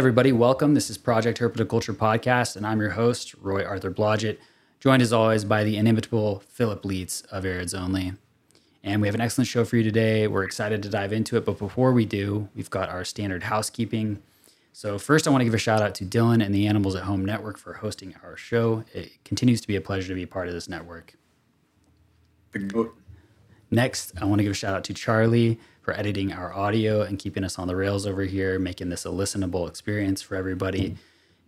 everybody, welcome. This is Project Herpetoculture Podcast, and I'm your host, Roy Arthur Blodgett, joined as always by the inimitable Philip Leitz of Arids Only. And we have an excellent show for you today. We're excited to dive into it, but before we do, we've got our standard housekeeping. So, first, I want to give a shout out to Dylan and the Animals at Home Network for hosting our show. It continues to be a pleasure to be part of this network. Next, I want to give a shout out to Charlie for editing our audio and keeping us on the rails over here, making this a listenable experience for everybody.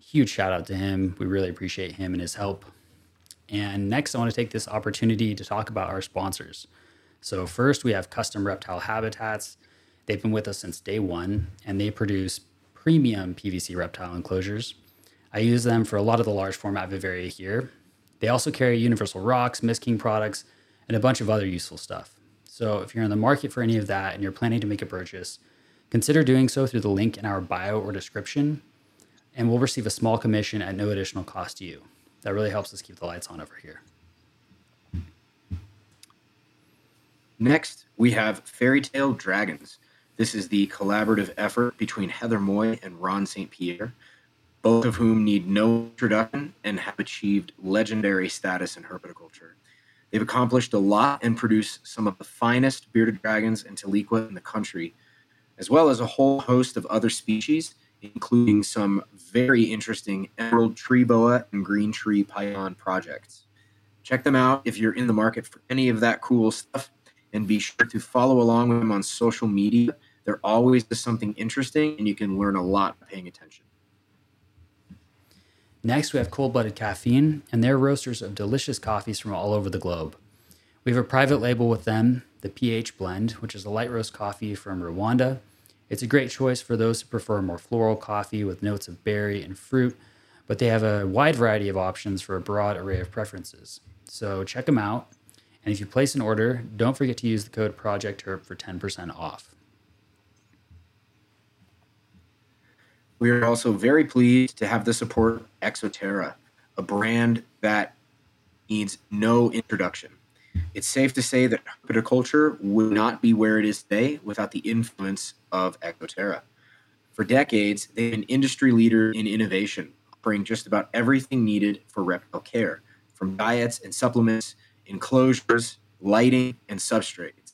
Huge shout out to him. We really appreciate him and his help. And next, I want to take this opportunity to talk about our sponsors. So, first, we have Custom Reptile Habitats. They've been with us since day one, and they produce premium PVC reptile enclosures. I use them for a lot of the large format Vivaria here. They also carry Universal Rocks, misting products, and a bunch of other useful stuff. So if you're in the market for any of that and you're planning to make a purchase, consider doing so through the link in our bio or description, and we'll receive a small commission at no additional cost to you. That really helps us keep the lights on over here. Next, we have FairyTail Dragons. This is the collaborative effort between Heather Moy and Ron St. Pierre, both of whom need no introduction and have achieved legendary status in herpetoculture. They've accomplished a lot and produced some of the finest bearded dragons and tiliqua in the country, as well as a whole host of other species, including some very interesting emerald tree boa and green tree python projects. Check them out if you're in the market for any of that cool stuff, and be sure to follow along with them on social media there always something interesting, and you can learn a lot paying attention. Next, we have Cold Blooded Caffeine, and they're roasters of delicious coffees from all over the globe. We have a private label with them, the PH Blend, which is a light roast coffee from Rwanda. It's a great choice for those who prefer more floral coffee with notes of berry and fruit, but they have a wide variety of options for a broad array of preferences. So check them out. And if you place an order, don't forget to use the code PROJECTHERP for 10% off. We are also very pleased to have the support of Exo Terra, a brand that needs no introduction. It's safe to say that herpetoculture would not be where it is today without the influence of Exo Terra. For decades, they've been industry leader in innovation, offering just about everything needed for reptile care, from diets and supplements, enclosures, lighting, and substrates.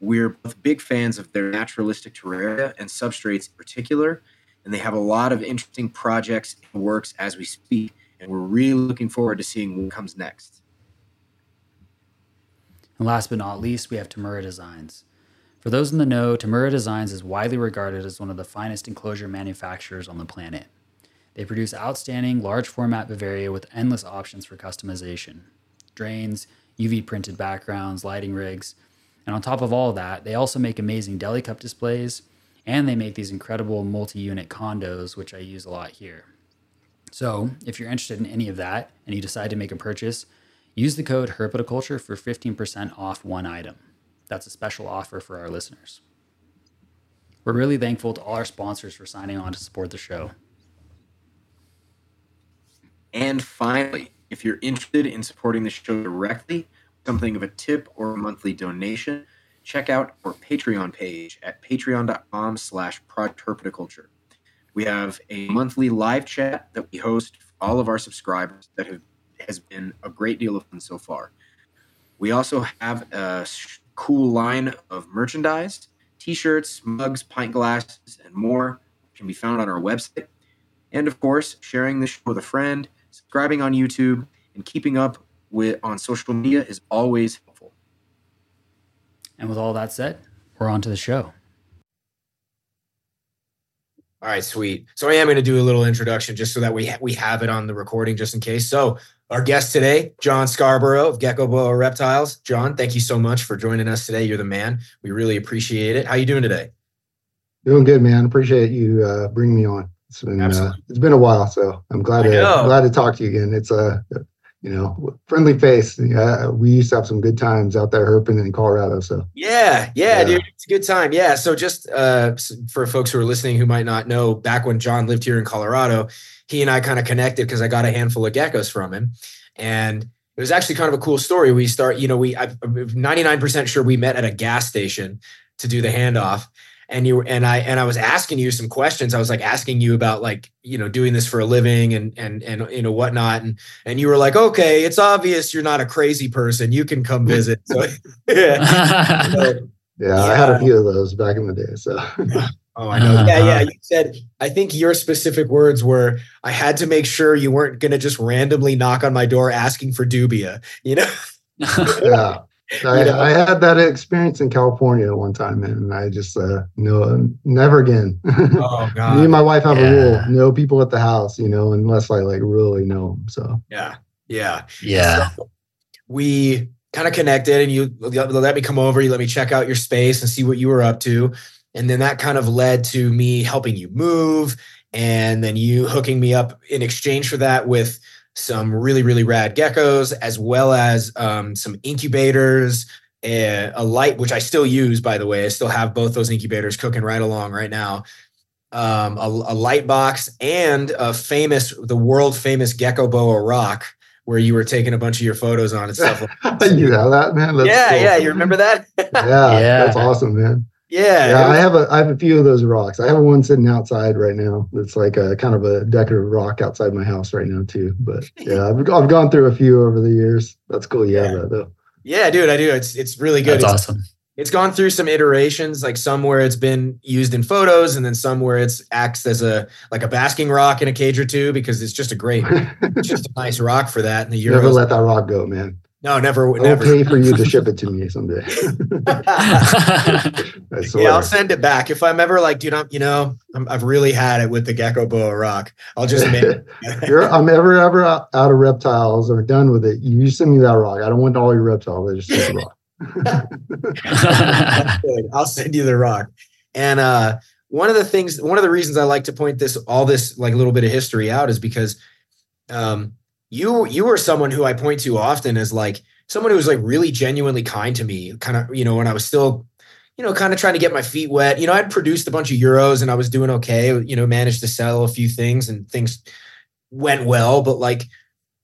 We're both big fans of their naturalistic terraria and substrates in particular, and they have a lot of interesting projects and works as we speak. And we're really looking forward to seeing what comes next. And last but not least, we have Tamura Designs. For those in the know, Tamura Designs is widely regarded as one of the finest enclosure manufacturers on the planet. They produce outstanding large format Vivaria with endless options for customization drains, UV printed backgrounds, lighting rigs. And on top of all that, they also make amazing deli cup displays and they make these incredible multi-unit condos, which I use a lot here. So if you're interested in any of that and you decide to make a purchase, use the code Herpetoculture for 15% off one item. That's a special offer for our listeners. We're really thankful to all our sponsors for signing on to support the show. And finally, if you're interested in supporting the show directly, something of a tip or a monthly donation, check out our Patreon page at patreon.com slash herpetoculture. We have a monthly live chat that we host for all of our subscribers that have has been a great deal of fun so far. We also have a cool line of merchandise, t-shirts, mugs, pint glasses, and more can be found on our website. And of course, sharing this show with a friend, subscribing on YouTube, and keeping up with on social media is always and with all that said, we're on to the show. All right, sweet. So I am going to do a little introduction just so that we ha- we have it on the recording just in case. So our guest today, John Scarbrough of Geckoboa Reptiles. John, thank you so much for joining us today. You're the man. We really appreciate it. How you doing today? Doing good, man. Appreciate you uh, bringing me on. It's been uh, it's been a while, so I'm glad to glad to talk to you again. It's a uh, you know, friendly face. Yeah, we used to have some good times out there herping in Colorado. So yeah, yeah, yeah, dude, it's a good time. Yeah. So just uh, for folks who are listening who might not know, back when John lived here in Colorado, he and I kind of connected because I got a handful of geckos from him, and it was actually kind of a cool story. We start, you know, we I'm 99% sure we met at a gas station to do the handoff. And you and I and I was asking you some questions. I was like asking you about like you know doing this for a living and and and you know whatnot, and and you were like, okay, it's obvious you're not a crazy person. You can come visit. So yeah, yeah, yeah, I had a few of those back in the day. So. Oh, I know. Yeah, yeah. Uh-huh. You said, I think your specific words were, I had to make sure you weren't going to just randomly knock on my door asking for dubia, you know? yeah. I, know? I, had that experience in California one time, and I just uh, no, never again. Oh God! Me and my wife have yeah. a rule: no people at the house, you know, unless I like really know them. So yeah, yeah, yeah. So we kind of connected, and you let me come over. You let me check out your space and see what you were up to, and then that kind of led to me helping you move, and then you hooking me up in exchange for that with some really really rad geckos as well as um, some incubators a, a, light which i still use by the way. I still have both those incubators cooking right along right now. Um, a, a, light box and a famous the world famous Geckoboa rock where you were taking a bunch of your photos on and stuff. Like you have that man? That's yeah cool. yeah you remember that? Yeah, yeah. that's awesome man yeah, yeah. Was, I have a I have a few of those rocks. I have one sitting outside right now. It's like a kind of a decorative rock outside my house right now too. But yeah, I've, I've gone through a few over the years. That's cool. You yeah. have that though. Yeah, dude, I do. It's it's really good. That's it's, awesome. It's gone through some iterations, like some where it's been used in photos, and then some where it's acts as a like a basking rock in a cage or two because it's just a great, just a nice rock for that. And the Never let that rock go, man. No, never. I'll never. pay for you to ship it to me someday. yeah, I'll send it back if I'm ever like, dude, I'm, you know, i have really had it with the Geckoboa rock. I'll just make. I'm ever ever out, out, of reptiles or done with it. You send me that rock. I don't want all your reptiles. I just send the rock. I'll send you the rock. And uh, one of the things, one of the reasons I like to point this, all this like a little bit of history out is because um, you you were someone who I point to often as like someone who was like really genuinely kind to me, kind of, you know, when I was still, you know, kind of trying to get my feet wet. You know, I'd produced a bunch of euros and I was doing okay, you know, managed to sell a few things and things went well, but like,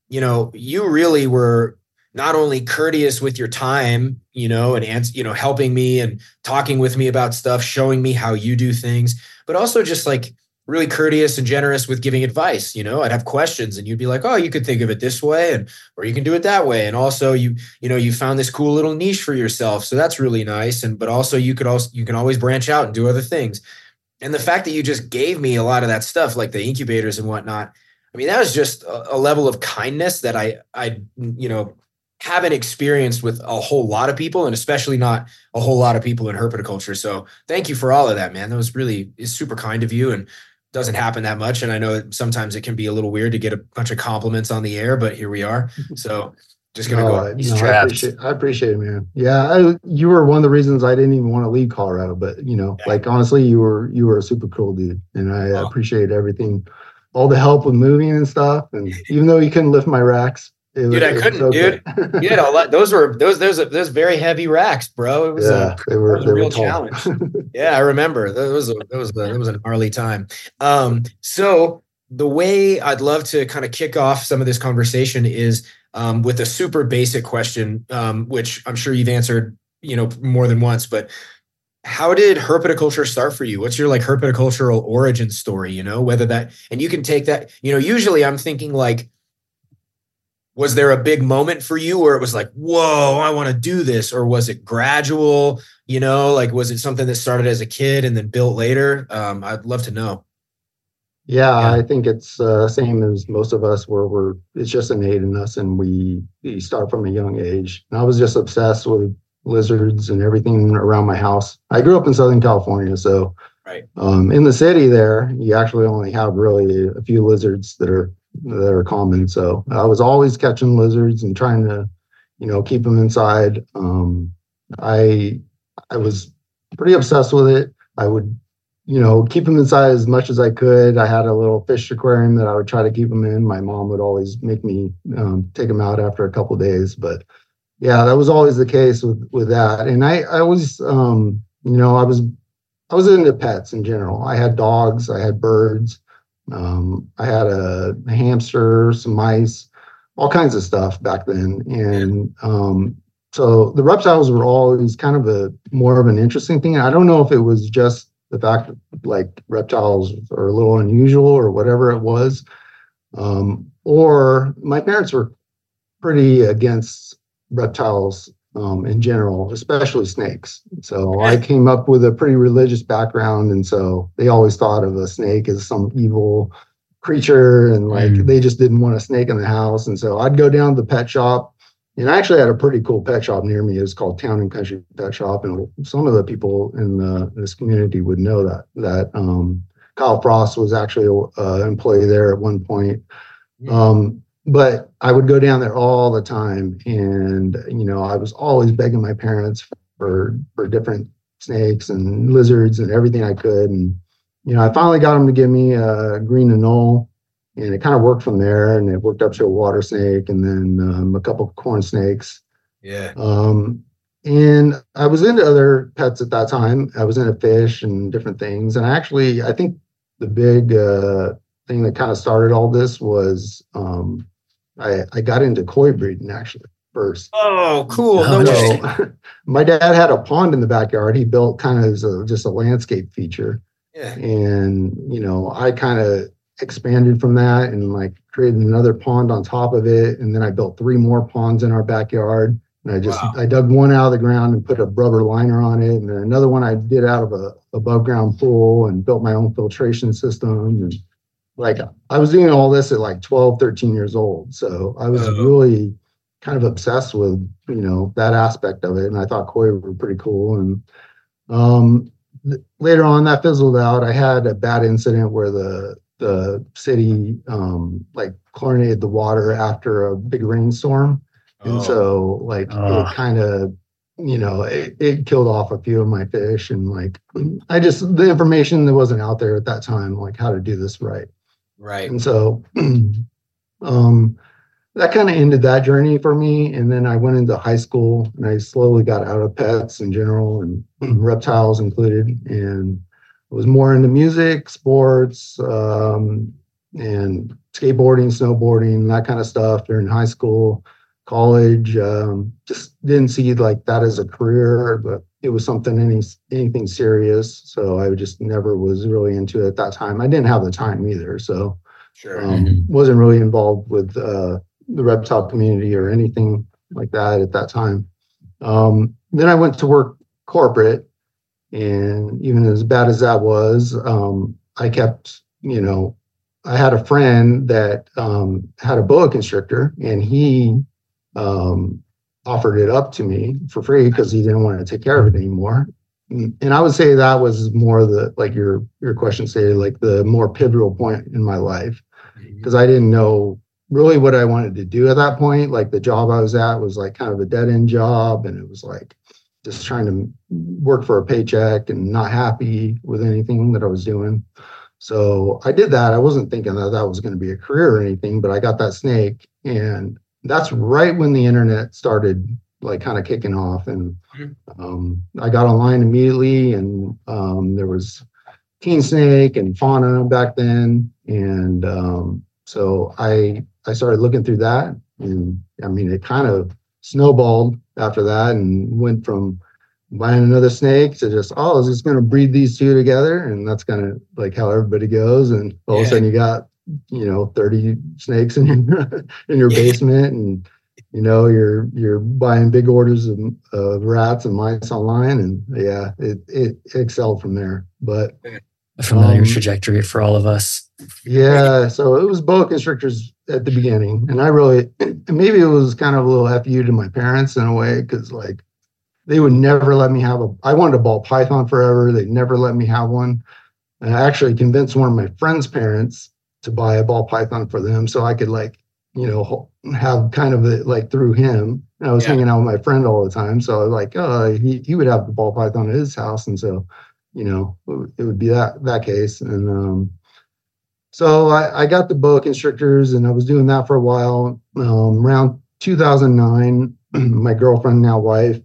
you know, you really were not only courteous with your time, you know, and answer, you know, helping me and talking with me about stuff, showing me how you do things, but also just like really courteous and generous with giving advice you know? I'd have questions and you'd be like oh you could think of it this way and or you can do it that way. And also you you know you found this cool little niche for yourself so that's really nice. And but also you could also you can always branch out and do other things. And the fact that you just gave me a lot of that stuff like the incubators and whatnot i mean that was just a, a level of kindness that i i you know haven't experienced with a whole lot of people and especially not a whole lot of people in herpetoculture. So thank you for all of that man. That was really super kind of you and doesn't happen that much. And I know sometimes it can be a little weird to get a bunch of compliments on the air, but here we are. So just gonna no, go. He's no, trapped. I appreciate, I appreciate, it, man. Yeah, I, you were one of the reasons I didn't even want to leave Colorado. But you know, yeah. like honestly, you were you were a super cool dude, and I oh. appreciate everything, all the help with moving and stuff. And even though you couldn't lift my racks, it dude, was, I couldn't, okay. dude. You had a lot. Those were those those those very heavy racks, bro. It was yeah, a, they were, a real challenge. yeah, I remember. That was a, that was a, that was an gnarly time. Um, so the way I'd love to kind of kick off some of this conversation is um, with a super basic question, um, which I'm sure you've answered, you know, more than once. But how did herpetoculture start for you? What's your like herpetocultural origin story? You know, whether that, and you can take that. You know, usually I'm thinking like was there a big moment for you where it was like whoa i want to do this? Or was it gradual? You know like was it something that started as a kid and then built later? Um, i'd love to know. Yeah, yeah. i think it's uh, same as most of us where we're it's just innate in us and we, we start from a young age. And i was just obsessed with lizards and everything around my house. I grew up in southern california so right. um, in the city there you actually only have really a few lizards that are that are common. So I was always catching lizards and trying to, you know, keep them inside. Um, I I was pretty obsessed with it. I would, you know, keep them inside as much as I could. I had a little fish aquarium that I would try to keep them in. My mom would always make me um, take them out after a couple days, but yeah, that was always the case with with that. And I I was, um, you know, I was I was into pets in general. I had dogs, I had birds. Um, I had a, hamster, some mice, all kinds of stuff back then. And um, so the reptiles were always kind of a more of an interesting thing. I don't know if it was just the fact that like reptiles are a little unusual or whatever it was. Um, or my parents were pretty against reptiles um, in general, especially snakes. So I came up with a pretty religious background, and so they always thought of a snake as some evil creature, and like mm. they just didn't want a snake in the house. And so I'd go down to the pet shop, and I actually had a pretty cool pet shop near me. It's called Town and Country Pet Shop, and some of the people in the, this community would know that that um, Kyle Frost was actually an employee there at one point. Um, but I would go down there all the time, and you know, I was always begging my parents for for different snakes and lizards and everything I could. And you know, I finally got them to give me a green anole, and it kind of worked from there. And it worked up to a water snake, and then um, a couple corn snakes. Yeah. Um, and I was into other pets at that time. I was into fish and different things. And actually, I think the big uh, thing that kind of started all this was um, I, I got into koi breeding actually first. Oh, cool. No so, my dad had a pond in the backyard. He built kind of as a, just a landscape feature. Yeah. And, you know, I kind of expanded from that and like created another pond on top of it. And then I built three more ponds in our backyard. And I just wow. I dug one out of the ground and put a rubber liner on it. And then another one I did out of a above ground pool and built my own filtration system. And like I was doing all this at like 12, 13 years old. So I was uh-huh. really kind of obsessed with, you know, that aspect of it. And I thought koi were pretty cool. And um, th- later on that fizzled out. I had a bad incident where the, the city um, like chlorinated the water after a big rainstorm. And oh. so like oh. it kind of you know, it, it, killed off a few of my fish and like I just the information that wasn't out there at that time, like how to do this right. Right. And so um, that kind of ended that journey for me. And then I went into high school and I slowly got out of pets in general and reptiles included. And I was more into music, sports, um, and skateboarding, snowboarding, that kind of stuff during high school, college. Um, just didn't see like that as a career, but it was something any anything serious. So I just never was really into it at that time. I didn't have the time either, so sure. um, mm-hmm. wasn't really involved with uh, the reptile community or anything like that at that time. Um, then I went to work corporate, and even as bad as that was, um, I kept you know I had a friend that um, had a boa constrictor, and he um, offered it up to me for free because he didn't want to take care of it anymore. And I would say that was more the like your your question stated, like the more pivotal point in my life because mm-hmm. I didn't know really what I wanted to do at that point. Like the job I was at was like kind of a dead end job, and it was like just trying to work for a paycheck and not happy with anything that I was doing. So I did that. I wasn't thinking that that was going to be a career or anything, but I got that snake and that's right when the internet started like kind of kicking off. And mm-hmm. um, i got online immediately and um, there was kingsnake and fauna back then. And um, so i i started looking through that. And i mean it kind of snowballed after that and went from buying another snake to just oh is just going to breed these two together? And that's kind of like how everybody goes. And all yeah. of a sudden you got you know 30 snakes in your in your basement and you know you're you're buying big orders of, of rats and mice online and yeah it it excelled from there. But a familiar um, trajectory for all of us. Yeah so it was boa constrictors at the beginning. And i really maybe it was kind of a little fu to my parents in a way because like they would never let me have a i wanted a ball python forever. They never let me have one. And i actually convinced one of my friends parents to buy a ball python for them so I could like, you know, have kind of it like through him. And I was yeah. hanging out with my friend all the time. So I was like, oh, he, he would have the ball python at his house. And so, you know, it would be that, that case. And, um, so I, I got the boa constrictors and I was doing that for a while. Um, around 2009, my girlfriend, now wife,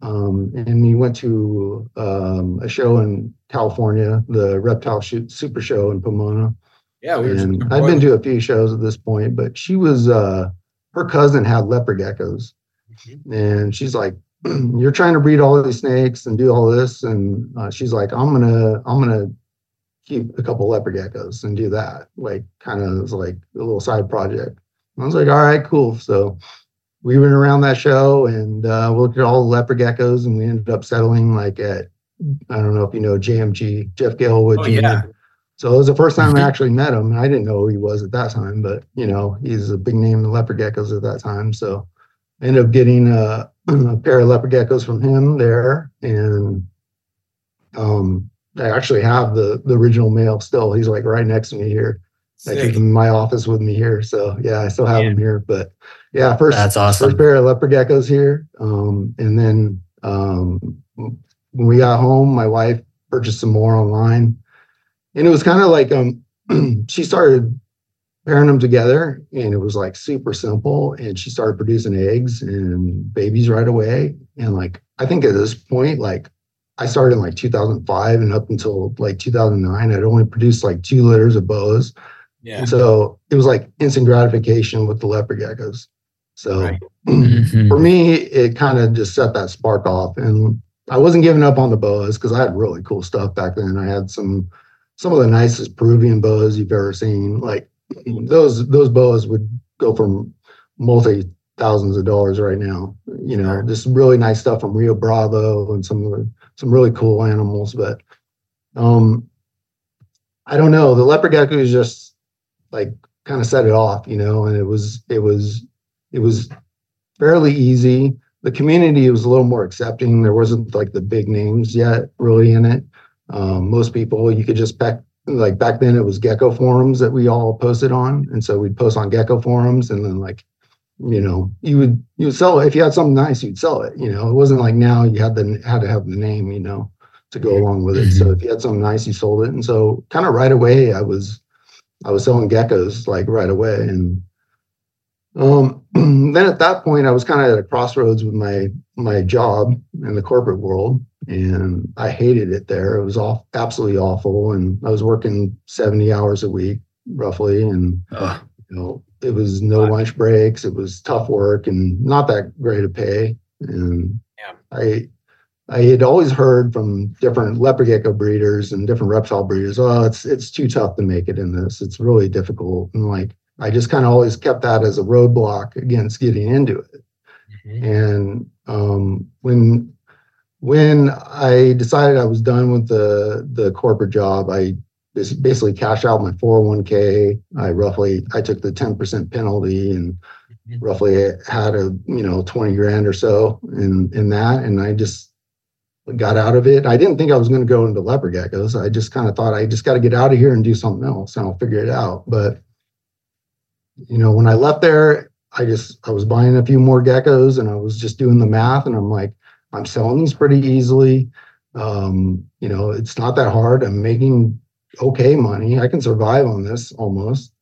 um, and we went to um, a show in California, the Reptile Super Show in Pomona. Yeah, we and I've been to a few shows at this point, but she was uh her cousin had leopard geckos, mm-hmm. and she's like you're trying to breed all these snakes and do all this, and uh, she's like, I'm gonna I'm gonna keep a couple leopard geckos and do that, like kind of like a little side project. I was like, all right, cool. So we went around that show and uh, we looked at all the leopard geckos, and we ended up settling like at I don't know if you know JMG Jeff Galewood. Oh, yeah. So it was the first time I actually met him. I didn't know who he was at that time, but you know, he's a big name in leopard geckos at that time. So I ended up getting a, a pair of leopard geckos from him there. And um, I actually have the, the original male still. He's like right next to me here. Sick. I keep him in my office with me here. So yeah, I still have yeah. him here. But yeah, first that's awesome. First pair of leopard geckos here. Um, and then um, when we got home, my wife purchased some more online. And it was kind of like um she started pairing them together and it was like super simple and she started producing eggs and babies right away. And like i think at this point like i started in like 2005 and up until like 2009 i'd only produced like two litters of boas. Yeah. And so it was like instant gratification with the leopard geckos. So right. mm-hmm. for me it kind of just set that spark off. And i wasn't giving up on the boas because i had really cool stuff back then. I had some some of the nicest peruvian boas you've ever seen like those those boas would go for multi thousands of dollars right now. You know, just really nice stuff from Rio Bravo and some of the, some really cool animals. But um, I don't know. The leopard gecko is just like kind of set it off, you know, and it was it was it was fairly easy. The community was a little more accepting. There wasn't like the big names yet really in it. Um, most people you could just pack like back then it was gecko forums that we all posted on. And so we'd post on gecko forums and then like you know you would you would sell it if you had something nice you'd sell it you know? It wasn't like now you had the had to have the name you know to go along with it. Mm-hmm. so if you had something nice you sold it. And so kind of right away i was i was selling geckos like right away. And um then at that point i was kind of at a crossroads with my my job in the corporate world and I hated it there. It was all absolutely awful, and I was working seventy hours a week roughly, and you know it was no wow. lunch breaks. It was tough work and not that great a pay. And yeah. I I had always heard from different leopard gecko breeders and different reptile breeders, oh, it's it's too tough to make it in this. It's really difficult, and like I just kind of always kept that as a roadblock against getting into it. Mm-hmm. And um, when when I decided I was done with the the corporate job, I basically cashed out my 401k. I roughly I took the 10% penalty and mm-hmm. roughly had a you know 20 grand or so in in that, and I just got out of it. I didn't think I was going to go into leopard geckos. I just kind of thought I just got to get out of here and do something else, and I'll figure it out. But you know, when I left there, I just I was buying a few more geckos, and I was just doing the math, and I'm like I'm selling these pretty easily. Um, you know, it's not that hard. I'm making okay money. I can survive on this almost.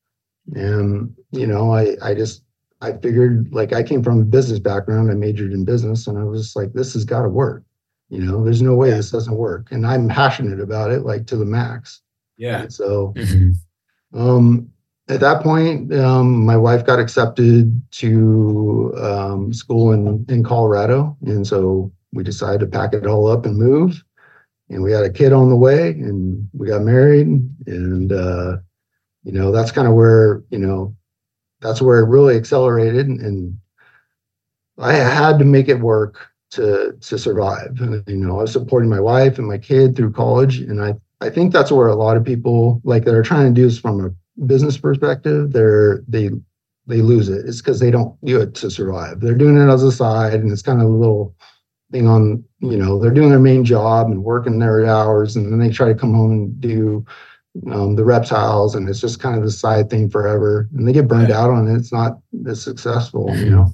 And, you know, I, I just, I figured like I came from a business background. I majored in business and I was like, this has got to work. You know, there's no way this doesn't work. And I'm passionate about it, like to the max. Yeah. And so, mm-hmm. um, at that point, um, my wife got accepted to um, school in, in Colorado. And so we decided to pack it all up and move. And we had a kid on the way and we got married. And, uh, you know, that's kind of where, you know, that's where it really accelerated. And I had to make it work to to survive. And, you know, I was supporting my wife and my kid through college. And I, I think that's where a lot of people like that are trying to do this from a business perspective, they're they they lose it. It's because they don't do it to survive. They're doing it as a side and it's kind of a little thing on you know they're doing their main job and working their hours and then they try to come home and do um, the reptiles and it's just kind of the side thing forever and they get burned out on it it's not as successful you know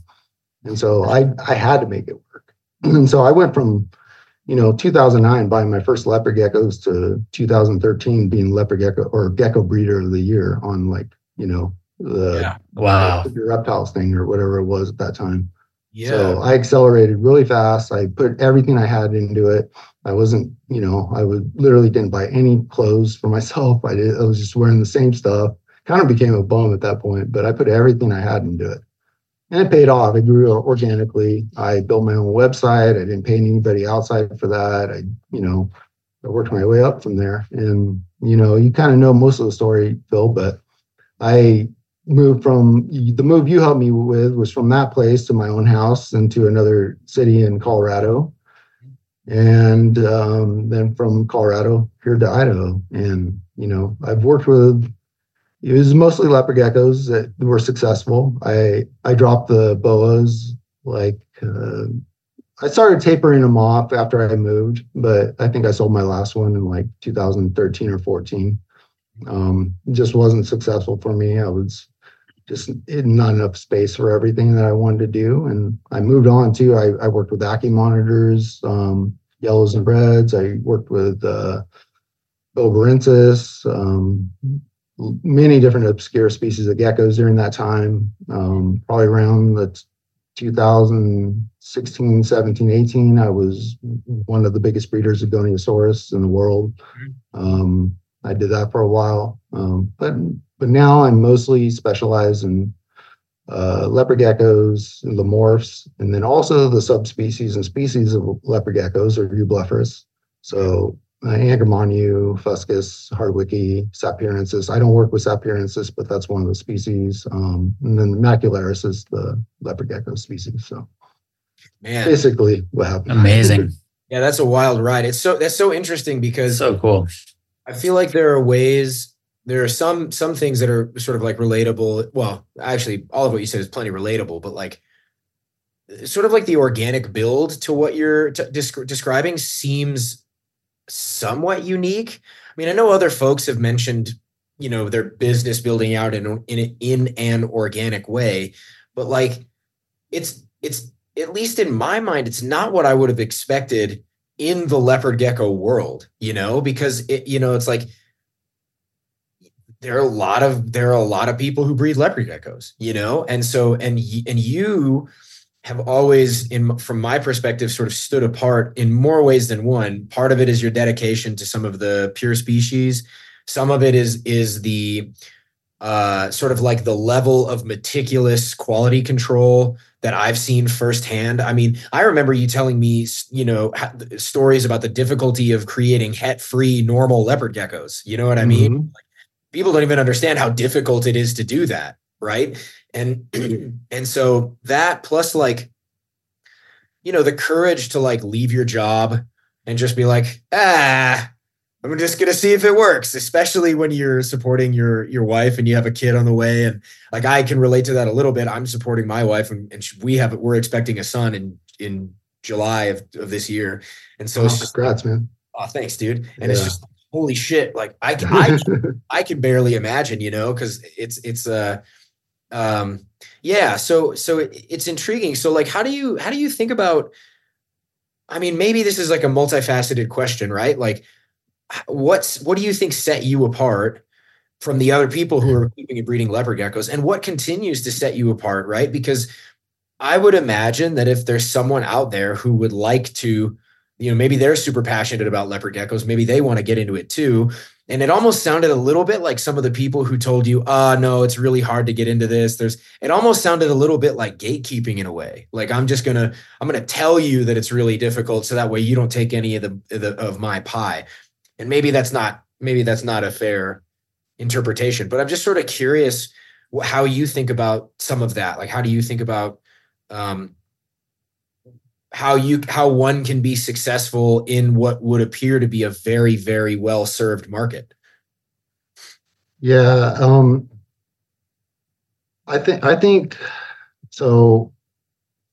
and so i i had to make it work and so i went from you know 2009 buying my first leopard geckos to 2013 being leopard gecko or gecko breeder of the year on like you know the yeah. wow the reptiles thing or whatever it was at that time yeah. So I accelerated really fast. I put everything I had into it. I wasn't, you know, I would literally didn't buy any clothes for myself. I did. I was just wearing the same stuff. Kind of became a bum at that point, but I put everything I had into it. And it paid off. It grew organically. I built my own website. I didn't pay anybody outside for that. I, you know, I worked my way up from there. And, you know, you kind of know most of the story, Phil, but I moved from the move you helped me with was from that place to my own house into another city in Colorado. And um, then from Colorado here to Idaho. And, you know, I've worked with it was mostly leopard geckos that were successful. I I dropped the boas like uh, I started tapering them off after I moved, but I think I sold my last one in like 2013 or 14. Um, just wasn't successful for me. I was just not enough space for everything that I wanted to do, and I moved on too. I, I worked with Ackie monitors, um, yellows and reds. I worked with uh, Bilberensis, um, many different obscure species of geckos during that time, um, probably around the 2016, 17, 18. I was one of the biggest breeders of Goniurosaurus in the world. Mm-hmm. Um, I did that for a while, um, but but now I'm mostly specialized in uh, leopard geckos, lemorphs, and then also the subspecies and species of leopard geckos or eublepharis. So uh, Angramainyu, Fuscus, Hardwickii, Satpuraensis. I don't work with Satpuraensis, but that's one of the species. Um, and then the Macularius is the leopard gecko species. So, man, basically what happened. Amazing. yeah, that's a wild ride. It's so that's so interesting because so cool. I feel like there are ways. There are some some things that are sort of like relatable. Well, actually, all of what you said is plenty relatable, but like sort of like the organic build to what you're t- describing seems somewhat unique. I mean, I know other folks have mentioned, you know, their business building out in in in an organic way, but like it's it's at least in my mind, it's not what I would have expected in the leopard gecko world, you know, because it, you know, it's like there are a lot of there are a lot of people who breed leopard geckos, you know, and so and and you have always in from my perspective sort of stood apart in more ways than one part of it is your dedication to some of the pure species some of it is is the uh, sort of like the level of meticulous quality control that I've seen firsthand. I mean, I remember you telling me, you know, stories about the difficulty of creating het-free normal leopard geckos. You know what I mean? Mm-hmm. Like, people don't even understand how difficult it is to do that, right? And and so that plus like you know the courage to like leave your job and just be like ah i'm just gonna see if it works especially when you're supporting your your wife and you have a kid on the way. And like i can relate to that a little bit. I'm supporting my wife and, and we have we're expecting a son in in july of, of this year. And so oh, it's just congrats man. Oh thanks dude. And yeah. it's just holy shit like i i, I can barely imagine you know because it's it's uh um yeah so so it, it's intriguing. So like how do you how do you think about i mean maybe this is like a multifaceted question right? Like what's what do you think set you apart from the other people who are keeping and breeding leopard geckos and what continues to set you apart right? Because i would imagine that if there's someone out there who would like to you know maybe they're super passionate about leopard geckos maybe they want to get into it too and it almost sounded a little bit like some of the people who told you ah oh, no it's really hard to get into this. There's it almost sounded a little bit like gatekeeping in a way. Like i'm just gonna i'm gonna tell you that it's really difficult so that way you don't take any of the, the of my pie. And maybe that's not maybe that's not a fair interpretation but i'm just sort of curious how you think about some of that. Like how do you think about um, how you how one can be successful in what would appear to be a very very well served market. Yeah um i think i think so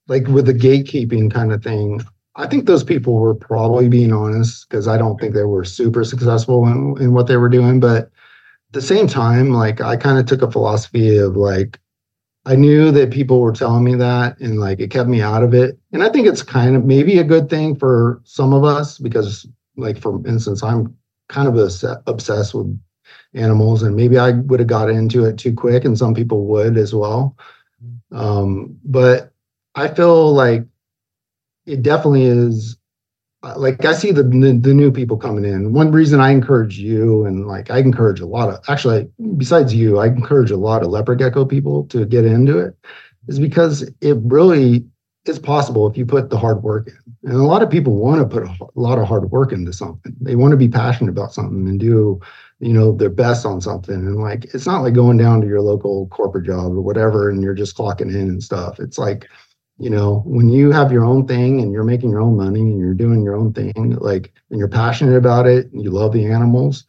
like with the gatekeeping kind of thing i think those people were probably being honest because i don't think they were super successful in, in what they were doing but at the same time like i kind of took a philosophy of like I knew that people were telling me that and like it kept me out of it. And I think it's kind of maybe a good thing for some of us because, like, for instance, I'm kind of obsessed with animals and maybe I would have got into it too quick and some people would as well. Um, but I feel like it definitely is like I see the, the, new people coming in. One reason I encourage you and like I encourage a lot of actually besides you, I encourage a lot of leopard gecko people to get into it is because it really is possible if you put the hard work in. And a lot of people want to put a lot of hard work into something. They want to be passionate about something and do, you know, their best on something. And like, it's not like going down to your local corporate job or whatever and you're just clocking in and stuff. It's like, you know, when you have your own thing and you're making your own money and you're doing your own thing, like, and you're passionate about it and you love the animals,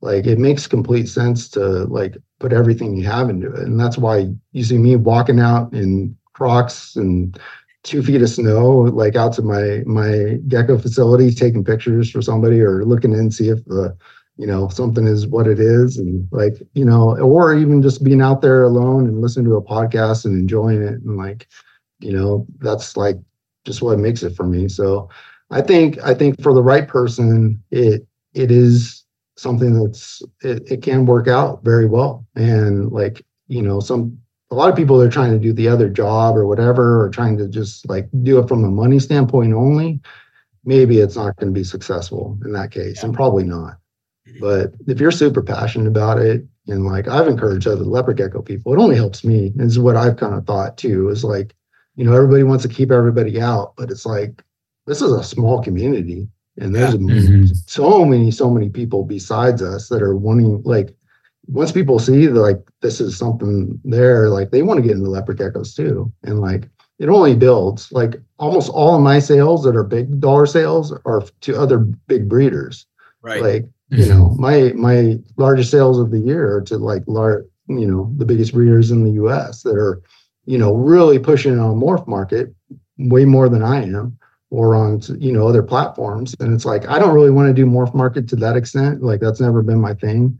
like it makes complete sense to like put everything you have into it. And that's why you see me walking out in Crocs and two feet of snow, like out to my my gecko facility, taking pictures for somebody or looking in see if the you know something is what it is and like you know or even just being out there alone and listening to a podcast and enjoying it and like you know that's like just what makes it for me. So i think i think for the right person it it is something that's it, it can work out very well. And like you know some a lot of people are trying to do the other job or whatever or trying to just like do it from a money standpoint only. Maybe it's not going to be successful in that case yeah. and probably not. But if you're super passionate about it and like i've encouraged other leopard gecko people it only helps me is what i've kind of thought too is like you know everybody wants to keep everybody out but it's like this is a small community and there's yeah. mm-hmm. so many so many people besides us that are wanting like once people see that like this is something there like they want to get into leopard geckos too and like it only builds like almost all of my sales that are big dollar sales are to other big breeders right like you know my my largest sales of the year are to like large you know the biggest breeders in the us that are you know, really pushing on MorphMarket way more than I am or on you know other platforms. And it's like i don't really want to do MorphMarket to that extent. Like that's never been my thing.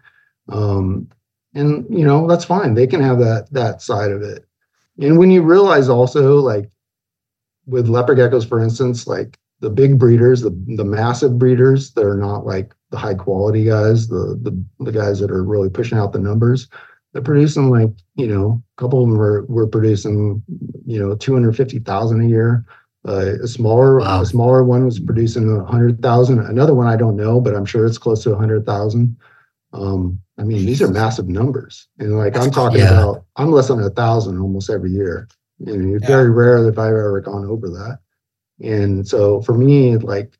Um and you know that's fine. They can have that that side of it. And when you realize also like with leopard geckos for instance like the big breeders the the massive breeders that are not like the high quality guys the the, the guys that are really pushing out the numbers they're producing like you know a couple of them were, were producing you know 250000 a year uh, a smaller wow. a smaller one was producing a hundred thousand another one i don't know but i'm sure it's close to a hundred thousand um, i mean these are massive numbers and like i'm talking yeah. about i'm less than a thousand almost every year and it's yeah. very rare that i've ever gone over that and so for me like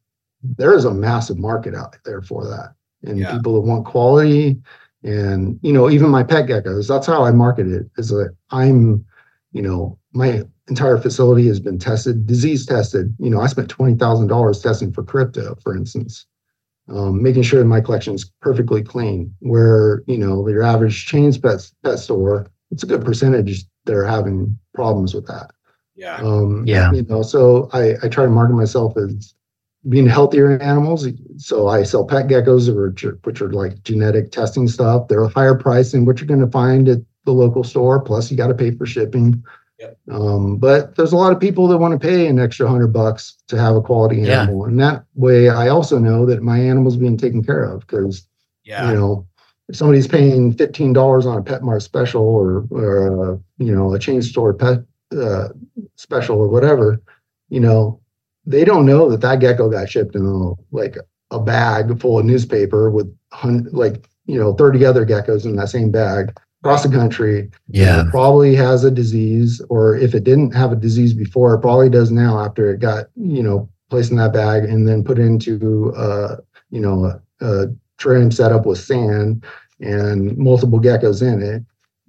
there is a massive market out there for that and yeah. people that want quality and, you know, even my pet geckos, that's how I market it is that I'm, you know, my entire facility has been tested, disease tested. You know, I spent $20,000 testing for crypto, for instance, um, making sure my collection is perfectly clean. Where, you know, your average chains pet, pet store, it's a good percentage that are having problems with that. Yeah. Um, yeah. You know, so I, I try to market myself as being healthier animals. So I sell pet geckos, which are, which are like genetic testing stuff. They're a higher price than what you're going to find at the local store. Plus, you got to pay for shipping. Yep. Um, but there's a lot of people that want to pay an extra hundred bucks to have a quality animal, yeah. and that way, I also know that my animal's being taken care of because, yeah. you know, if somebody's paying fifteen dollars on a PetSmart special or or uh, you know a chain store pet uh, special or whatever, you know, they don't know that that gecko got shipped in a, like a bag full of newspaper with like you know 30 other geckos in that same bag across the country. Yeah. Probably has a disease or if it didn't have a disease before it probably does now after it got you know placed in that bag and then put into uh you know a, a set up with sand and multiple geckos in it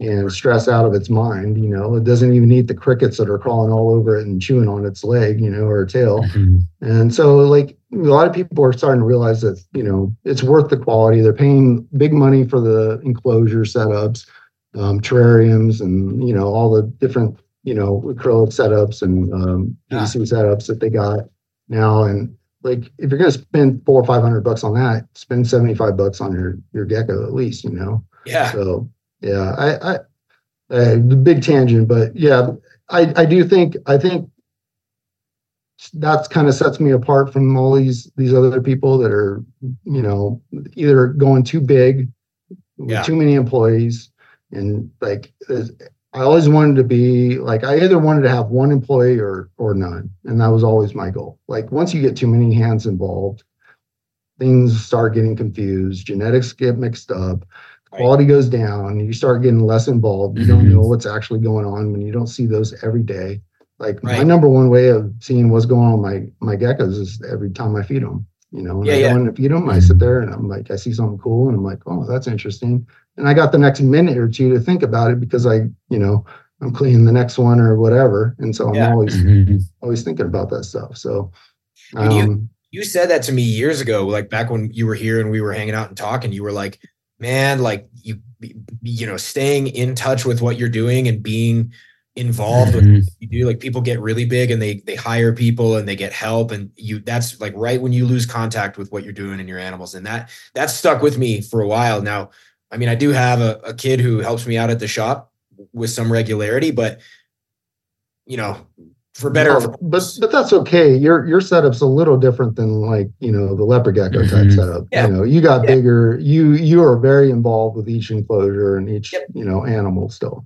and stress out of its mind. You know, it doesn't even eat the crickets that are crawling all over it and chewing on its leg, you know, or tail. Mm-hmm. And so, like, a lot of people are starting to realize that, you know, it's worth the quality. They're paying big money for the enclosure setups, um, terrariums, and, you know, all the different, you know, acrylic setups and um, PVC yeah. setups that they got now. And, like if you're going to spend four or five hundred bucks on that, spend seventy five bucks on your your gecko at least, you know. Yeah. So yeah, I, I uh, the big tangent, but yeah, I, I do think I think that's kind of sets me apart from all these these other people that are you know either going too big with yeah. too many employees and like I always wanted to be like I either wanted to have one employee or or none, and that was always my goal. Like once you get too many hands involved, things start getting confused, genetics get mixed up, quality goes down. You start getting less involved. You mm-hmm. don't know what's actually going on when you don't see those every day. Like right. my number one way of seeing what's going on with my my geckos is every time I feed them. You know, when yeah, I yeah. go to feed them, I sit there and I'm like, I see something cool, and I'm like, oh, that's interesting. And I got the next minute or two to think about it because I, you know, I'm cleaning the next one or whatever, and so I'm yeah. always mm-hmm. always thinking about that stuff. So, um, you you said that to me years ago, like back when you were here and we were hanging out and talking. You were like, man, like you you know, staying in touch with what you're doing and being involved mm-hmm. with you do like people get really big and they they hire people and they get help and you that's like right when you lose contact with what you're doing in your animals and that that stuck with me for a while now i mean i do have a, a kid who helps me out at the shop with some regularity but you know for better no, but but that's okay your your setup's a little different than like you know the leopard gecko mm-hmm. type setup yeah. you know you got yeah. bigger you you are very involved with each enclosure and each yep. you know animal still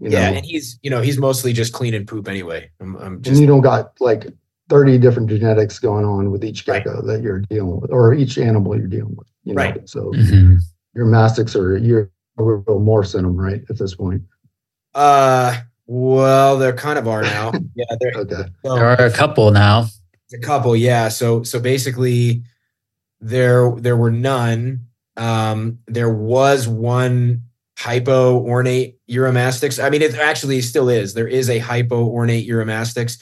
you yeah, know? and he's you know he's mostly just clean and poop anyway. I'm, I'm just, and you don't got like 30 different genetics going on with each gecko right. that you're dealing with, or each animal you're dealing with. You know? Right. So mm-hmm. uromastix are you're real morphs in them, right? At this point. Uh, well, there kind of are now. yeah, there. okay. So, there are a couple now. A couple, yeah. So so basically, there there were none. Um, there was one hypo ornate uromastix. I mean, it actually still is. There is a hypo ornate uromastix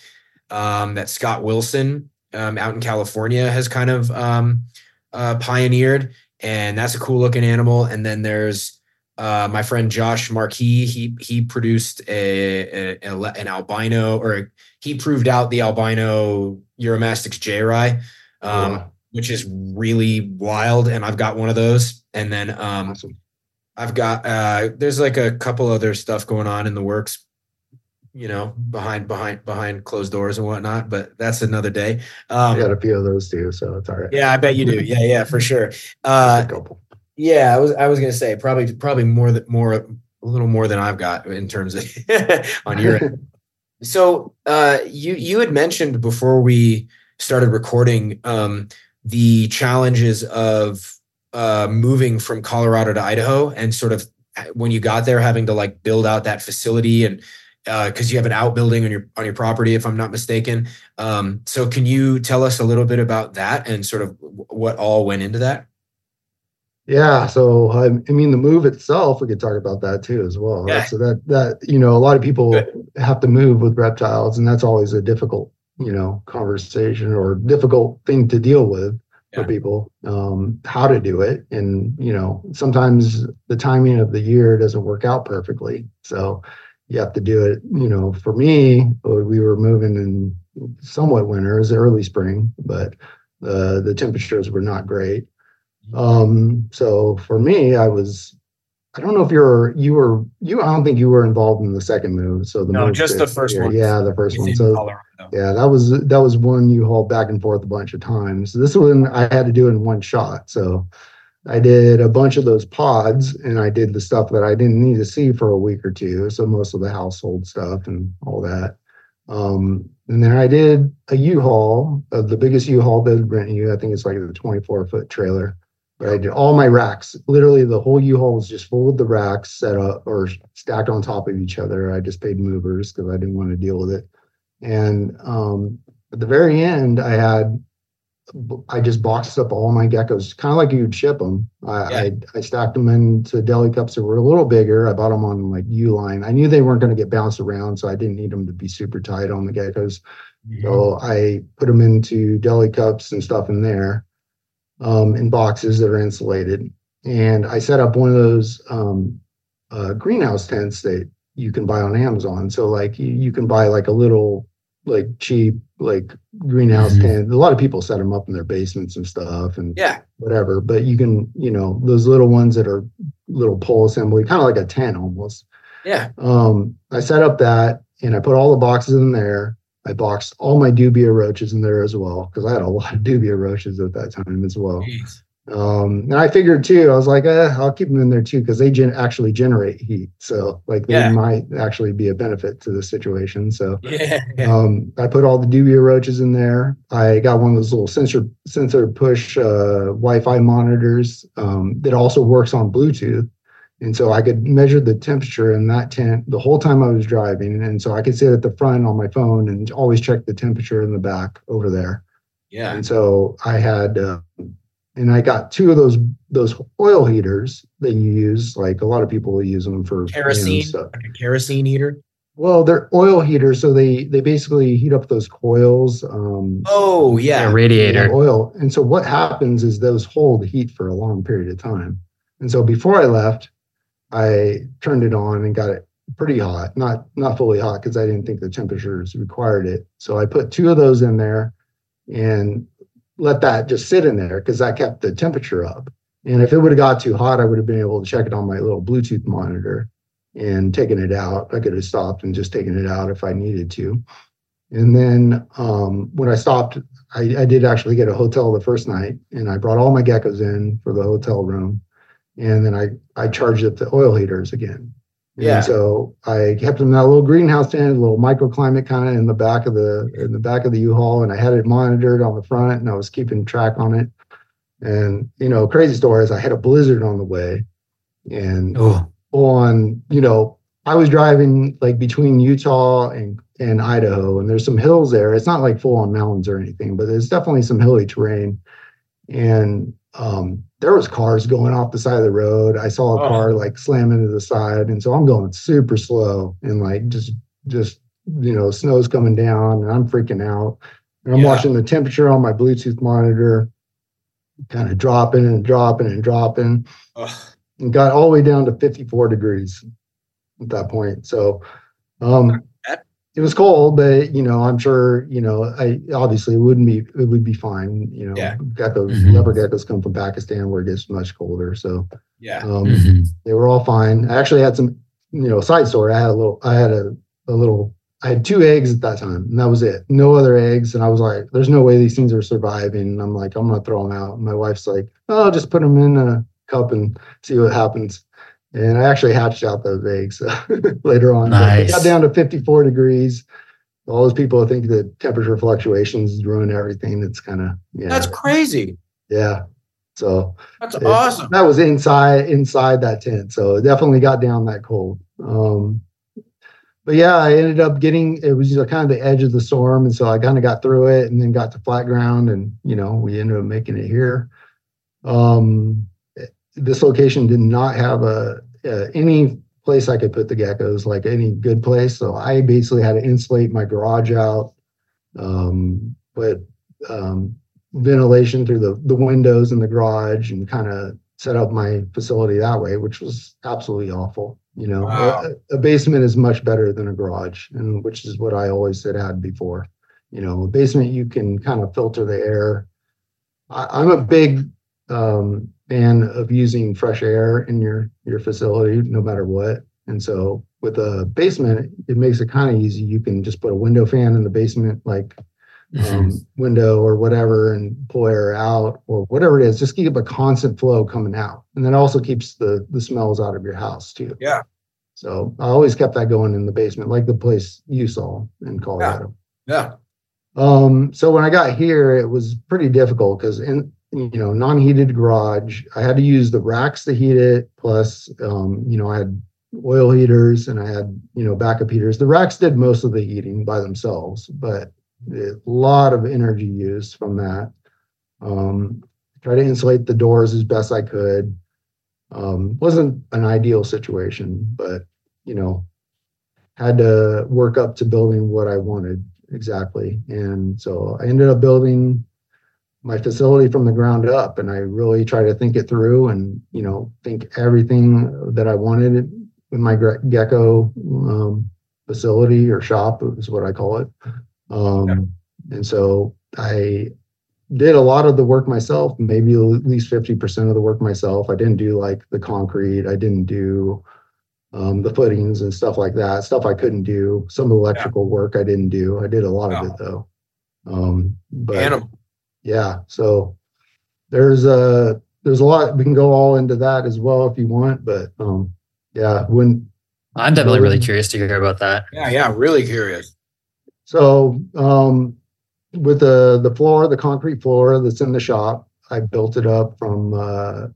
um, that Scott Wilson um, out in California has kind of um, uh, pioneered, and that's a cool looking animal. And then there's uh, my friend Josh Marquis. He he produced a, a, a, an albino, or he proved out the albino uromastix geyri, um, yeah. which is really wild. And I've got one of those. And then um, awesome. I've got uh there's like a couple other stuff going on in the works, you know, behind behind behind closed doors and whatnot, but that's another day. Um, I got a few of those too, so it's all right. Yeah, I bet you do. Yeah, yeah, for sure. Uh, yeah, I was I was gonna say probably probably more than more a little more than I've got in terms of on your end. So uh, you you had mentioned before we started recording um, the challenges of uh, moving from Colorado to Idaho and sort of when you got there having to like build out that facility and because uh, you have an outbuilding on your on your property if I'm not mistaken. Um, so can you tell us a little bit about that and sort of what all went into that? Yeah, so I, I mean the move itself, we could talk about that too as well. Yeah. So that that you know a lot of people Good. have to move with reptiles, and that's always a difficult you know conversation or difficult thing to deal with for people um, how to do it and you know sometimes the timing of the year doesn't work out perfectly so you have to do it you know for me we were moving in somewhat winter it was early spring but the the temperatures were not great um so for me i was I don't know if you're you were you. I don't think you were involved in the second move. So the no, just the first one. Yeah, the first one. So Colorado. yeah, that was that was one you hauled back and forth a bunch of times. This one I had to do in one shot. So I did a bunch of those pods, and I did the stuff that I didn't need to see for a week or two. So most of the household stuff and all that. Um, and then I did a U-Haul, uh, the biggest U-Haul they'd rent you. I think it's like a 24 foot trailer I did all my racks. Literally, the whole U-Haul was just full of the racks set up or stacked on top of each other. I just paid movers because I didn't want to deal with it. And um, at the very end, I had I just boxed up all my geckos, kind of like you'd ship them. I, yeah. I, I stacked them into deli cups that were a little bigger. I bought them on like Uline. I knew they weren't going to get bounced around, so I didn't need them to be super tight on the geckos. Mm-hmm. So I put them into deli cups and stuff in there um, in boxes that are insulated. And I set up one of those um, uh, greenhouse tents that you can buy on Amazon. So like you, you can buy like a little like cheap like greenhouse mm-hmm. tent. A lot of people set them up in their basements and stuff and yeah, whatever. But you can, you know, those little ones that are little pole assembly, kind of like a tent almost. Yeah. Um, I set up that and I put all the boxes in there I boxed all my dubia roaches in there as well because I had a lot of dubia roaches at that time as well. Um, and I figured too, I was like, eh, I'll keep them in there too because they gen- actually generate heat. So like they yeah. might actually be a benefit to the situation. So yeah. um, I put all the dubia roaches in there. I got one of those little sensor SensorPush uh, Wi-Fi monitors um, that also works on Bluetooth. And so I could measure the temperature in that tent the whole time I was driving. And so I could sit at the front on my phone and always check the temperature in the back over there. Yeah. And so I had, uh, and I got two of those those oil heaters that you use. Like a lot of people use them for kerosene, like a kerosene heater. Well, they're oil heaters, so they they basically heat up those coils. Um, oh yeah, radiator oil. And so what happens is those hold heat for a long period of time. And so before I left, I turned it on and got it pretty hot, not not fully hot because I didn't think the temperatures required it. So I put two of those in there and let that just sit in there because I kept the temperature up. And if it would have got too hot, I would have been able to check it on my little Bluetooth monitor and taken it out. I could have stopped and just taken it out if I needed to. And then um, when I stopped, I, I, did actually get a hotel the first night, and I brought all my geckos in for the hotel room, and then I I charged up the oil heaters again. Yeah. And so I kept them in that little greenhouse tent, a little microclimate kind of in the back of the in the back of the U-Haul, and I had it monitored on the front, and I was keeping track on it. And you know, crazy story is I had a blizzard on the way, and oh. on you know I was driving like between Utah and and Idaho, and there's some hills there. It's not like full on mountains or anything, but there's definitely some hilly terrain. And um, there was cars going off the side of the road. I saw a oh. car like slam into the side, and so I'm going super slow and like just just you know snow's coming down, and I'm freaking out. And I'm yeah. watching the temperature on my Bluetooth monitor, kind of dropping and dropping and dropping, and got all the way down to 54 degrees at that point. So um, it was cold, but you know, I'm sure, you know, I obviously it wouldn't be it would be fine. You know, yeah. geckos, mm-hmm. leopard geckos come from Pakistan where it gets much colder. So yeah, um, mm-hmm. they were all fine. I actually had some, you know, side story. I had a little, I had a, a little, I had two eggs at that time, and that was it. No other eggs, and I was like, "There's no way these things are surviving." And I'm like, "I'm gonna throw them out." And my wife's like, "Oh, just put them in a cup and see what happens." And I actually hatched out those eggs later on. Nice. got down to 54 degrees. All those people think that temperature fluctuations ruin everything. It's kind of yeah. That's crazy. Yeah. So that's it, awesome. That was inside inside that tent. So it definitely got down that cold. Um, but yeah, I ended up getting it was kind of the edge of the storm, and so I kind of got through it, and then got to flat ground, and you know we ended up making it here. Um, this location did not have a uh, any place I could put the geckos, like any good place. So I basically had to insulate my garage out, um, put um, ventilation through the the windows in the garage, and kind of set up my facility that way, which was absolutely awful. You know, wow. a, a, basement is much better than a garage, and which is what I always said had before. You know, a basement you can kind of filter the air. I, I'm a big um, fan of using fresh air in your your facility no matter what. And so with a basement it makes it kind of easy. You can just put a window fan in the basement like um, window or whatever and pull air out or whatever it is. Just keep a constant flow coming out. And then also keeps the the smells out of your house too. Yeah. So i always kept that going in the basement like the place you saw in colorado. Yeah, yeah. Um, so when I got here, it was pretty difficult because in you know, non-heated garage. I had to use the racks to heat it. Plus, um, you know, I had oil heaters and I had, you know, backup heaters. The racks did most of the heating by themselves, but a lot of energy used from that. Um, try to insulate the doors as best I could. Um, wasn't an ideal situation, but you know, had to work up to building what I wanted exactly. And so I ended up building my facility from the ground up and i really try to think it through and you know think everything that i wanted in my gecko um, facility or shop is what i call it. Um, yeah. and so i did a lot of the work myself maybe at least 50% of the work myself. I didn't do like the concrete. I didn't do um, the footings and stuff like that stuff i couldn't do. Some of the electrical yeah. work i didn't do. I did a lot of it though. Um, but Animal yeah so there's a there's a lot we can go all into that as well if you want but um yeah when i'm definitely really curious to hear about that. Yeah yeah really curious. So um with the the floor the concrete floor that's in the shop i built it up from uh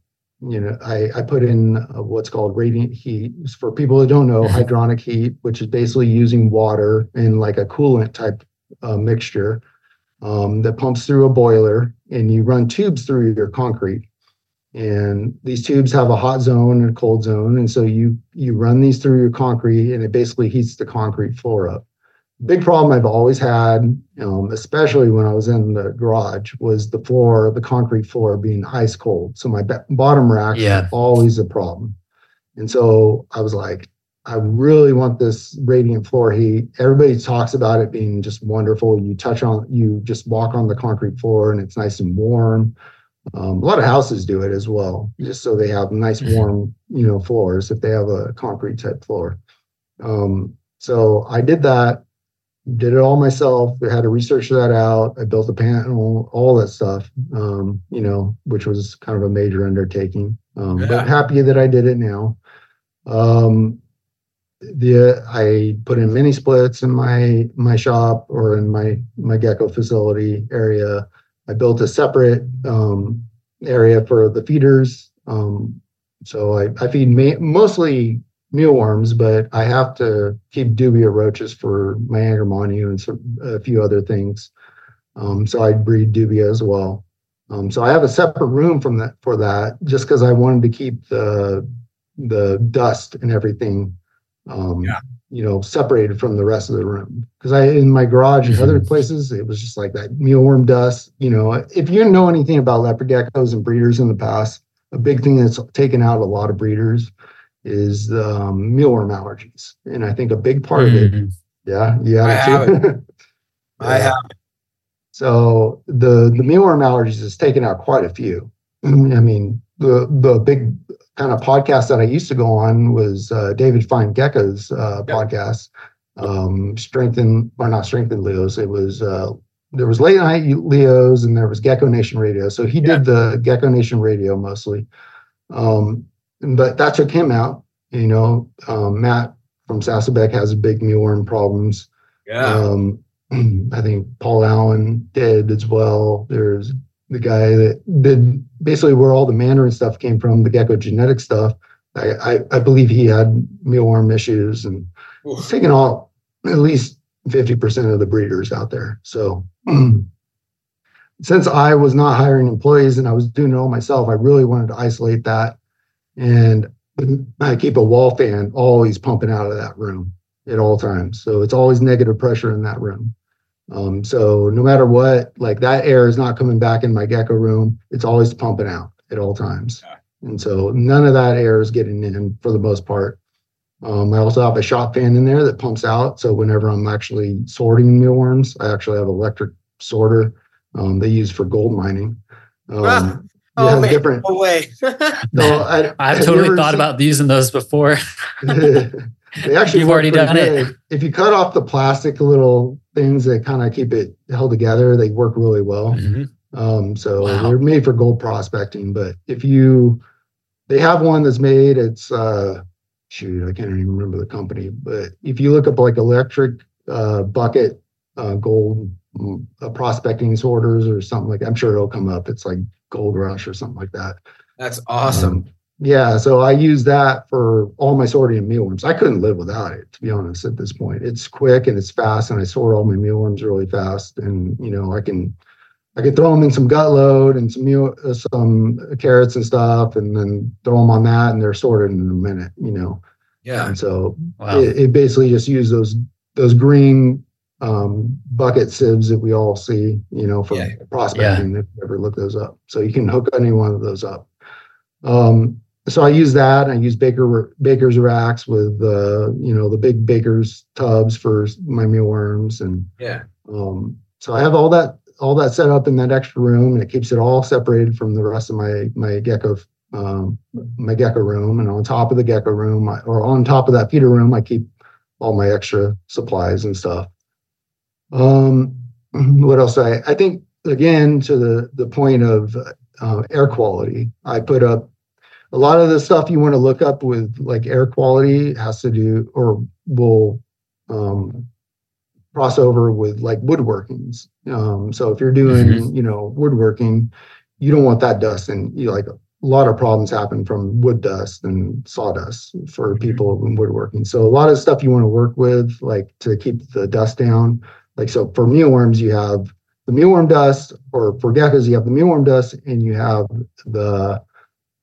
you know, I, I put in uh, what's called radiant heat. For people that don't know hydronic heat, which is basically using water in like a coolant type uh, mixture um, that pumps through a boiler and you run tubes through your concrete. And these tubes have a hot zone and a cold zone. And so you you run these through your concrete and it basically heats the concrete floor up big problem I've always had, um, especially when I was in the garage, was the floor, the concrete floor being ice cold. So my b- bottom rack yeah. always a problem. And so I was like, I really want this radiant floor heat. Everybody talks about it being just wonderful. You touch on, you just walk on the concrete floor and it's nice and warm. Um, a lot of houses do it as well, just so they have nice mm-hmm. warm, you know, floors if they have a concrete type floor. Um, so I did that did it all myself. I had to research that out. I built a panel, all that stuff, um, you know, which was kind of a major undertaking. Um, yeah. But happy that I did it now. Um, the I put in mini splits in my my shop or in my my gecko facility area. I built a separate um, area for the feeders. Um, so I, I feed ma- mostly mealworms, but I have to keep dubia roaches for my Angramainyu and some, a few other things. Um, so I breed dubia as well. Um, so I have a separate room from that for that, just because I wanted to keep the the dust and everything, um, yeah. you know, separated from the rest of the room. Because I in my garage and mm-hmm. other places, it was just like that mealworm dust. You know, if you know anything about leopard geckos and breeders in the past, a big thing that's taken out a lot of breeders is um, mealworm allergies, and I think a big part mm-hmm. of it. Mm-hmm. Yeah, yeah, I have it. I have. So the the mealworm allergies has taken out quite a few. I mean, the the big kind of podcast that I used to go on was uh, David Fine Gecko's uh, podcast. Um, strengthen or not strengthen Leos. It was uh, there was late night Leos and there was Gecko Nation Radio. So he did the Gecko Nation Radio mostly. Um, but that took him out. You know, um, Matt from Sassabeck has big mealworm problems. Yeah. Um, I think Paul Allen did as well. There's the guy that did basically where all the Mandarin stuff came from, the gecko genetic stuff. I, I, I believe he had mealworm issues and Oof. taken all at least 50% of the breeders out there. So mm. since I was not hiring employees and I was doing it all myself, I really wanted to isolate that and I keep a wall fan always pumping out of that room at all times. So it's always negative pressure in that room. Um, so no matter what, like that air is not coming back in my gecko room. It's always pumping out at all times. And so none of that air is getting in for the most part. Um, I also have a shop fan in there that pumps out. So whenever I'm actually sorting mealworms, I actually have electric sorter um, they use for gold mining. Um, ah. Oh, man, different. No way. no, I, I've totally thought seen, about using those before. they actually You've already done good. it. If you cut off the plastic little things that kind of keep it held together, they work really well. Mm-hmm. Um, so wow. they're made for gold prospecting. But if you, they have one that's made. It's uh, shoot, I can't even remember the company. But if you look up like electric uh, bucket uh, gold mm, uh, prospecting sorters or something like, that, I'm sure it'll come up. It's like Gold Rush or something like that. That's awesome. Um, yeah, so I use that for all my sorting of mealworms. I couldn't live without it, to be honest. At this point, it's quick and it's fast, and I sort all my mealworms really fast. And you know, I can, I can throw them in some gut load and some meal, uh, some carrots and stuff, and then throw them on that, and they're sorted in a minute. You know. Yeah. And so wow. it, it basically just use those those green um, bucket sieves that we all see, you know, for yeah. prospecting. Yeah. If you ever look those up, so you can hook any one of those up. Um, so I use that. I use Baker Baker's racks with uh, you know the big Baker's tubs for my mealworms, and yeah. Um, so I have all that all that set up in that extra room, and it keeps it all separated from the rest of my my gecko um, my gecko room. And on top of the gecko room, or on top of that feeder room, I keep all my extra supplies and stuff. Um, what else? I I think again to the the point of uh, air quality. I put up a lot of the stuff you want to look up with like air quality has to do or will um, cross over with like woodworkings. Um, so if you're doing mm-hmm. you know woodworking, you don't want that dust and you like a lot of problems happen from wood dust and sawdust for mm-hmm. people in woodworking. So a lot of stuff you want to work with, like to keep the dust down. Like so for mealworms, you have the mealworm dust, or for geckos, you have the mealworm dust, and you have the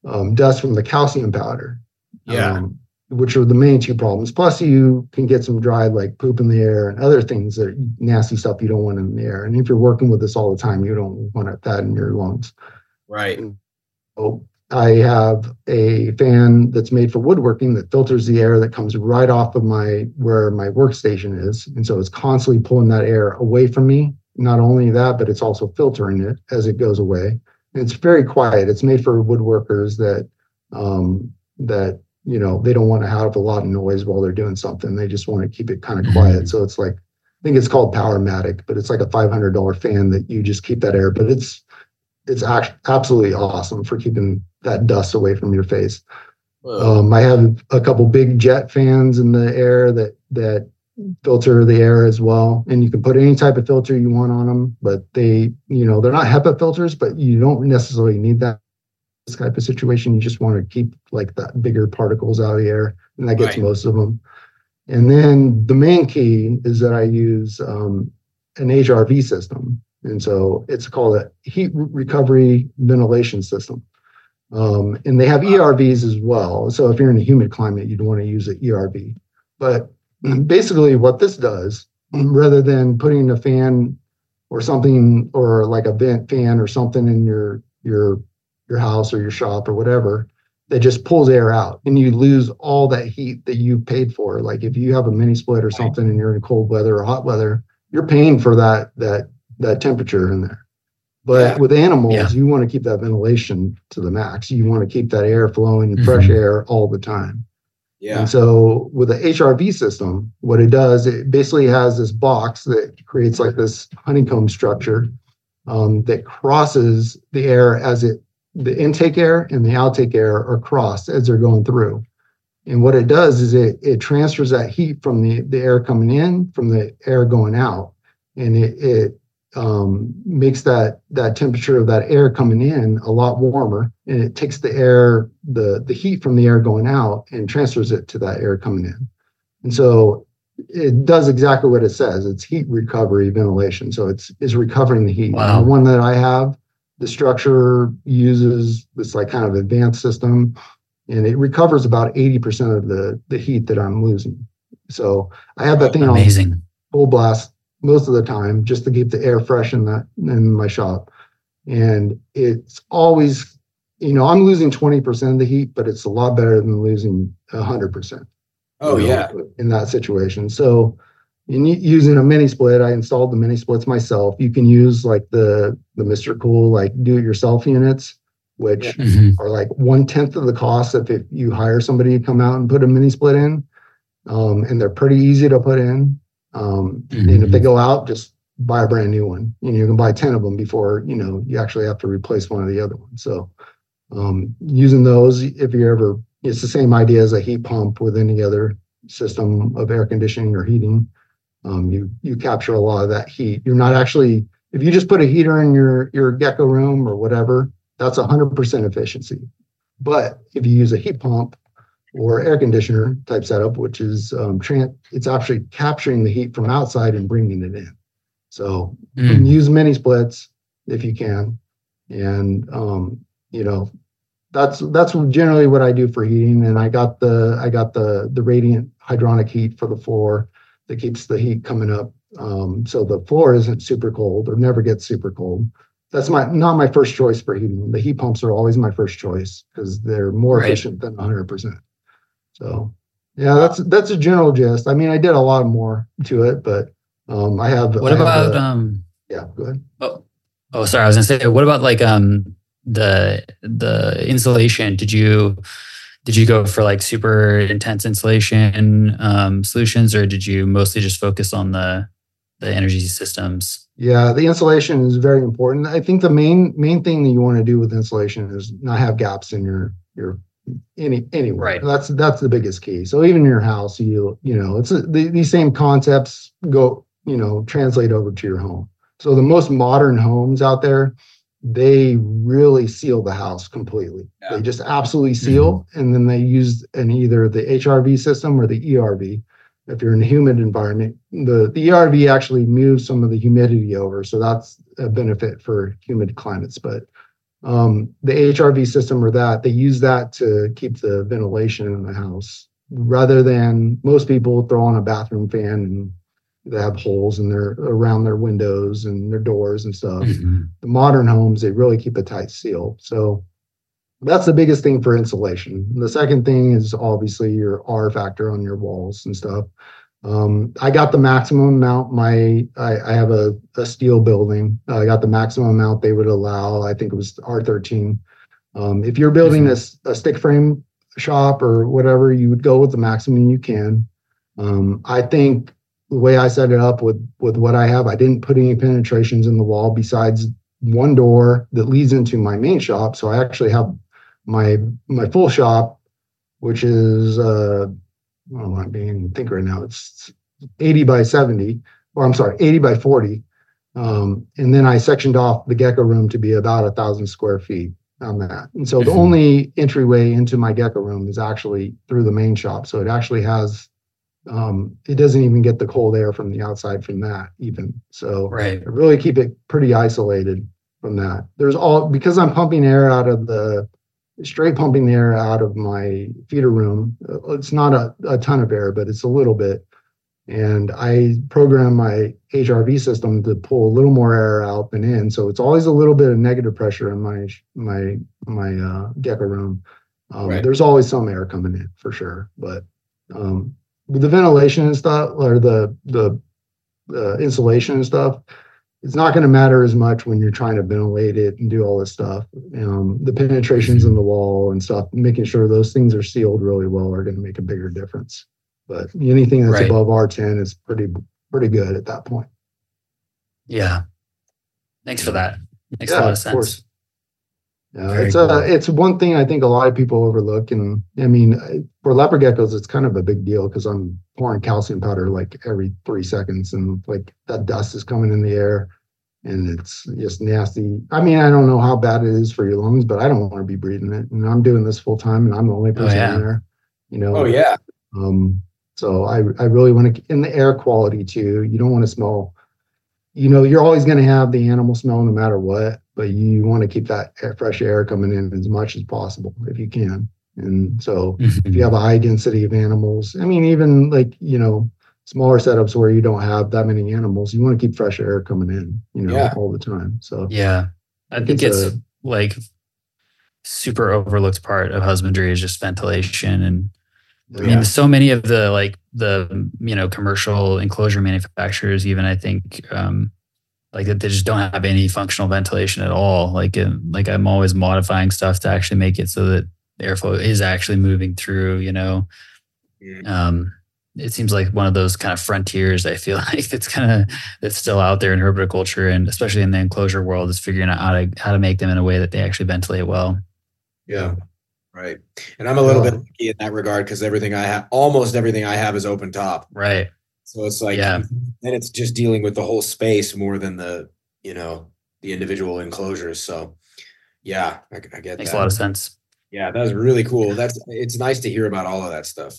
um, dust from the calcium powder. Yeah. Um, which are the main two problems. Plus, you can get some dried like poop in the air and other things that nasty stuff you don't want in the air. And if you're working with this all the time, you don't want that in your lungs. Right. So I have a fan that's made for woodworking that filters the air that comes right off of my where my workstation is, and so it's constantly pulling that air away from me. Not only that, but it's also filtering it as it goes away. It's very quiet. It's made for woodworkers that um, that you know they don't want to have a lot of noise while they're doing something. They just want to keep it kind of quiet. Mm-hmm. So it's like I think it's called Powermatic, but it's like a five hundred dollar fan that you just keep that air. But it's it's actually absolutely awesome for keeping that dust away from your face. Um, I have a couple big jet fans in the air that that filter the air as well, and you can put any type of filter you want on them. But they, you know, they're not HEPA filters, but you don't necessarily need that this type of situation. You just want to keep like the bigger particles out of the air, and that gets right. most of them. And then the main key is that I use um, an HRV system. And so it's called a heat recovery ventilation system. Um, and they have ERVs as well. So if you're in a humid climate, you'd want to use an ERV. But basically, what this does, rather than putting a fan or something or like a vent fan or something in your your your house or your shop or whatever, that just pulls air out and you lose all that heat that you paid for. Like if you have a mini split or something and you're in cold weather or hot weather, you're paying for that that that temperature in there. But yeah. with animals, yeah. you want to keep that ventilation to the max. You want to keep that air flowing and mm-hmm. fresh air all the time. Yeah. And so with the HRV system, what it does, it basically has this box that creates like this honeycomb structure um, that crosses the air as it, the intake air and the outtake air are crossed as they're going through. And what it does is it, it transfers that heat from the, the air coming in from the air going out. And it, it um, makes that that temperature of that air coming in a lot warmer, and it takes the air the the heat from the air going out and transfers it to that air coming in. And so it does exactly what it says. It's heat recovery ventilation. So it's is recovering the heat. Wow. The one that I have, the structure uses this like kind of advanced system, and it recovers about 80% of the the heat that I'm losing. So I have that thing amazing full blast most of the time just to keep the air fresh in that in my shop. And it's always, you know, I'm losing 20% of the heat, but it's a lot better than losing 100%. Oh, know, yeah. In that situation. So, in using a mini split, I installed the mini splits myself. You can use like the the Mr. Cool like do it yourself units, which yeah. mm-hmm. are like one tenth of the cost if, if you hire somebody to come out and put a mini split in. Um, and they're pretty easy to put in. Um, mm-hmm. And if they go out, just buy a brand new one. You know, you can buy 10 of them before, you know, you actually have to replace one of the other ones. So um, using those, if you're ever, it's the same idea as a heat pump with any other system of air conditioning or heating. Um, you you capture a lot of that heat. You're not actually if you just put a heater in your your gecko room or whatever, that's 100% efficiency. But if you use a heat pump, or air conditioner type setup, which is um, tran- it's actually capturing the heat from outside and bringing it in. So mm. use mini splits if you can, and um, you know that's that's generally what I do for heating. And I got the I got the the radiant hydronic heat for the floor that keeps the heat coming up. Um, so the floor isn't super cold or never gets super cold. That's my not my first choice for heating. The heat pumps are always my first choice because they're more right. efficient than 100 percent. So yeah, that's that's a general gist. I mean, I did a lot more to it, but um, I have. What I about um? Yeah, go ahead. Oh, oh, sorry. I was gonna say, what about like um the the insulation? Did you did you go for like super intense insulation um, solutions, or did you mostly just focus on the the energy systems? Yeah, the insulation is very important. I think the main main thing that you want to do with insulation is not have gaps in your your any anywhere. Right. That's that's the biggest key. So even in your house, you you know, it's a, the, these same concepts go you know translate over to your home. So the most modern homes out there, they really seal the house completely. Yeah. They just absolutely seal, mm-hmm. and then they use an either the HRV system or the ERV. If you're in a humid environment, the the ERV actually moves some of the humidity over, so that's a benefit for humid climates. But um, the HRV system or that they use that to keep the ventilation in the house rather than most people throw on a bathroom fan and they have holes in their around their windows and their doors and stuff. Mm-hmm. The modern homes they really keep a tight seal. So that's the biggest thing for insulation. The second thing is obviously your R factor on your walls and stuff. Um, I got the maximum amount. My I, I have a, a, steel building. I got the maximum amount they would allow. I think it was R13. Um, if you're building mm-hmm. a, a stick frame shop or whatever, you would go with the maximum you can. Um, I think the way I set it up with with what I have, I didn't put any penetrations in the wall besides one door that leads into my main shop. So I actually have my my full shop, which is uh, well, I'm being think right now. It's 80 by 70, or I'm sorry, 80 by 40. Um, and then I sectioned off the gecko room to be about a thousand square feet on that. And so the mm-hmm. only entryway into my gecko room is actually through the main shop. So it actually has um, it doesn't even get the cold air from the outside from that even. So right. I really keep it pretty isolated from that. There's all because I'm pumping air out of the straight pumping the air out of my feeder room. Uh, it's not a, a ton of air, but it's a little bit. And I program my HRV system to pull a little more air out than in. So it's always a little bit of negative pressure in my my my uh, gecko room. Um, right. There's always some air coming in for sure, but um, with the ventilation and stuff or the the uh, insulation and stuff it's not going to matter as much when you're trying to ventilate it and do all this stuff. Um, the penetrations in the wall and stuff making sure those things are sealed really well are going to make a bigger difference. But anything that's right. above r10 is pretty pretty good at that point. Yeah. Thanks for that. Makes yeah, a lot of sense course. Yeah, it's cool. a it's one thing I think a lot of people overlook, and I mean for leopard geckos, it's kind of a big deal because I'm pouring calcium powder like every three seconds, and like that dust is coming in the air, and it's just nasty. I mean, I don't know how bad it is for your lungs, but I don't want to be breathing it, and I'm doing this full time, and I'm the only oh, person oh, yeah. there. You know. Oh yeah. Um. So I I really want to in the air quality too. You don't want to smell. You know, you're always going to have the animal smell no matter what but you want to keep that fresh air coming in as much as possible if you can. And so if you mm-hmm. have a high density of animals, I mean, even like, you know, smaller setups where you don't have that many animals, you want to keep fresh air coming in, you know, yeah. all the time. So yeah, I, think, it's, it's a, like super overlooked part of husbandry is just ventilation and I mean, so many of the like the you know commercial enclosure manufacturers, even I think um, like they just don't have any functional ventilation at all. Like, like I'm always modifying stuff to actually make it so that airflow is actually moving through. You know, um, it seems like one of those kind of frontiers. I feel like that's kind of that's still out there in herpetoculture and especially in the enclosure world is figuring out how to how to make them in a way that they actually ventilate well. Yeah. Right. And I'm a little bit lucky in that regard because everything I have, almost everything I have is open top. Right. So it's like, yeah. then it's just dealing with the whole space more than the, you know, the individual enclosures. So yeah, I, I get Makes that. a lot of sense. Yeah, that was really cool. That's, it's nice to hear about all of that stuff.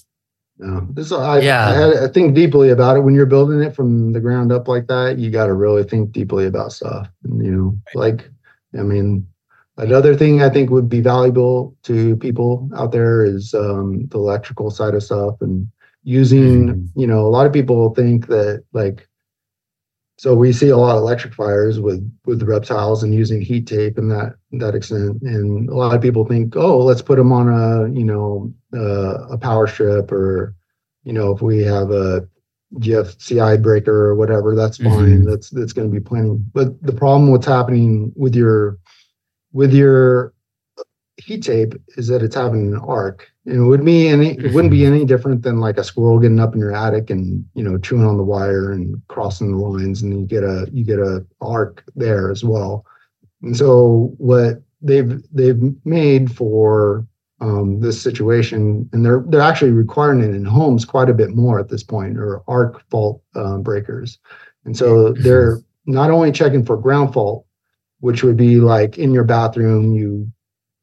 Yeah, this I, yeah. I, I think deeply about it when you're building it from the ground up like that. You got to really think deeply about stuff. And, you know, like I mean, another thing I think would be valuable to people out there is um, the electrical side of stuff and using mm-hmm. you know a lot of people think that like so we see a lot of electric fires with with the reptiles and using heat tape and that that extent and a lot of people think oh let's put them on a you know uh, a power strip or you know if we have a GFCI breaker or whatever that's fine mm-hmm. that's that's going to be plenty but the problem what's happening with your with your heat tape is that it's having an arc it would be any it wouldn't be any different than like a squirrel getting up in your attic and you know chewing on the wire and crossing the lines and you get a you get a arc there as well. And so what they've they've made for um, this situation and they're they're actually requiring it in homes quite a bit more at this point or arc fault um, breakers. And so they're not only checking for ground fault which would be like in your bathroom, you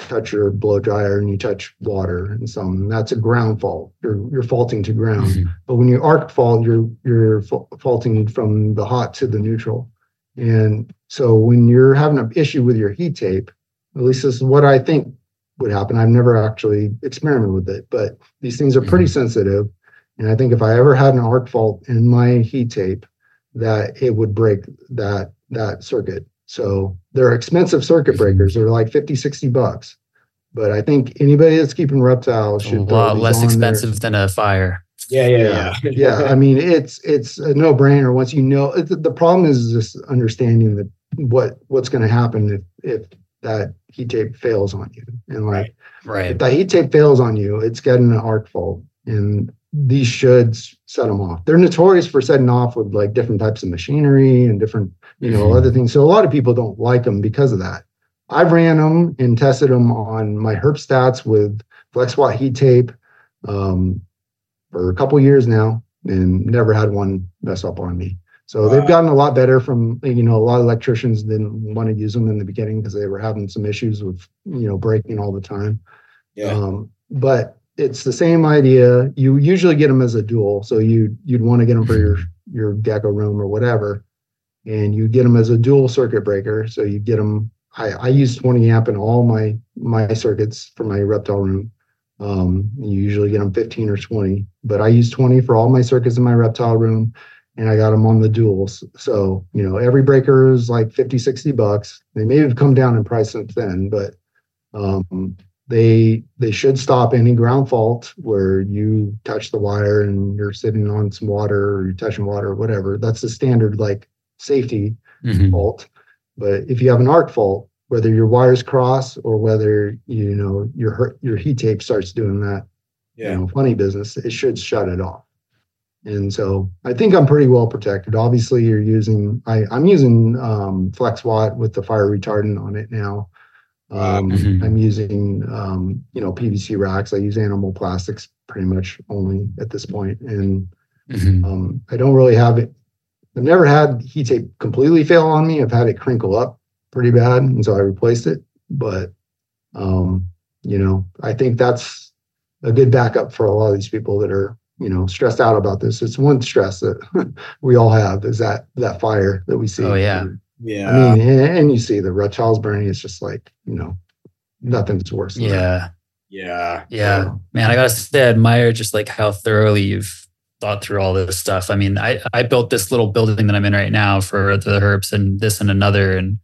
touch your blow dryer and you touch water and some that's a ground fault. You're you're faulting to ground. Mm-hmm. but when you arc fault you're you're faulting from the hot to the neutral. And so when you're having an issue with your heat tape at least this is what i think would happen. I've never actually experimented with it but these things are pretty mm-hmm. sensitive. And i think if i ever had an arc fault in my heat tape that it would break that that circuit so they're expensive circuit breakers. They're like 50, 60 bucks. But I think anybody that's keeping reptiles should a lot less expensive there. than a fire. Yeah, yeah, yeah. Yeah, yeah. I mean, it's it's a no brainer once you know. The problem is just understanding that what what's going to happen if if that heat tape fails on you, and like right, if that heat tape fails on you, it's getting an arc fault, and these should set them off. They're notorious for setting off with like different types of machinery and different you know, mm-hmm. other things. So a lot of people don't like them because of that. I've ran them and tested them on my HerpStats with FlexWatt heat tape um, for a couple years now and never had one mess up on me. So wow. they've gotten a lot better from, you know, a lot of electricians didn't want to use them in the beginning because they were having some issues with, you know, breaking all the time. Yeah. Um, but it's the same idea. You usually get them as a dual. So you, you'd want to get them for your, your gecko room or whatever and you get them as a dual circuit breaker. So you get them. I, I use 20 amp in all my my circuits for my reptile room. Um, you usually get them 15 or 20, but I use 20 for all my circuits in my reptile room, and I got them on the duals. So you know every breaker is like 50, 60 bucks. They may have come down in price since then, but um, they they should stop any ground fault where you touch the wire and you're sitting on some water or you're touching water or whatever. That's the standard like safety mm-hmm. fault. But if you have an arc fault, whether your wires cross or whether you know your your heat tape starts doing that, yeah. you know, funny business, it should shut it off. And so I think I'm pretty well protected. Obviously, you're using I, I'm using um, FlexWatt with the fire retardant on it now. Um, mm-hmm. I'm using um, you know PVC racks. I use animal plastics pretty much only at this point, and mm-hmm. um, I don't really have it, I've never had heat tape completely fail on me. I've had it crinkle up pretty bad, and so I replaced it. But um, you know, I think that's a good backup for a lot of these people that are you know stressed out about this. It's one stress that we all have is that that fire that we see. Oh yeah, and, yeah. I mean, and you see the reptiles burning. It's just like you know, nothing's worse. yeah. That. Yeah. Yeah. So, Man, I gotta say, I admire just like how thoroughly you've thought through all this stuff. I mean, I, I built this little building that I'm in right now for the herps and this and another, and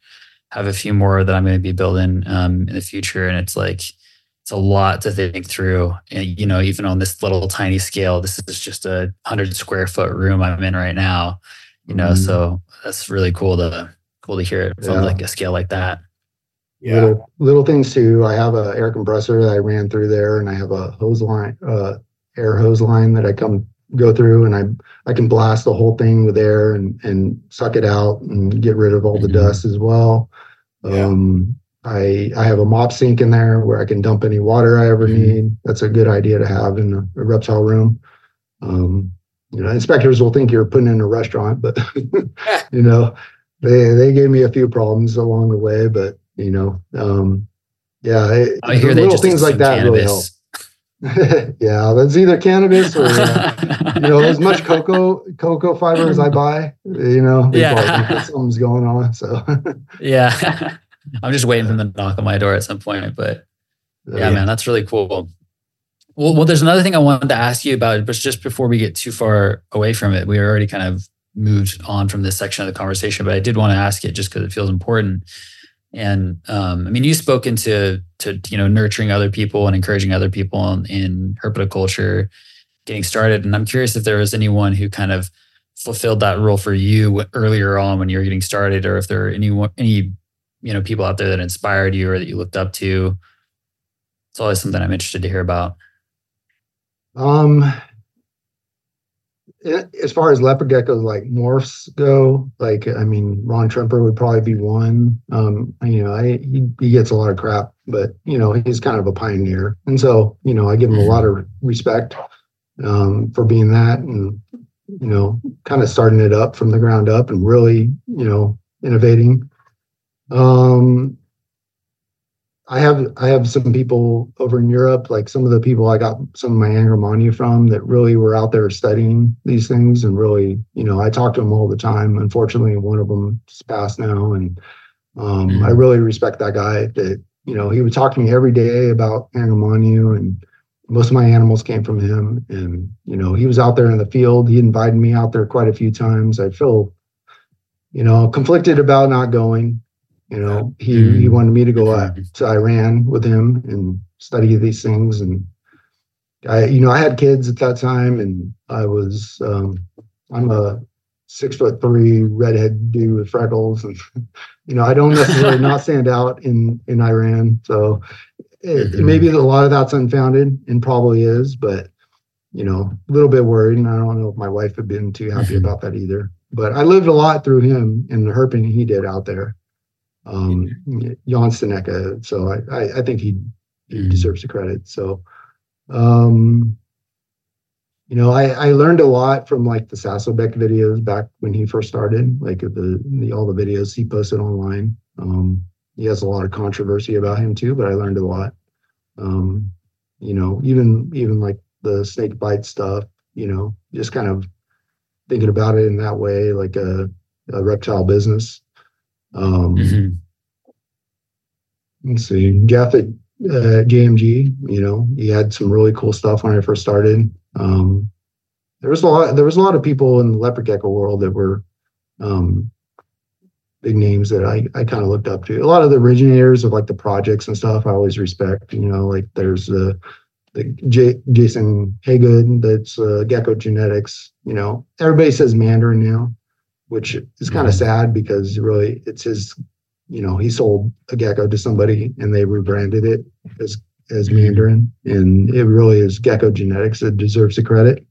have a few more that I'm going to be building um, in the future. And it's like, it's a lot to think through. And, you know, even on this little tiny scale, this is just a hundred square foot room I'm in right now, you know, mm. so that's really cool to, cool to hear it from yeah. like a scale like that. Yeah. Little, little things too. I have a air compressor that I ran through there and I have a hose line, uh, air hose line that I come go through and I I can blast the whole thing with air and and suck it out and get rid of all the mm-hmm. dust as well. Yeah. Um, I I have a mop sink in there where I can dump any water I ever mm-hmm. need. That's a good idea to have in a, a reptile room. Um, you know, inspectors will think you're putting in a restaurant, but you know, they they gave me a few problems along the way, but you know, um, yeah, it, I hear little things like that cannabis. really help. yeah, that's either cannabis or uh, you know as much cocoa cocoa fiber as I buy. You know, yeah, something's going on. So yeah, I'm just waiting for them to knock on my door at some point. But yeah, yeah, man, that's really cool. Well, well, there's another thing I wanted to ask you about, but just before we get too far away from it, we are already kind of moved on from this section of the conversation, but I did want to ask it just because it feels important. And um, I mean, you've spoken to to you know nurturing other people and encouraging other people in, in herpetoculture, getting started. And I'm curious if there was anyone who kind of fulfilled that role for you earlier on when you were getting started, or if there are any any you know people out there that inspired you or that you looked up to. It's always something I'm interested to hear about. Um, as far as leopard geckos like morphs go, like I mean, Ron Tremper would probably be one. Um, you know, I, he, he gets a lot of crap, but you know, he's kind of a pioneer, and so you know, I give him a lot of respect um, for being that, and you know, kind of starting it up from the ground up and really, you know, innovating. Um, I have I have some people over in Europe, like some of the people I got some of my Angramainyu from that really were out there studying these things and really, you know, I talk to them all the time. Unfortunately, one of them is passed now, and um, mm-hmm. I really respect that guy. That you know, he would talk to me every day about Angramainyu, and most of my animals came from him. And you know, he was out there in the field. He invited me out there quite a few times. I feel, you know, conflicted about not going you know, he mm-hmm. he wanted me to go uh, to Iran with him and study these things. And I, you know, I had kids at that time, and I was um, I'm a six foot three redhead dude with freckles, and you know, I don't necessarily not stand out in in Iran. So it, mm-hmm. maybe a lot of that's unfounded, and probably is, but you know, a little bit worried, and I don't know if my wife had been too happy mm-hmm. about that either. But I lived a lot through him and the herping he did out there um, Jan Steneka. So I, I, I think he, he mm. deserves the credit. So, um, you know, I, I learned a lot from like the Sasolbeck videos back when he first started, like the, the all the videos he posted online. Um, he has a lot of controversy about him too, but I learned a lot. Um, you know, even even like the snake bite stuff, you know, just kind of thinking about it in that way, like a, a reptile business. Um, mm-hmm. Let's see, Jeff at uh, JMG, you know, he had some really cool stuff when I first started. Um, there was a lot. There was a lot of people in the leopard gecko world that were um, big names that I, I kind of looked up to. A lot of the originators of like the projects and stuff, I always respect. You know, like there's the the J, Jason Haygood, that's uh, Gecko Genetics. You know, everybody says Mandarin now which is kind of sad because really it's his, you know, he sold a gecko to somebody and they rebranded it as as. Mandarin, and it really is Gecko Genetics that deserves the credit.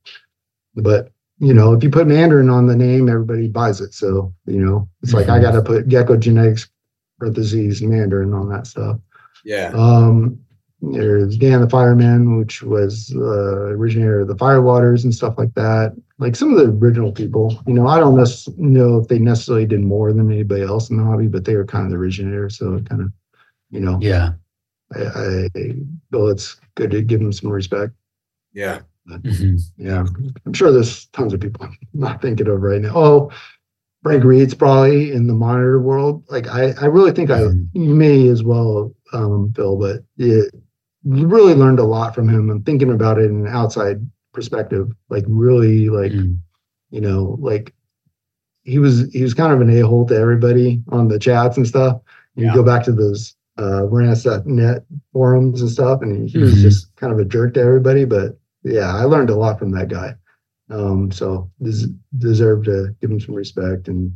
But you know, if you put Mandarin on the name, everybody buys it. So you know, it's like I got to put Gecko Genetics parentheses Mandarin on that stuff. Yeah. Um, there's Dan the Fireman, which was uh, originator of the Firewaters and stuff like that. Like some of the original people, you know, I don't know if they necessarily did more than anybody else in the hobby, but they were kind of the originator. So kind of, you know, yeah. I, I feel it's good to give them some respect. Yeah. But, mm-hmm. Yeah. I'm sure there's tons of people I'm not thinking of right now. Oh, Frank Retes probably in the monitor world. Like I, I really think mm-hmm. I may as well, um, Phil, but it, really learned a lot from him and thinking about it in an outside perspective like really like mm. you know like he was he was kind of an a-hole to everybody on the chats and stuff you go back to those uh net forums and stuff and he, was mm-hmm. just kind of a jerk to everybody but yeah i learned a lot from that guy um so des- deserve to give him some respect and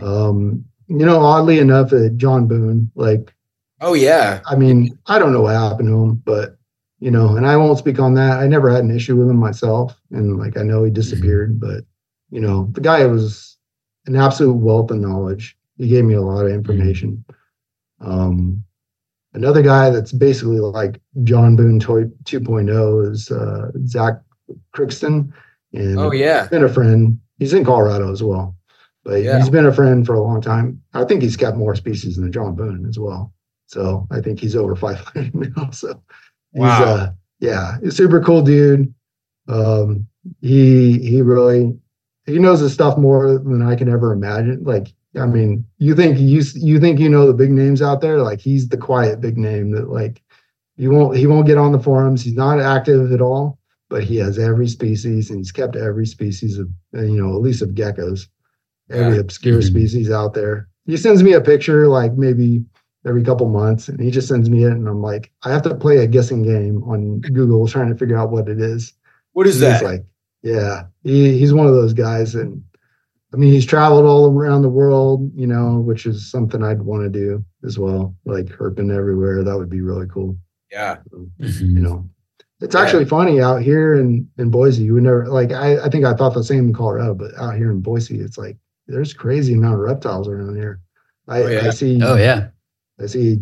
um you know oddly enough uh, john boone like Oh yeah. I mean, I don't know what happened to him, but you know, and I won't speak on that. I never had an issue with him myself, and like I know he disappeared, mm-hmm. but you know, the guy was an absolute wealth of knowledge. He gave me a lot of information. Mm-hmm. Um, another guy that's basically like John Boone 2.0 is uh, Zach Crookston. And oh yeah, he's been a friend. He's in Colorado as well, but yeah. he's been a friend for a long time. I think he's got more species than John Boone as well. So I think he's over 500 now. So he's, wow. uh, yeah, he's super cool dude. Um, he, he really, he knows his stuff more than I can ever imagine. Like, I mean, you think you, you think, you know, the big names out there, like he's the quiet big name that like, you won't, he won't get on the forums. He's not active at all, but he has every species and he's kept every species of, you know, at least of geckos, every yeah. obscure mm-hmm. species out there. He sends me a picture, like maybe every couple months and he just sends me it and I'm like, I have to play a guessing game on Google trying to figure out what it is. What is that? like, yeah, he, he's one of those guys. And I mean, he's traveled all around the world, you know, which is something I'd want to do as well. Like herping everywhere. That would be really cool. Yeah. So, mm-hmm. You know, it's actually funny out here in, in Boise. You would never like, I, I think I thought the same in Colorado, but out here in Boise, it's like, there's crazy amount of reptiles around here. I, oh, yeah. I see. Oh yeah I see,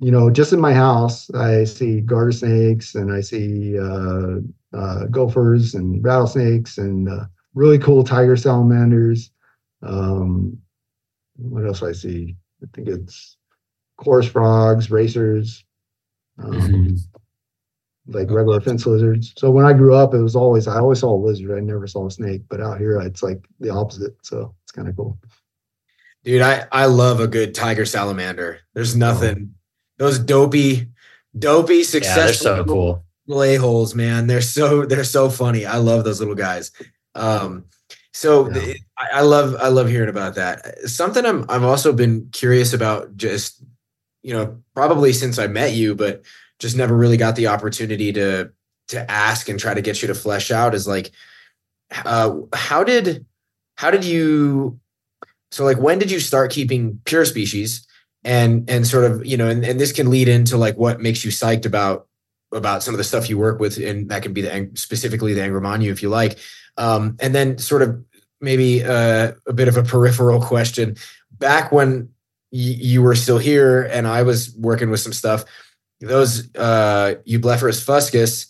you know, just in my house, I see garter snakes and I see uh, uh, gophers and rattlesnakes and uh, really cool tiger salamanders. Um, what else I see? I think it's chorus frogs, racers, um, mm-hmm. like regular fence lizards. So when I grew up, it was always I always saw a lizard. I never saw a snake, but out here it's like the opposite. So it's kind of cool. Dude, I I love a good tiger salamander. There's oh. nothing. Oh. Those dopey, dopey, successful. Yeah, they're so cool. Little a-holes, man. They're so they're so funny. I love those little guys. Um, so yeah. I, I love I love hearing about that. Something I'm I've also been curious about just you know probably since I met you, but just never really got the opportunity to to ask and try to get you to flesh out is like uh, how did how did you so like when did you start keeping pure species? And and sort of you know and, and this can lead into like what makes you psyched about about some of the stuff you work with and that can be the specifically the Angramainyu if you like. Um, and then sort of maybe uh, a bit of a peripheral question. Back when you were still here and I was working with some stuff those uh Eublepharis fuscus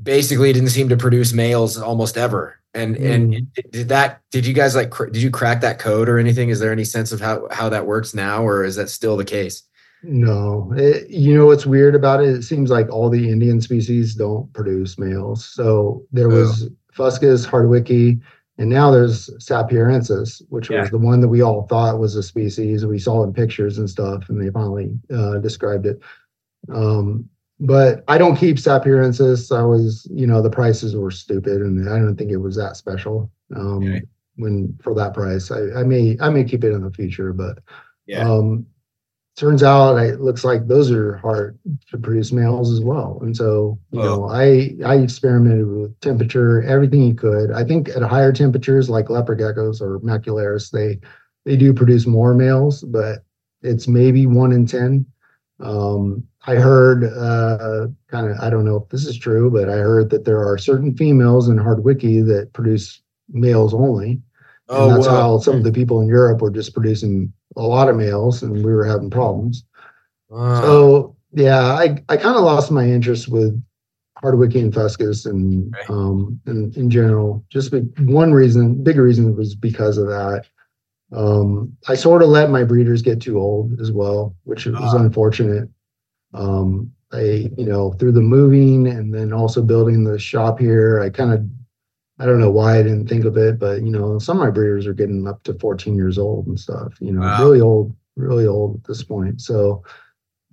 basically didn't seem to produce males almost ever and mm. and did that did you guys like cr- did you crack that code or anything? Is there any sense of how how that works now or is that still the case? No. It, you know what's weird about it? It seems like all the indian species don't produce males. So there oh. was fuscus hardwickii and now there's satpuraensis which yeah. was the one that we all thought was a species. We saw in pictures and stuff and they finally uh, described it. Um, but I don't keep Satpuraensis. I was, you know, the prices were stupid, and I don't think it was that special. Um, okay. When for that price, I, I, may I may keep it in the future, but yeah. Um, turns out it looks like those are hard to produce males as well. And so, you oh. know, I I experimented with temperature, everything you could. I think at higher temperatures, like leopard geckos or macularius, they they do produce more males, but it's maybe one in ten. Um, I heard uh, kind of, I don't know if this is true, but I heard that there are certain females in Hardwickii that produce males only. Oh, and that's wow. how some of the people in Europe were just producing a lot of males and we were having problems. Wow. So, yeah, I, I kind of lost my interest with Hardwickii and Fuscus and, right. um, and in general, just one reason, big reason was because of that. Um, I sort of let my breeders get too old as well, which was uh, unfortunate. Um, I, you know, through the moving and then also building the shop here, I kind of, I don't know why I didn't think of it, but you know, some of my breeders are getting up to 14 years old and stuff, you know, wow. really old, really old at this point. So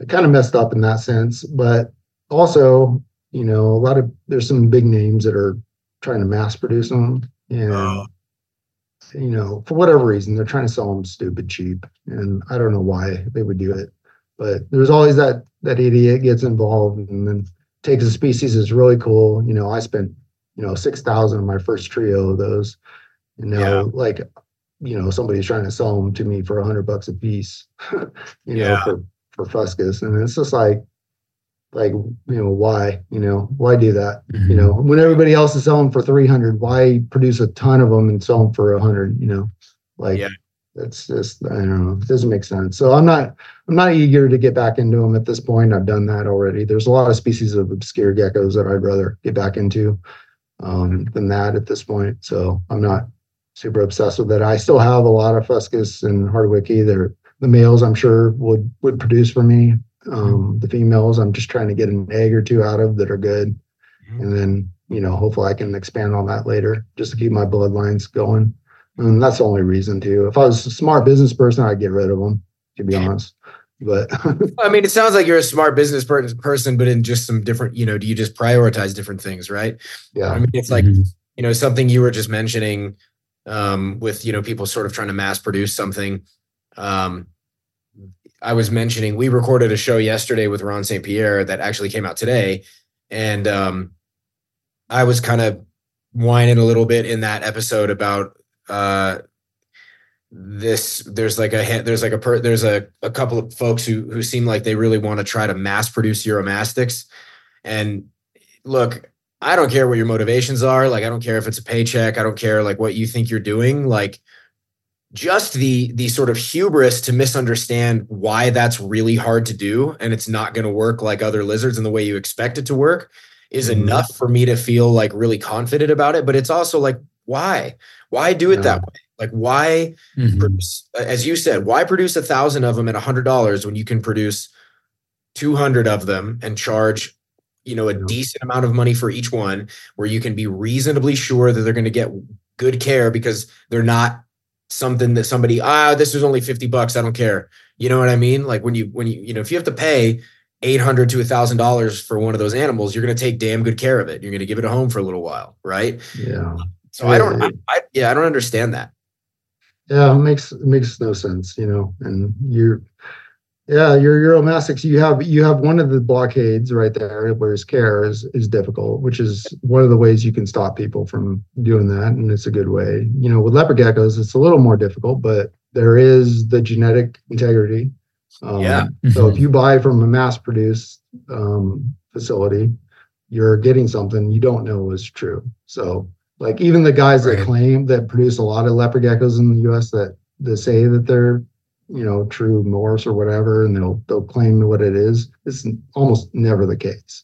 I kind of messed up in that sense, but also, you know, a lot of, there's some big names that are trying to mass produce them and, oh. you know, for whatever reason, they're trying to sell them stupid cheap. And I don't know why they would do it, but there's always that that idiot gets involved and then takes a species is really cool. You know, I spent, you know, 6,000 on my first trio of those. You know, yeah. like, you know, somebody's trying to sell them to me for a hundred bucks a piece, you yeah. know, for, for Fuscus. And it's just like, like, you know, why, you know, why do that? Mm-hmm. You know, when everybody else is selling for 300, why produce a ton of them and sell them for a hundred, you know, like, yeah. It's just I don't know. It doesn't make sense. So I'm not I'm not eager to get back into them at this point. I've done that already. There's a lot of species of obscure geckos that I'd rather get back into um, than that at this point. So I'm not super obsessed with it. I still have a lot of Fuscus and Hardwickii. They're the males I'm sure would would produce for me. Um, the females I'm just trying to get an egg or two out of that are good, mm-hmm. and then you know hopefully I can expand on that later just to keep my bloodlines going. And that's the only reason too. If I was a smart business person, I'd get rid of them, to be honest. But I mean, it sounds like you're a smart business person, but in just some different, you know, do you just prioritize different things, right? Yeah. I mean, it's like, mm-hmm. you know, something you were just mentioning um, with, you know, people sort of trying to mass produce something. Um, I was mentioning we recorded a show yesterday with Ron St. Pierre that actually came out today. And um, I was kind of whining a little bit in that episode about uh, this there's like a there's like a per, there's a, a couple of folks who who seem like they really want to try to mass produce uromastyx and look i don't care what your motivations are like i don't care if it's a paycheck i don't care like what you think you're doing like just the the sort of hubris to misunderstand why that's really hard to do and it's not going to work like other lizards in the way you expect it to work is mm-hmm. enough for me to feel like really confident about it but it's also like why why do it that way? Like why mm-hmm. produce, as you said, why produce a thousand of them at a hundred dollars when you can produce 200 of them and charge you know a decent amount of money for each one where you can be reasonably sure that they're going to get good care because they're not something that somebody ah this is only 50 bucks i don't care. You know what i mean? Like when you when you you know if you have to pay 800 to a thousand dollars for one of those animals you're going to take damn good care of it. You're going to give it a home for a little while right? Yeah so i don't I, I, yeah i don't understand that yeah it makes it makes no sense you know and you're yeah, your Uromastyx, you have you have one of the blockades right there, whereas care is is difficult, which is one of the ways you can stop people from doing that, and it's a good way. You know, with leopard geckos, it's a little more difficult, but there is the genetic integrity. Um, yeah. so if you buy from a mass-produced um, facility, you're getting something you don't know is true. So, like even the guys right. that claim that produce a lot of leopard geckos in the U.S. that that say that they're you know, true Morse or whatever, and they'll they'll claim what it is. It's almost never the case.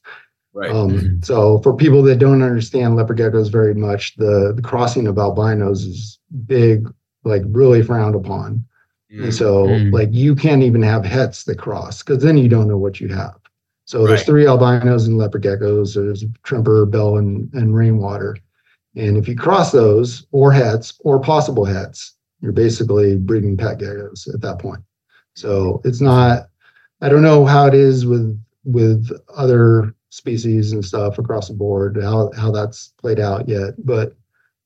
Right. Um, mm-hmm. So for people that don't understand leopard geckos very much, the, the crossing of albinos is big, like really frowned upon. Mm-hmm. And so mm-hmm. like you can't even have hets that cross because then you don't know what you have. So right. there's three albinos and leopard geckos. There's tremper, bell, and, and rainwater. And if you cross those or hets or possible hets, you're basically breeding pet geckos at that point. So it's not. I don't know how it is with with other species and stuff across the board how how that's played out yet, but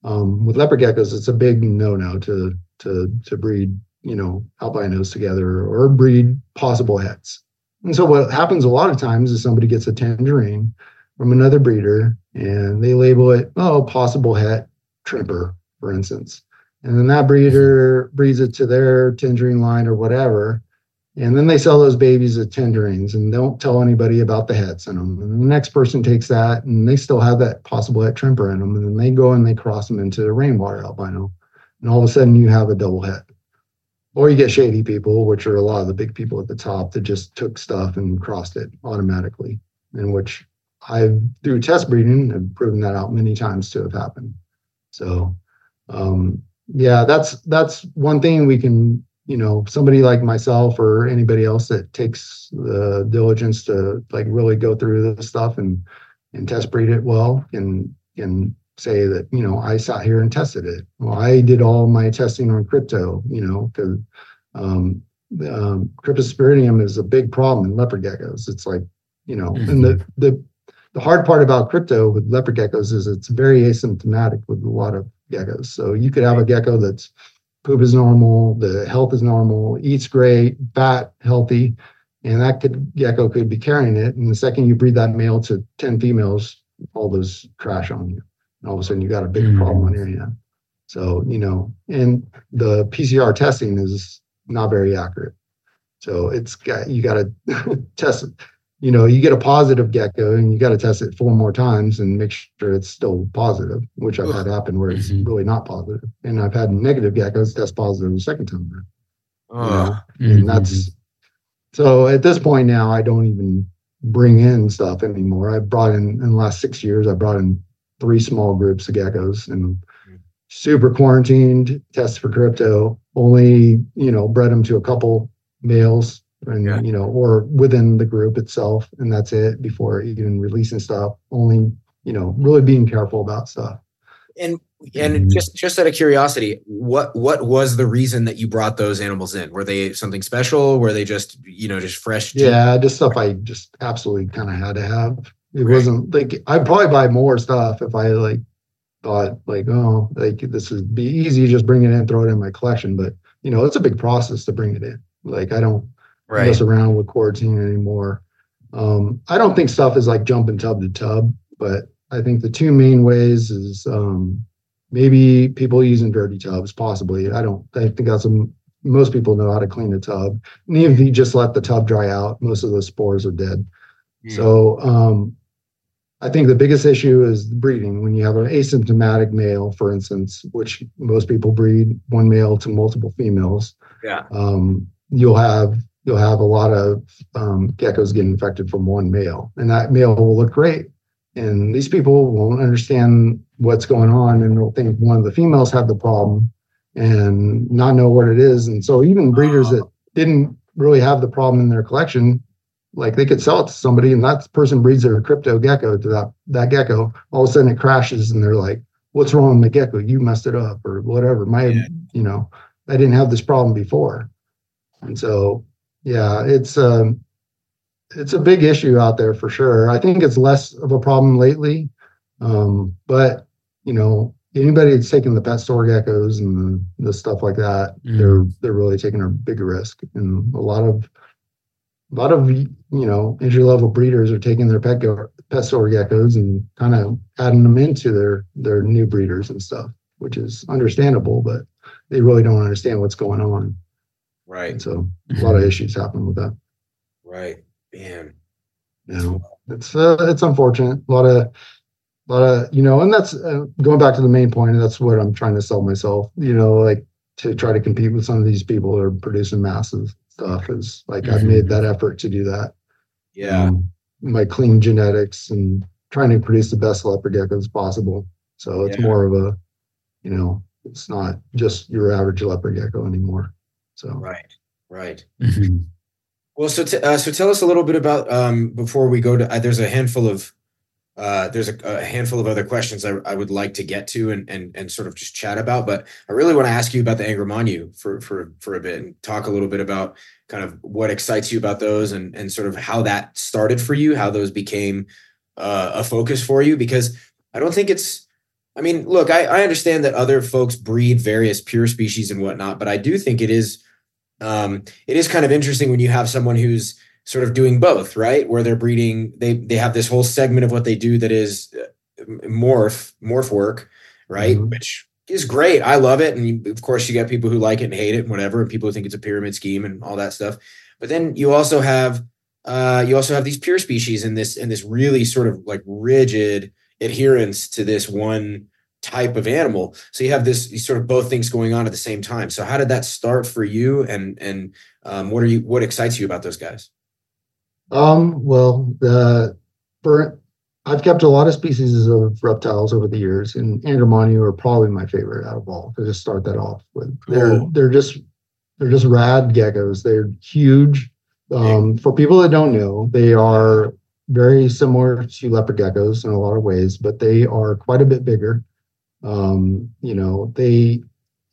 um, with leopard geckos, it's a big no-no to to to breed you know albinos together or breed possible hets. And so what happens a lot of times is somebody gets a tangerine from another breeder and they label it oh possible het tremper for instance. And then that breeder breeds it to their tangerine line or whatever and then they sell those babies as tangerines and don't tell anybody about the hets in them and the next person takes that and they still have that possible het tremper in them and then they go and they cross them into the rainwater albino. And all of a sudden you have a double het. Or you get shady people which are a lot of the big people at the top that just took stuff and crossed it automatically in which i've through test breeding have proven that out many times to have happened so um, yeah, that's that's one thing we can, you know, somebody like myself or anybody else that takes the diligence to like really go through this stuff and and test breed it well can can say that you know I sat here and tested it. Well, I did all my testing on crypto, you know, because um, um, cryptosporidium is a big problem in leopard geckos. It's like you know, mm-hmm. and the the the hard part about crypto with leopard geckos is it's very asymptomatic with a lot of geckos. So you could have a gecko that's poop is normal, the health is normal, eats great, fat, healthy, and that could gecko could be carrying it. And the second you breed that male to 10 females, all those crash on you. And all of a sudden you got a big mm-hmm. problem on your hand. So, you know, and the PCR testing is not very accurate. So it's got you got to test you know, you get a positive gecko and you got to test it four more times and make sure it's still positive, which I've had happen where it's mm-hmm. really not positive. And I've had negative geckos test positive the second time. Uh, you know? mm-hmm. And that's so at this point now, I don't even bring in stuff anymore. I brought in, in the last six years, I brought in three small groups of geckos and super quarantined, test for crypto, only, you know, bred them to a couple males and yeah. you know or within the group itself and that's it before even releasing stuff only you know really being careful about stuff and and mm-hmm. just just out of curiosity what what was the reason that you brought those animals in were they something special were they just you know just fresh yeah just stuff i just absolutely kind of had to have it right. wasn't like i'd probably buy more stuff if i like thought like oh like this would be easy just bring it in throw it in my collection but you know it's a big process to bring it in like i don't right. mess around with quarantine anymore. Um, I don't think stuff is like jumping tub to tub, but I think the two main ways is um, maybe people using dirty tubs, possibly. I don't. I think that's a, most people know how to clean a tub, and even if you just let the tub dry out, most of the spores are dead. Mm. So um, I think the biggest issue is breeding. When you have an asymptomatic male, for instance, which most people breed one male to multiple females, yeah, um, you'll have you'll have a lot of um, geckos getting infected from one male, and that male will look great. And these people won't understand what's going on, and they'll think one of the females had the problem, and not know what it is. And so even breeders that didn't really have the problem in their collection, like they could sell it to somebody and that person breeds their crypto gecko to that, that gecko. All of a sudden it crashes and they're like, what's wrong with my gecko? You messed it up or whatever. My, yeah. you know, I didn't have this problem before. And so, yeah, it's, um, it's a big issue out there for sure. I think it's less of a problem lately. Um, but you know, anybody that's taking the pet store geckos and the, the stuff like that, mm. they're they're really taking a big risk. And a lot of a lot of you know entry level breeders are taking their pet go, pet store geckos and kind of adding them into their their new breeders and stuff, which is understandable, but they really don't understand what's going on. Right. And so a lot of issues happen with that. Right. Man. You know, it's uh, it's unfortunate. A lot of lot of you know and that's uh, going back to the main point and that's what i'm trying to sell myself you know like to try to compete with some of these people that are producing massive stuff is like mm-hmm. i've made that effort to do that yeah um, my clean genetics and trying to produce the best leopard geckos possible so it's yeah. more of a you know it's not just your average leopard gecko anymore so right right mm-hmm. well so t- uh, so tell us a little bit about um before we go to uh, there's a handful of uh, there's a, a, handful of other questions I, I, would like to get to and, and and sort of just chat about, but I really want to ask you about the Angramainyu for for for a bit and talk a little bit about kind of what excites you about those and and sort of how that started for you, how those became uh, a focus for you. Because I don't think it's, I mean, look, I, I understand that other folks breed various pure species and whatnot, but I do think it is um, it is kind of interesting when you have someone who's sort of doing both, right? Where they're breeding, they they have this whole segment of what they do that is uh, morph morph work, right? Mm-hmm. Which is great. I love it, and of course you get people who like it and hate it and whatever, and people who think it's a pyramid scheme and all that stuff. But then you also have uh, you also have these pure species in this in this really sort of like rigid adherence to this one type of animal. So you have this you sort of both things going on at the same time. So how did that start for you, and and um, what are you what excites you about those guys? Um, well, the for I've kept a lot of species of reptiles over the years, and Angramainyu are probably my favorite out of all. To just start that off with, they're they're just they're just rad geckos. They're huge. Um, for people that don't know, they are very similar to leopard geckos in a lot of ways, but they are quite a bit bigger. Um, you know, they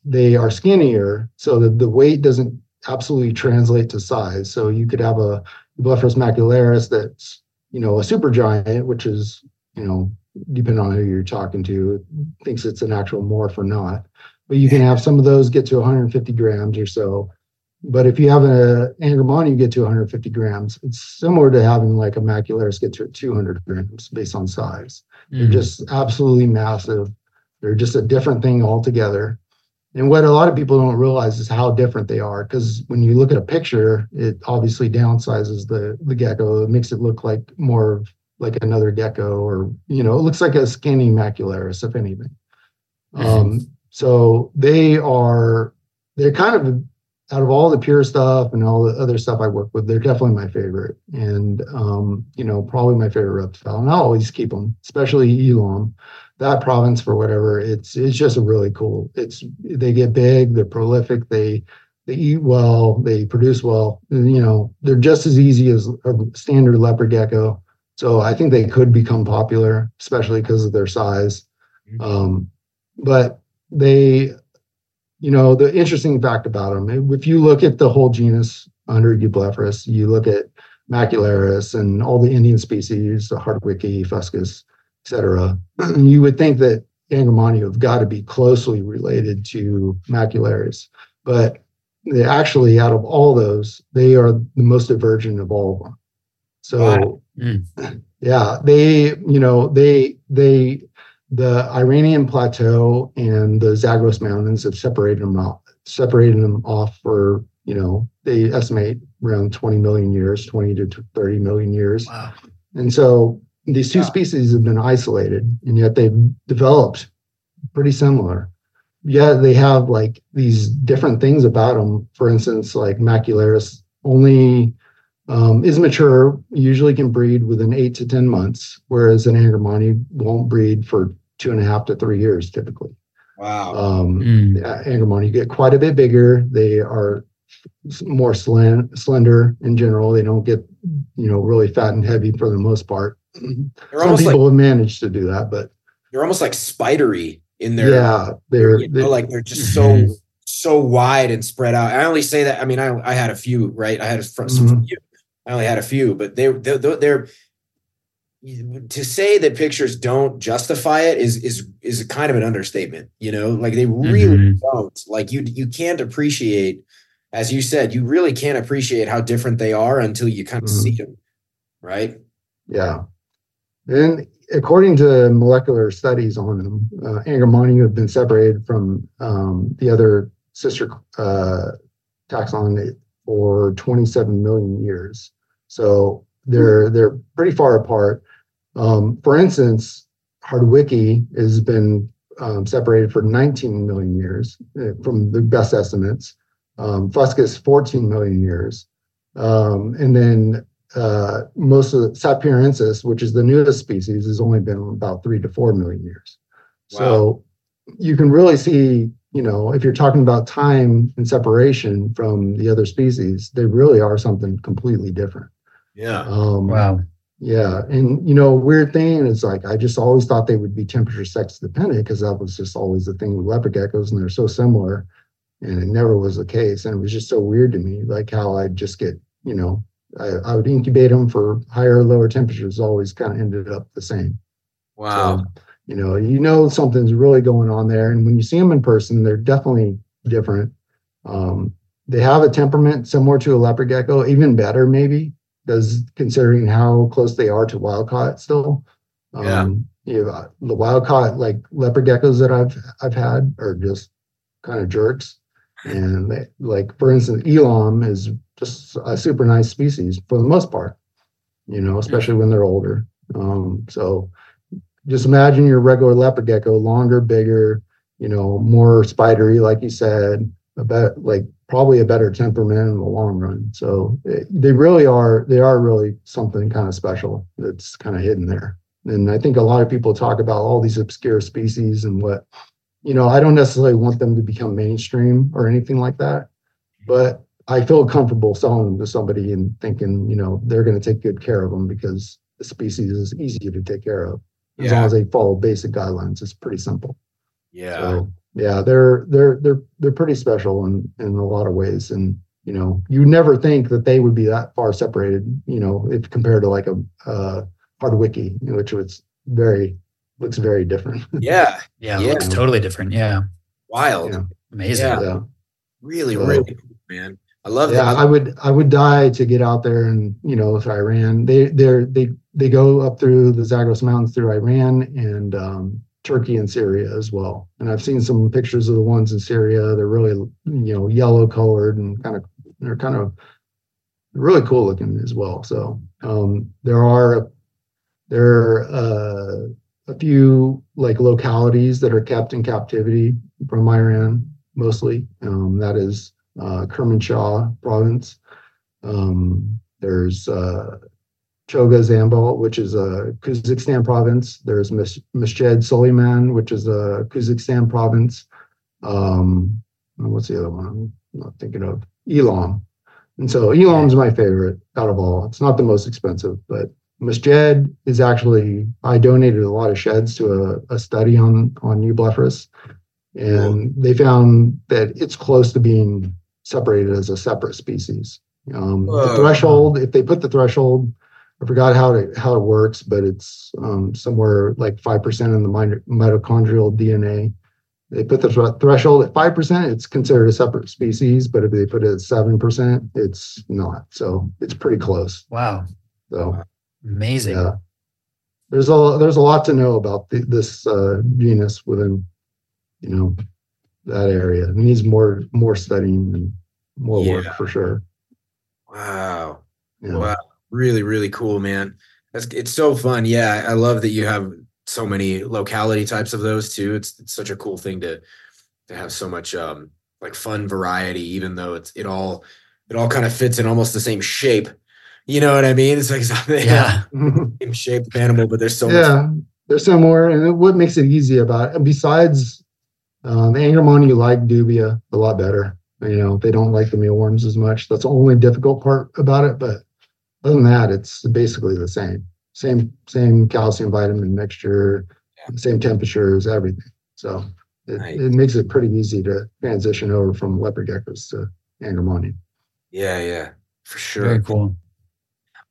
they are skinnier, so that the weight doesn't absolutely translate to size. So you could have a Blepharis macularis that's, you know, a super giant, which is, you know, depending on who you're talking to, thinks it's an actual morph or not. But you can have some of those get to 150 grams or so. But if you have an Angramainyu, you get to 150 grams. It's similar to having like a macularius get to 200 grams based on size. Mm. They're just absolutely massive. They're just a different thing altogether. And what a lot of people don't realize is how different they are. Because when you look at a picture, it obviously downsizes the the gecko. It makes it look like more of like another gecko, or you know, it looks like a skinny macularius, if anything. Mm-hmm. Um, so they are they're kind of out of all the pure stuff and all the other stuff I work with, they're definitely my favorite. And um, you know, probably my favorite reptile. And I always keep them, especially Elam that province for whatever it's it's just a really cool it's they get big they're prolific they they eat well they produce well you know they're just as easy as a standard leopard gecko so i think they could become popular especially because of their size mm-hmm. um, but they you know the interesting fact about them if you look at the whole genus under eublepharis you look at macularius and all the indian species the hardwickii fuscus etc. You would think that Angramainyu have got to be closely related to macularius, but they actually, out of all those, they are the most divergent of all of them. So, wow. mm. yeah, they, you know, they, they, the Iranian plateau and the Zagros Mountains have separated them off, separated them off for, you know, they estimate around 20 million years, 20 to 30 million years. Wow. And so these two yeah. species have been isolated and yet they've developed pretty similar yeah they have like these different things about them for instance like macularius only um, is mature usually can breed within eight to ten months whereas an Angramainyu won't breed for two and a half to three years typically Wow. Um, mm. Angramainyu get quite a bit bigger. They are more slen- slender in general. They don't get, you know, really fat and heavy for the most part. They're Some people like, have managed to do that, but they're almost like spidery in their. Yeah, they're, you know, they're like they're just so mm-hmm. so wide and spread out. I only say that. I mean, I I had a few, right? I had a, some mm-hmm. few. I only had a few, but they they're, they're to say that pictures don't justify it is is is kind of an understatement you know like they really mm-hmm. don't like you you can't appreciate as you said you really can't appreciate how different they are until you kind of mm-hmm. see them right yeah and according to molecular studies on them uh, have been separated from um, the other sister uh, taxon for 27 million years. So they're they're pretty far apart. Um, for instance, Hardwickii has been um, separated for 19 million years uh, from the best estimates. Um, Fuscus 14 million years, um, and then uh, most of the Satpuraensis, which is the newest species, has only been about three to four million years. Wow. So you can really see, you know, if you're talking about time and separation from the other species, they really are something completely different. Yeah. Um, wow. Yeah, and you know, weird thing is like I just always thought they would be temperature sex dependent because that was just always the thing with leopard geckos, and they're so similar, and it never was the case. And it was just so weird to me, like how I'd just get, you know, I, I would incubate them for higher or lower temperatures, always kind of ended up the same. Wow. So, you know, you know something's really going on there, and when you see them in person, they're definitely different. Um, they have a temperament similar to a leopard gecko, even better maybe does considering how close they are to wild caught still. Yeah. Um, you know, the wild caught like leopard geckos that I've I've had are just kind of jerks. And they, like for instance, elam is just a super nice species for the most part, you know, especially when they're older. Um, so just imagine your regular leopard gecko, longer, bigger, you know, more spidery, like you said, a bit like probably a better temperament in the long run. So it, eh, they really are, they are really something kind of special that's kind of hidden there. And I think a lot of people talk about all these obscure species and what, you know, I don't necessarily want them to become mainstream or anything like that, but I feel comfortable selling them to somebody and thinking, you know, they're going to take good care of them because the species is easy to take care of. As yeah. long as they follow basic guidelines, it's pretty simple. Yeah. So, yeah, they're they're they're they're pretty special in in a lot of ways, and you know, you never think that they would be that far separated. You know, if compared to like a uh, Hardwickii, which was very looks very different. Yeah, yeah, yeah. looks totally different. Yeah, wild, yeah. amazing. Yeah. yeah. really, so, really cool, man. I love yeah, that. I would I would die to get out there and you know if Iran they they they they go up through the Zagros Mountains through Iran and um, Turkey and Syria as well. And I've seen some pictures of the ones in Syria. They're really, you know, yellow colored and kind of they're kind of really cool looking as well. So um, there are there are uh, a few like localities that are kept in captivity from Iran mostly. Um, that is uh, Kermanshah province. Um, there's uh, Chogha Zanbil, which is a Khuzestan province. There's Mesjed Suleiman, which is a Khuzestan province. Um, what's the other one? I'm not thinking of Elam. And so Elam's my favorite out of all. It's not the most expensive, but Mesjed is actually I donated a lot of sheds to a, a study on on eublepharis, and they found that it's close to being separated as a separate species. Um, the threshold, if they put the threshold I forgot how it how it works, but it's um, somewhere like five percent in the mitochondrial DNA. They put the th- threshold at five percent; it's considered a separate species. But if they put it at seven percent, it's not. So it's pretty close. Wow! So amazing. Yeah. There's a there's a lot to know about the, this uh, genus within, you know, that area. It needs more more studying and more yeah. work for sure. Wow. Yeah. Wow really really cool man that's it's so fun yeah i love that you have so many locality types of those too it's, it's such a cool thing to to have so much um like fun variety even though it's it all it all kind of fits in almost the same shape you know what i mean it's like something yeah same shape animal but there's so yeah much- they're similar and what makes it easy about it besides Um, Angramainyu like dubia a lot better. You know, they don't like the mealworms as much. That's the only difficult part about it. But other than that, it's basically the same. Same same calcium vitamin mixture, yeah. same temperatures, everything. So it, right. it makes it pretty easy to transition over from leopard geckos to Angramainyu. Yeah, yeah, for sure. Very cool.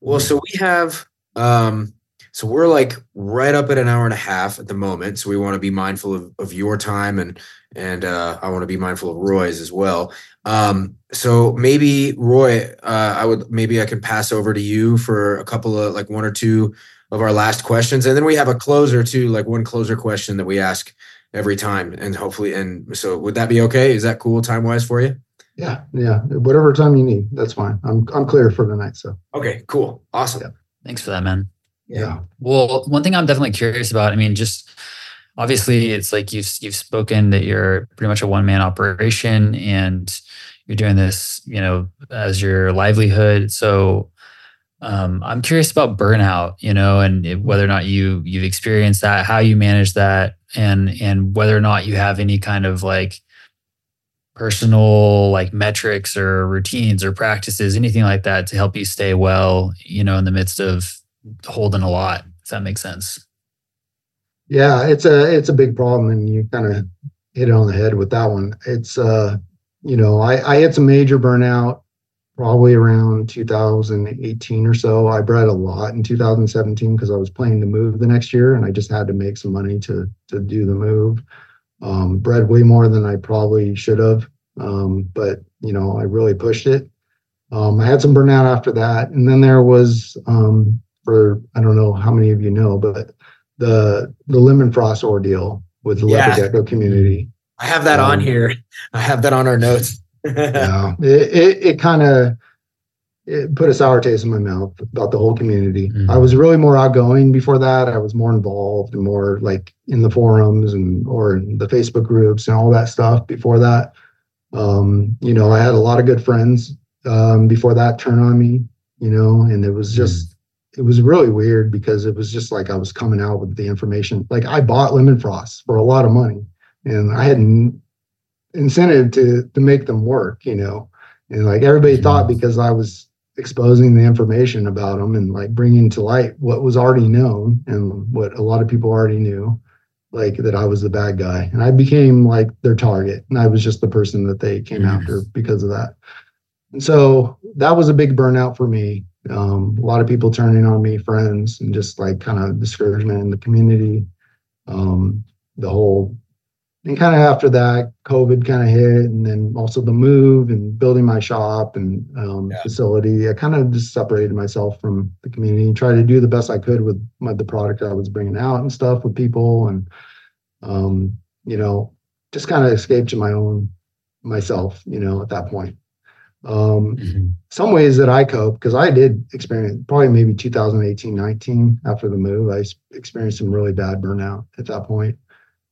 Well, so we have um so we're like right up at an hour and a half at the moment. So we want to be mindful of, of your time and and uh, I want to be mindful of Roy's as well. Um, so maybe Roy, uh, I would maybe I can pass over to you for a couple of like one or two of our last questions, and then we have a closer too, like one closer question that we ask every time, and hopefully, and so would that be okay? Is that cool time wise for you? Yeah, yeah. Whatever time you need, that's fine. I'm I'm clear for the night. So okay, cool, awesome. Yeah. Thanks for that, man. Yeah. Well, one thing I'm definitely curious about. I mean, just obviously, it's like you've you've spoken that you're pretty much a one man operation, and you're doing this, you know, as your livelihood. So, um, I'm curious about burnout, you know, and whether or not you you've experienced that, how you manage that, and and whether or not you have any kind of like personal like metrics or routines or practices, anything like that to help you stay well, you know, in the midst of holding a lot. If that makes sense. Yeah, it's a it's a big problem, and you kind of hit it on the head with that one. It's uh, you know, I I had some major burnout probably around 2018 or so. I bred a lot in 2017 because I was planning to move the next year, and I just had to make some money to to do the move. Um, bred way more than I probably should have, um, but you know, I really pushed it. Um, I had some burnout after that, and then there was um, for I don't know how many of you know, but the the lemon frost ordeal with the yeah. leopard gecko community. I have that um, on here. I have that on our notes. yeah, it it, it kind of it put a sour taste in my mouth about the whole community. Mm-hmm. I was really more outgoing before that. I was more involved and more like in the forums and or in the Facebook groups and all that stuff before that. Um, you know, I had a lot of good friends um, before that turn on me, you know, and it was just it was really weird because it was just like I was coming out with the information. Like I bought lemon frost for a lot of money, and I had an incentive to to make them work, you know. And like everybody mm-hmm. thought because I was exposing the information about them and like bringing to light what was already known and what a lot of people already knew, like that I was the bad guy, and I became like their target, and I was just the person that they came mm-hmm. after because of that. And so that was a big burnout for me um, a lot of people turning on me, friends, and just like kind of discouragement in the community. Um, the whole, and kind of after that, COVID kind of hit, and then also the move and building my shop and um, yeah. facility. I kind of just separated myself from the community and tried to do the best I could with my, the product I was bringing out and stuff with people, and um, you know, just kind of escaped to my own myself, you know, at that point. Um, mm-hmm. Some ways that I cope, because I did experience probably maybe 2018, 19 after the move, I experienced some really bad burnout at that point.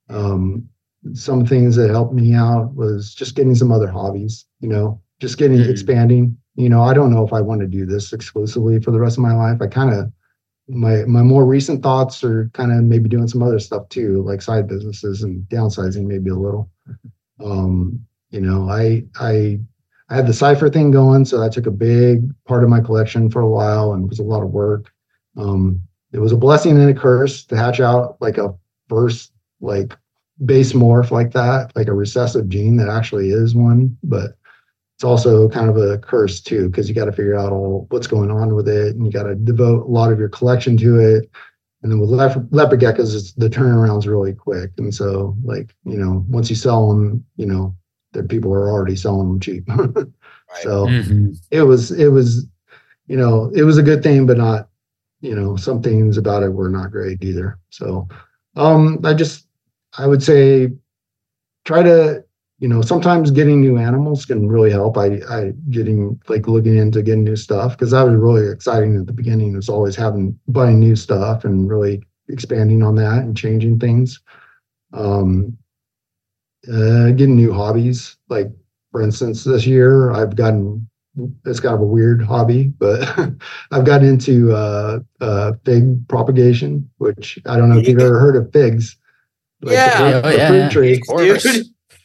Um, some things that helped me out was just getting some other hobbies, you know, just getting mm-hmm. expanding. You know, I don't know if I want to do this exclusively for the rest of my life. I kind of my my more recent thoughts are kind of maybe doing some other stuff too, like side businesses and downsizing maybe a little. Um, you know, I I I had the cipher thing going, so that took a big part of my collection for a while and it was a lot of work. Um, it was a blessing and a curse to hatch out like a first like base morph like that, like a recessive gene that actually is one, but it's also kind of a curse too because you got to figure out all what's going on with it and you got to devote a lot of your collection to it. And then with leopard geckos, the turnaround's really quick. And so, like, you know, once you sell them, you know, that people are already selling them cheap. right. So mm-hmm. it was it was you know it was a good thing, but not you know some things about it were not great either. So um, I just I would say try to you know sometimes getting new animals can really help. I I getting like looking into getting new stuff because that was really exciting at the beginning. It was always having buying new stuff and really expanding on that and changing things. Um, uh, getting new hobbies. Like for instance, this year I've gotten it's kind of a weird hobby, but I've gotten into uh, uh, fig propagation, which I don't know if you've ever heard of figs. Like yeah, the, fruit, oh, the yeah, fruit tree.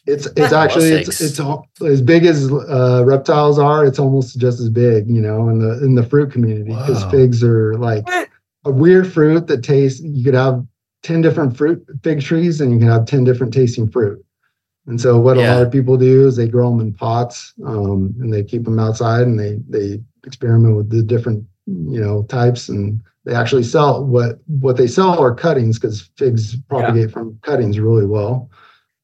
It's it's actually it's, it's as big as uh, reptiles are. It's almost just as big, you know, in the in the fruit community because figs are like a weird fruit that tastes. You could have ten different fruit fig trees, and you can have ten different tasting fruit. And so what yeah. a lot of people do is they grow them in pots, um, and they keep them outside, and they they experiment with the different you know types, and they actually sell what what they sell are cuttings because figs propagate yeah. from cuttings really well.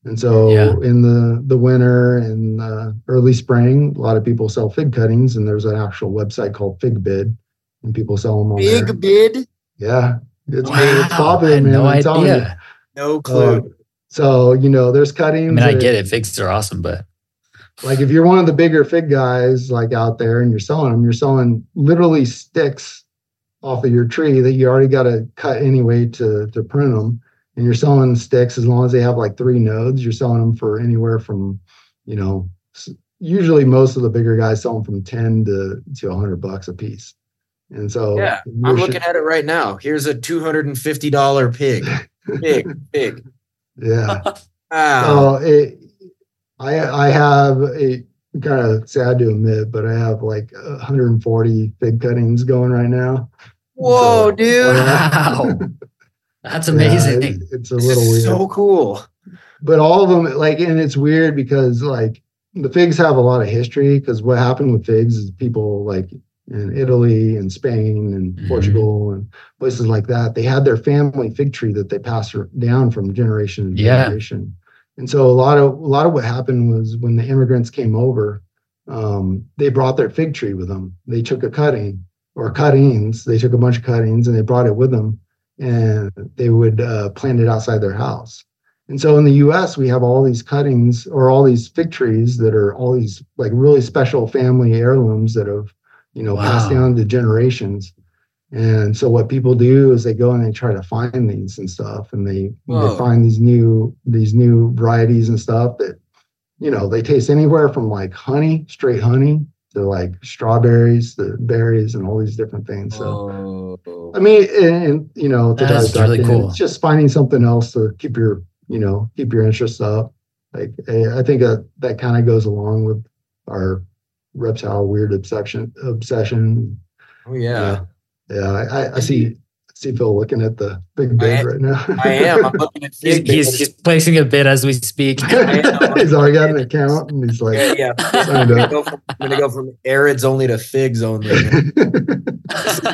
And so yeah. in the the winter and uh, early spring, a lot of people sell fig cuttings, and there's an actual website called FigBid, and people sell them on Fig there. Bid. Yeah, it's, wow. it's popular, man. No idea. No clue. Uh, so you know, there's cuttings. I mean, I get it. Figs are awesome, but like if you're one of the bigger fig guys, like out there, and you're selling them, you're selling literally sticks off of your tree that you already got to cut anyway to to prune them and you're selling sticks as long as they have like three nodes you're selling them for anywhere from you know usually most of the bigger guys sell them from 10 to to 100 bucks a piece and so yeah i'm looking at it right now here's a $250 pig pig pig yeah wow. so it, i i have a kind of sad to admit but i have like 140 fig cuttings going right now whoa so, dude wow That's amazing. Yeah, it's a little weird. So cool. But all of them, like, and it's weird because like the figs have a lot of history. Because what happened with figs is people like in Italy and Spain and mm-hmm. Portugal and places like that, they had their family fig tree that they passed down from generation to generation. Yeah. And so a lot of a lot of what happened was when the immigrants came over, um, they brought their fig tree with them. They took a cutting or cuttings. They took a bunch of cuttings and they brought it with them and they would uh, plant it outside their house. And so in the US, we have all these cuttings or all these fig trees that are all these like really special family heirlooms that have, you know, wow. passed down to generations. And so what people do is they go and they try to find these and stuff, and they, they find these new these new varieties and stuff that, you know, they taste anywhere from like honey, straight honey, to like strawberries, the berries, and all these different things. So, oh. I mean, and, and, you know, that's really cool. It's just finding something else to keep your, you know, keep your interest up. Like, eh, I think that that kind of goes along with our reptile weird obsession. Obsession. Oh yeah. Yeah, yeah I, I see see Phil looking at the big bid right now. I am. I'm looking at he's, he's, he's, placing a bid as we speak. he's already got an account and he's like, yeah, yeah. I'm, gonna go from, I'm gonna go from arids only to figs only.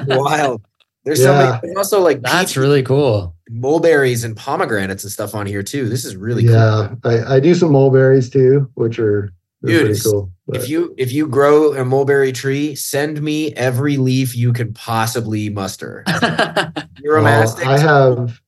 wild. There's yeah. so many. Also, like that's really cool. Mulberries and pomegranates and stuff on here too. This is really yeah, cool. I, I do some mulberries too, which are Dude, cool. If you if you grow a mulberry tree, send me every leaf you can possibly muster. You're well, I have,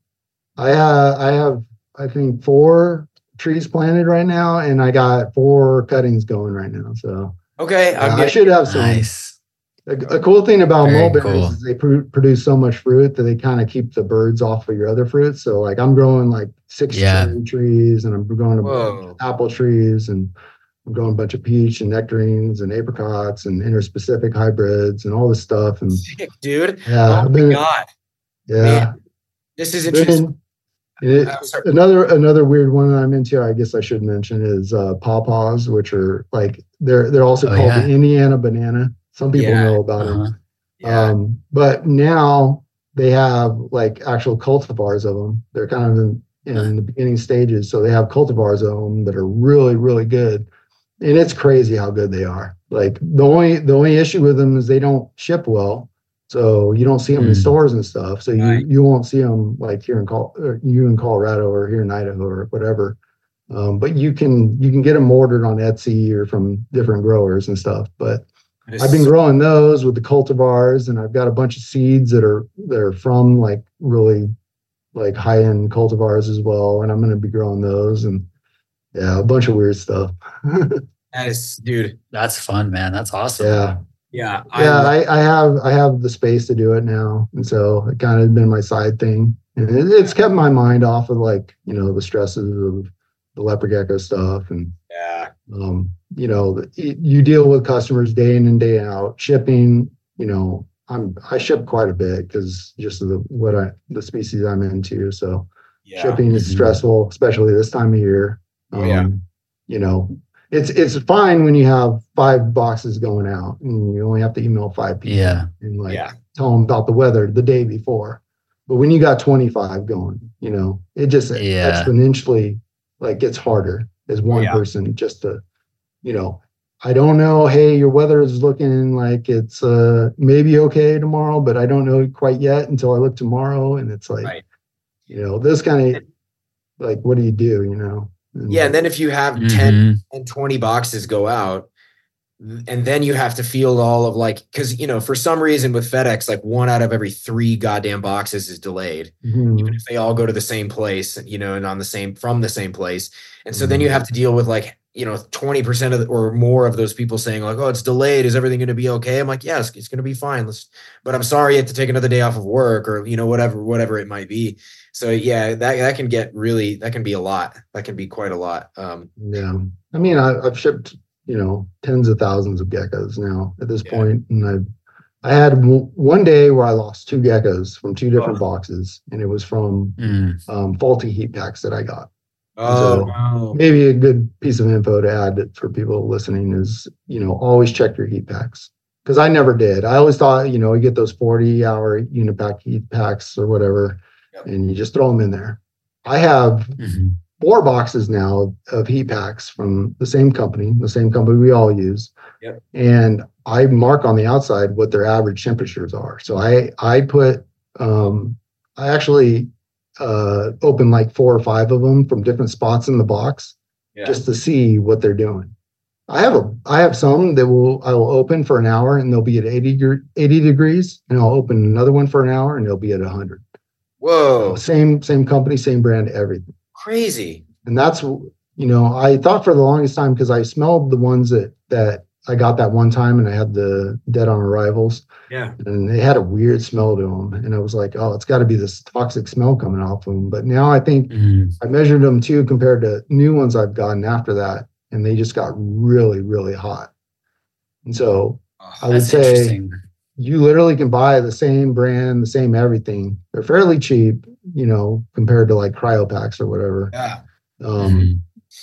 I have, I have, I think four trees planted right now, and I got four cuttings going right now. So okay, uh, I should have some. Nice. A, a cool thing about Very mulberries cool. is they pr- produce so much fruit that they kind of keep the birds off of your other fruits. So like I'm growing like six yeah. trees, and I'm growing apple trees and I'm growing a bunch of peach and nectarines and apricots and interspecific hybrids and all this stuff. And Sick, dude. Yeah. Oh been, my god. Yeah. Man, this is interesting. It, another another weird one that I'm into, I guess I should mention, is uh, pawpaws, which are like they're they're also oh, called yeah. the Indiana banana. Some people yeah. know about uh-huh. them. Yeah. Um, but now they have like actual cultivars of them. They're kind of in, in the beginning stages, so they have cultivars of them that are really really good and it's crazy how good they are. Like the only the only issue with them is they don't ship well, so you don't see them mm. in hmm. stores and stuff. So you right. you won't see them like here in Col- you in Colorado or here in Idaho or whatever. Um, but you can you can get them ordered on Etsy or from different growers and stuff. But I've been growing those with the cultivars, and I've got a bunch of seeds that are that are from like really like high end cultivars as well, and I'm going to be growing those and yeah, a bunch of weird stuff. that is, dude. That's fun, man. That's awesome. Yeah. Yeah. I yeah, I, I, have I have the space to do it now. And so it kind of been my side thing. And it, it's kept my mind off of like, you know, the stresses of the leopard gecko stuff. And yeah. Um, you know, you deal with customers day in and day out, shipping, you know, I'm I ship quite a bit because just the what I the species I'm into. So yeah. shipping is mm-hmm. stressful, especially this time of year. Oh, yeah. Um, you know, it's it's fine when you have five boxes going out and you only have to email five people. Yeah. And like yeah. tell them about the weather the day before. But when you got 25 going, you know, it just yeah. exponentially like gets harder as one yeah. person just to, you know, I don't know. Hey, your weather is looking like it's uh maybe okay tomorrow, but I don't know quite yet until I look tomorrow. And it's like, right. you know, this kind of like, what do you do? You know? Yeah, and then if you have mm-hmm. 10 and 20 boxes go out, and then you have to field all of like because you know for some reason with FedEx like one out of every three goddamn boxes is delayed mm-hmm. even if they all go to the same place you know and on the same from the same place and so mm-hmm. then you mm-hmm. have to deal with like you know 20% of the, or more of those people saying like oh it's delayed is everything going to be okay i'm like yes it's going to be fine let's but i'm sorry you have to take another day off of work or you know whatever whatever it might be so yeah that that can get really that can be a lot that can be quite a lot um yeah i mean I, i've shipped you know tens of thousands of geckos now at this yeah. point, and I I had w- one day where I lost two geckos from two different oh. boxes, and it was from mm. um, faulty heat packs that I got. Oh, so maybe a good piece of info to add for people listening is you know always check your heat packs because I never did. I always thought you know you get those forty hour unipack heat packs or whatever, yep. and you just throw them in there. I have mm-hmm four boxes now of heat packs from the same company, the same company we all use. Yep. And I mark on the outside what their average temperatures are. So I I put um, I actually uh, open like four or five of them from different spots in the box yeah. just to see what they're doing. I have a I have some that will I will open for an hour and they'll be at 80, 80 degrees and I'll open another one for an hour and they'll be at 100. Whoa. same same company, same brand, everything crazy. And that's you know, I thought for the longest time because I smelled the ones that that I got that one time and I had the dead on arrivals. Yeah. And they had a weird smell to them. And I was like, oh, it's got to be this toxic smell coming off of them. But now I think mm. I measured them too compared to new ones I've gotten after that. And they just got really, really hot. And so oh, I would say you literally can buy the same brand, the same everything. They're fairly cheap, you know, compared to like cryo packs or whatever. Yeah. Um, mm-hmm.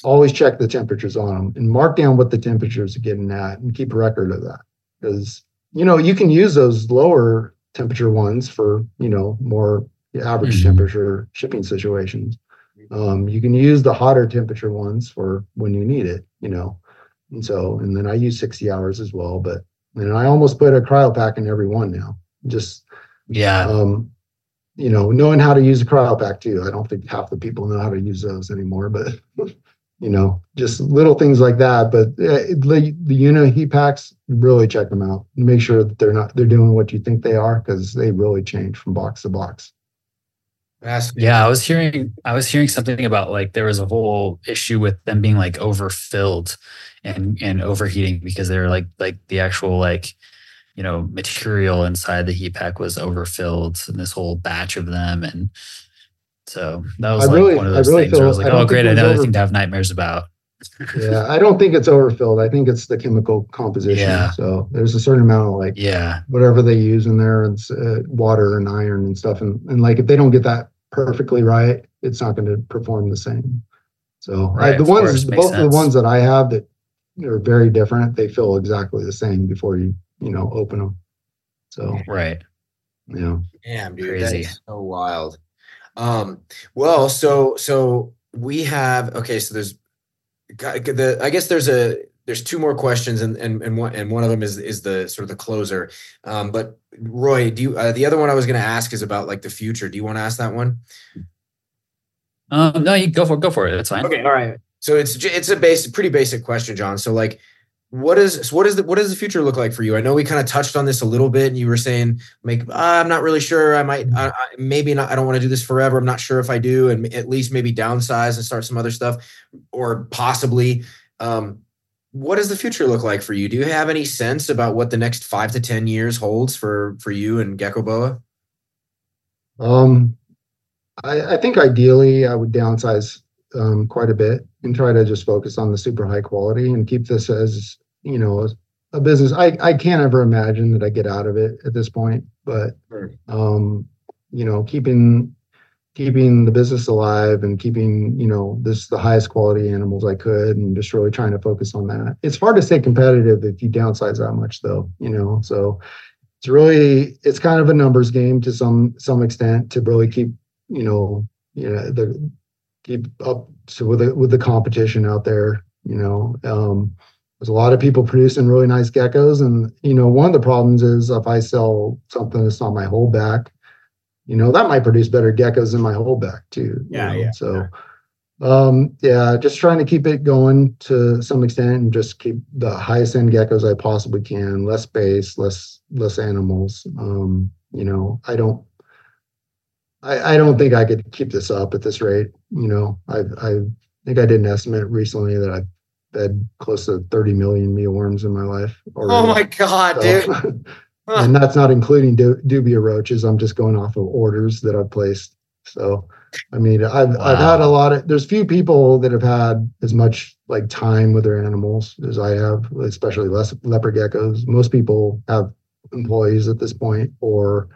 Always check the temperatures on them and mark down what the temperatures are getting at and keep a record of that. Because, you know, you can use those lower temperature ones for, you know, more average mm-hmm. temperature shipping situations. Um, you can use the hotter temperature ones for when you need it, you know. And so, and then I use 60 hours as well, but and I almost put a cryo pack in every one now. Just yeah, um, you know, knowing how to use a cryo pack too. I don't think half the people know how to use those anymore, but you know, just little things like that. But uh, the, the UniHeat packs, really check them out. Make sure that they're not they're doing what you think they are because they really change from box to box. Yeah, I was hearing I was hearing something about like there was a whole issue with them being like overfilled and and overheating because they're like like the actual like you know material inside the heat pack was overfilled and this whole batch of them and so that was I like really, one of those really things where I was like, oh great, another over- thing to have nightmares about. yeah, I don't think it's overfilled. I think it's the chemical composition. Yeah. So there's a certain amount of like yeah whatever they use in there, it's uh, water and iron and stuff, and and like if they don't get that perfectly right, it's not going to perform the same. So right, I, the ones, course, both of the ones that I have that are very different. They feel exactly the same before you, you know, open them. So right. Yeah. Damn, dude, Crazy. that is so wild. Um, well, so so we have okay, so there's the I guess there's a there's two more questions and and and one and one of them is is the sort of the closer. Um, but Roy, do you uh, the other one I was going to ask is about like the future. Do you want to ask that one? Um, no, you go for it. Go for it. It's fine. Okay, all right. So it's it's a base, pretty basic question, John. So like, what is what is the what does the future look like for you? I know we kind of touched on this a little bit, and you were saying, "Make uh, I'm not really sure. I might, I, I, maybe not. I don't want to do this forever. I'm not sure if I do, and at least maybe downsize and start some other stuff, or possibly." Um, what does the future look like for you? Do you have any sense about what the next five to ten years holds for for you and Geckoboa? Um, I, I think ideally I would downsize um, quite a bit and try to just focus on the super high quality and keep this as you know a business. I I can't ever imagine that I get out of it at this point, but um, you know, keeping keeping the business alive and keeping you know this the highest quality animals I could and just really trying to focus on that. It's hard to stay competitive if you downsize that much though, you know. So it's really it's kind of a numbers game to some some extent to really keep you know you know the keep up so with the with the competition out there you know um there's a lot of people producing really nice geckos and you know one of the problems is if i sell something that's not my holdback you know that might produce better geckos than my holdback too yeah, know? yeah so um yeah just trying to keep it going to some extent and just keep the highest end geckos i possibly can less space less less animals um you know i don't I, I don't think I could keep this up at this rate. You know, I I think I did an estimate recently that I've fed close to 30 million mealworms in my life. Already. Oh my god, so, dude! and that's not including du- dubia roaches. I'm just going off of orders that I've placed. So, I mean, I've wow. I've had a lot of. There's few people that have had as much like time with their animals as I have, especially less leopard geckos. Most people have employees at this point, or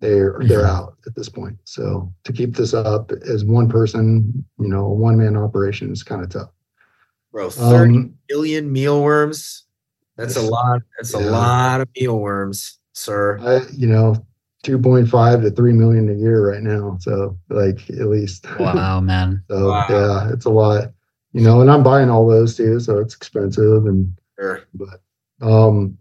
they're they're out at this point. So to keep this up as one person, you know, a one man operation is kind of tough. Bro, thirty um, million mealworms. That's a lot. That's yeah. a lot of mealworms, sir. I, you know, two point five to three million a year right now. So like at least. Wow, man. so wow. yeah, it's a lot. You know, and I'm buying all those too, so it's expensive and. Sure. But um,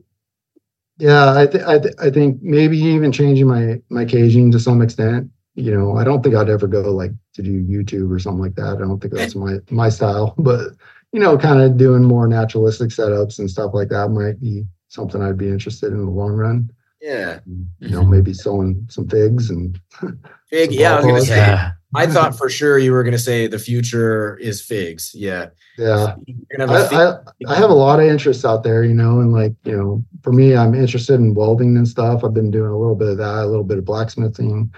yeah, I, th- I, th- I think maybe even changing my my caging to some extent. You know, I don't think I'd ever go like to do YouTube or something like that. I don't think that's my my style. But you know, kind of doing more naturalistic setups and stuff like that might be something I'd be interested in, in the long run. Yeah. You mm-hmm. know, maybe selling some figs and fig. yeah, I was gonna say. Yeah. I thought for sure you were going to say the future is figs. Yeah. Yeah. Have I, I, I, have a lot of interests out there, you know, and like, you know, for me, I'm interested in welding and stuff. I've been doing a little bit of that, a little bit of blacksmithing,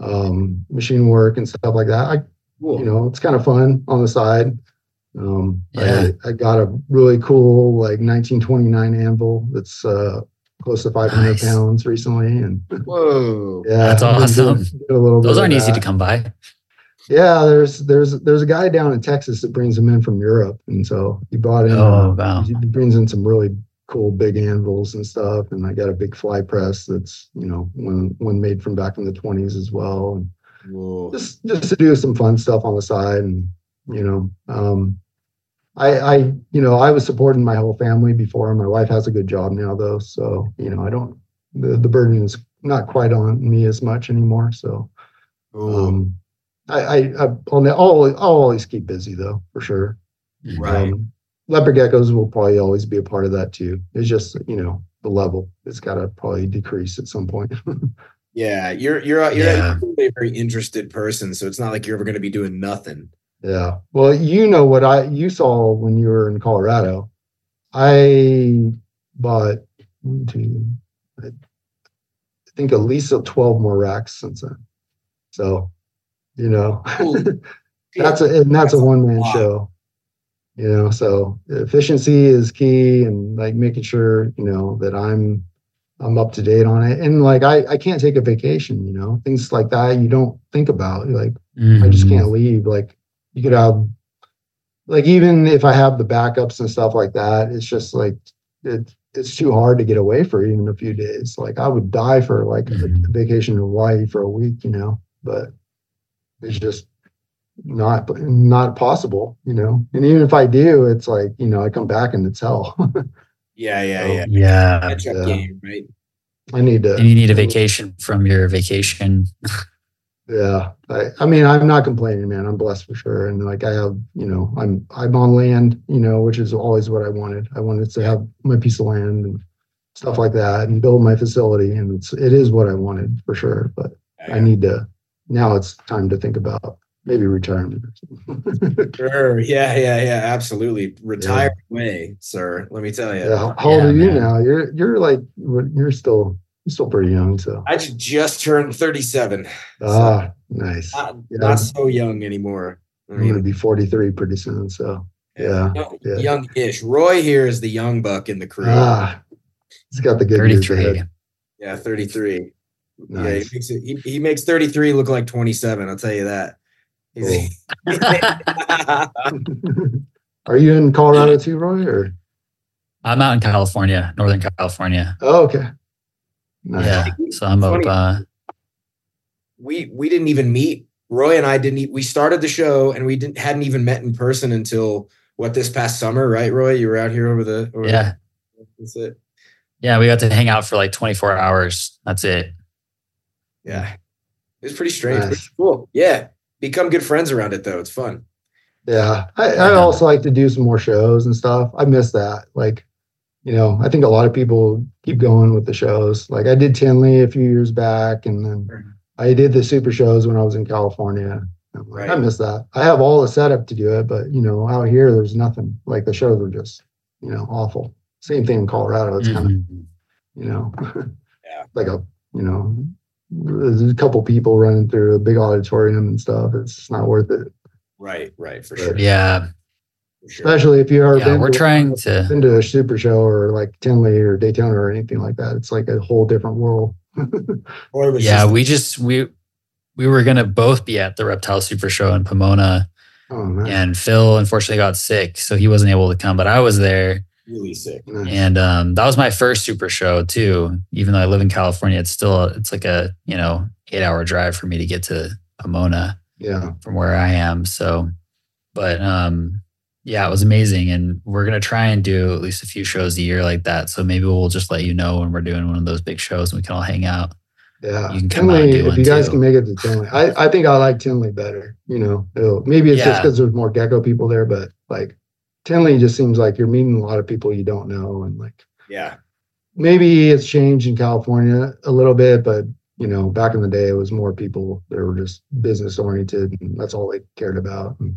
um, machine work and stuff like that. I, cool. you know, it's kind of fun on the side. Um, yeah. I, I got a really cool, like 1929 anvil that's, uh, close to 500 nice. pounds recently. And whoa, yeah, that's awesome. Doing, doing Those aren't easy to come by. Yeah, there's there's there's a guy down in Texas that brings them in from Europe, and so he brought in. Oh wow! He brings in some really cool big anvils and stuff, and I got a big fly press that's you know one one made from back in the 20s as well, and just just to do some fun stuff on the side, and you know, um, I I you know I was supporting my whole family before. My wife has a good job now though, so you know I don't the the burden is not quite on me as much anymore. So. Um, I, I, I I'll, I'll, always keep busy though, for sure. Right. Um, leopard geckos will probably always be a part of that too. It's just, you know, the level. It's got to probably decrease at some point. yeah, you're you're you're yeah. a very interested person, so it's not like you're ever going to be doing nothing. Yeah. Well, you know what I you saw when you were in Colorado. I bought two, I think at least 12 more racks since then. So you know? That's a and that's, a one man show you know? So efficiency is key and like making sure you know that i'm i'm up to date on it. And like i i can't take a vacation you know? Things like that you don't think about like mm-hmm. i just can't mm-hmm. leave. Like you could have like even if i have the backups and stuff like that it's just like it it's too hard to get away for even a few days. Like i would die for like mm-hmm. a vacation in hawaii for a week you know? But it's just not not possible, you know. And even if I do, it's like you know I come back and it's hell. yeah, yeah, so, yeah, yeah. Catch up yeah. game, right? I need to. And you need a vacation from your vacation. yeah, I, I mean, I'm not complaining, man. I'm blessed for sure, and like I have, you know, I'm I'm on land, you know, which is always what I wanted. I wanted to have my piece of land and stuff like that, and build my facility, and it's it is what I wanted for sure. But yeah. I need to now it's time to think about maybe retirement. sure. Yeah. Yeah. Yeah. Absolutely. Retire yeah. away, sir. Let me tell you. Yeah. How old yeah, are you man. now? You're you're like you're still you're still pretty young. So I just turned 37. Ah, so nice. Not, yeah. not, so young anymore. I am gonna be 43 pretty soon. So yeah. yeah. Young-ish. Roy here is the young buck in the crew. Ah, he's got the good 33. Yeah, 33. Nice. Yeah, he makes it. He, he, makes 33 look like 27. I'll tell you that. Cool. Are you in Colorado too, Roy? Or I'm out in California, Northern California. Oh, okay. Nice. Yeah, so I'm up. Uh, we we didn't even meet. Roy and I didn't. We started the show and we didn't hadn't even met in person until what this past summer, right, Roy? You were out here over the. Over yeah. The, that's it. Yeah, we got to hang out for like 24 hours. That's it. Yeah, it's pretty strange. Nice. Pretty cool. Yeah, become good friends around it though. It's fun. Yeah, I, I also like to do some more shows and stuff. I miss that. Like, you know, I think a lot of people keep going with the shows. Like I did Tinley a few years back, and then I did the super shows when I was in California. Right. I miss that. I have all the setup to do it, but you know, out here there's nothing. Like the shows are just, you know, awful. Same thing in Colorado. It's mm-hmm. kind of, you know, yeah. like a, you know, a couple people running through a big auditorium and stuff. It's not worth it. Right, right, for sure. Yeah. Especially if you are yeah, we're to, trying to into a super show or like Tinley or Daytona or anything like that. It's like a whole different world. yeah, just, we just we we were gonna both be at the Reptile Super Show in Pomona. Oh, and Phil unfortunately got sick, so he wasn't able to come. But I was there really sick. And um, that was my first super show too. Even though I live in California, it's still it's like a you know eight hour drive for me to get to Pomona. Yeah, from where I am. So, but um, yeah, it was amazing, and we're gonna try and do at least a few shows a year like that. So maybe we'll just let you know when we're doing one of those big shows, and we can all hang out. Yeah, you can come Tinley, if you guys too. can make it to Tinley, I, I think I like Tinley better. You know, It'll, maybe it's yeah. just because there's more gecko people there, but like Tinley just seems like you're meeting a lot of people you don't know, and like yeah, maybe it's changed in California a little bit, but you know, back in the day, it was more people that were just business oriented, and that's all they cared about. And,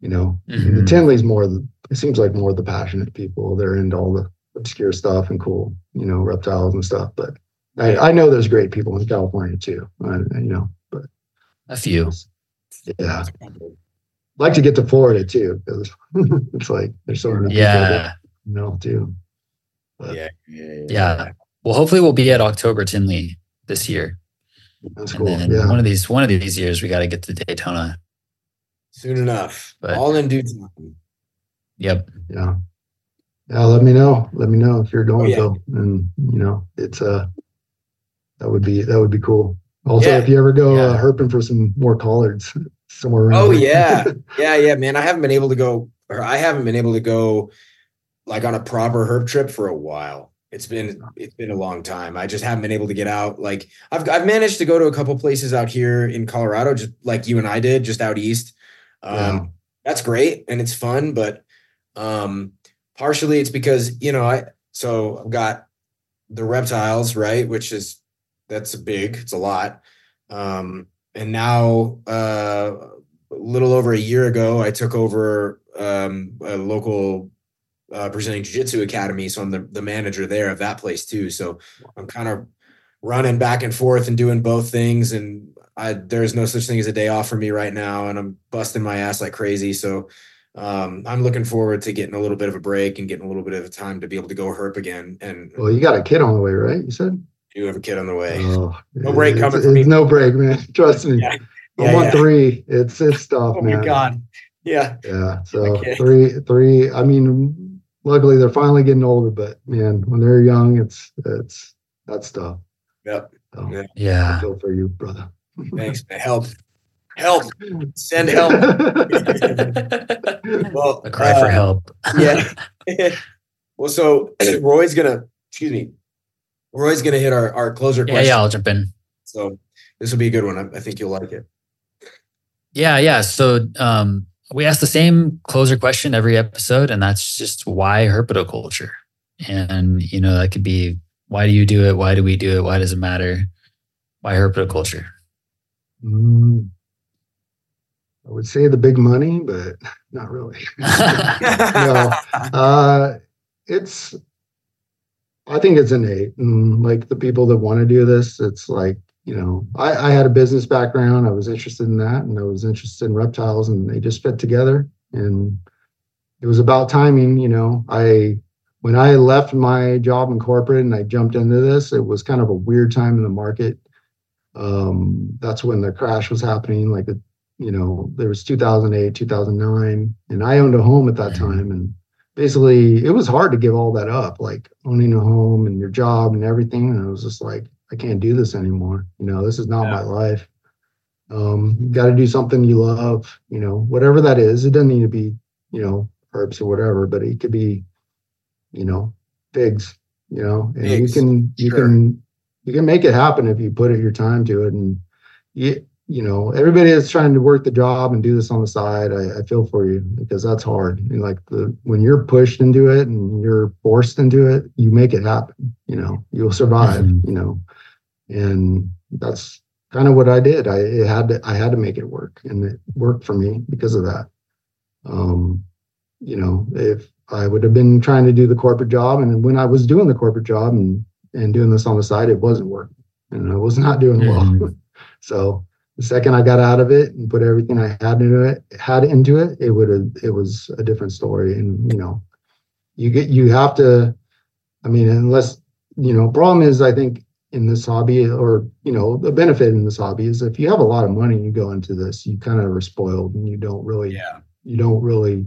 you know, mm-hmm. the Tinley's more. The, it seems like more of the passionate people. They're into all the obscure stuff and cool, you know, reptiles and stuff. But I, I know there's great people in California too. I, you know, but a few. Yeah like to get to Florida too because it's like there's so many yeah you know too. But, yeah, yeah, yeah, Well, hopefully we'll be at October Tinley this year. That's and cool. Then yeah. one of these one of these years we got to get to Daytona. Soon enough. But, All in due time. Yep. Yeah. Yeah. Let me know. Let me know if you're going, oh, yeah. Phil. And you know, it's uh that would be that would be cool. Also, yeah. if you ever go uh, herping for some more collards, somewhere around. Oh yeah, yeah, yeah, man. I haven't been able to go, or I haven't been able to go like on a proper herp trip for a while. It's been it's been a long time. I just haven't been able to get out. Like I've I've managed to go to a couple places out here in Colorado, just like you and I did, just out east. Um, yeah. That's great and it's fun, but um, partially it's because you know I so I've got the reptiles right, which is that's big. It's a lot. Um, and now uh, a little over a year ago, I took over um, a local uh, Brazilian Jiu Jitsu academy, so I'm the, the manager there of that place too. So I'm kind of running back and forth and doing both things, and I, there's no such thing as a day off for me right now, and I'm busting my ass like crazy. So um, I'm looking forward to getting a little bit of a break and getting a little bit of time to be able to go herp again. And well, you got a kid on the way, right? You said do have a kid on the way. Oh, no break coming it's, for me. No break, man. Trust me. Yeah. I'm yeah, on yeah. three. It's it's tough, oh man. my god. Yeah. Yeah. So okay. three, three. I mean, luckily they're finally getting older, but man, when they're young, it's it's that's tough. Yep. So, yeah. Yeah. I feel for you, brother. Thanks. Help. Help. Send help. well, a cry uh, for help. yeah. well, so Roy's gonna excuse me Roy's going to hit our, our closer yeah, question. Yeah, I'll jump in. So this will be a good one. I, I think you'll like it. Yeah, yeah. So um, we ask the same closer question every episode, and that's just why herpetoculture? And, you know, that could be why do you do it? Why do we do it? Why does it matter? Why herpetoculture? Mm, I would say the big money, but not really. no, uh, it's I think it's innate. And like the people that want to do this, it's like, you know, I, I had a business background. I was interested in that and I was interested in reptiles and they just fit together. And it was about timing, you know. I when I left my job in corporate and I jumped into this, it was kind of a weird time in the market. um, that's when the crash was happening. Like, you know, there was 2008, 2009, and I owned a home at that mm-hmm. time, and basically it was hard to give all that up, like owning a home and your job and everything. And I was just like, I can't do this anymore. You know, this is not yeah. my life. Um, you got to do something you love. You know, whatever that is. It doesn't need to be, you know, herps or whatever, but it could be, you know, figs. You know, and you can you sure. can you can make it happen if you put it your time to it and you you know everybody is trying to work the job and do this on the side I, I feel for you because that's hard like the when you're pushed into it and you're forced into it you make it happen you know you'll survive mm-hmm. you know and that's kind of what i did i had to i had to make it work and it worked for me because of that um you know if i would have been trying to do the corporate job and when i was doing the corporate job and and doing this on the side, it wasn't working and I was not doing mm-hmm. well. so the second I got out of it and put everything I had into it, had into it, it would have, it was a different story. And, you know, you get, you have to, I mean, unless, you know, problem is, I think in this hobby or, you know, the benefit in this hobby is if you have a lot of money, you go into this, you kind of are spoiled and you don't really, yeah. you don't really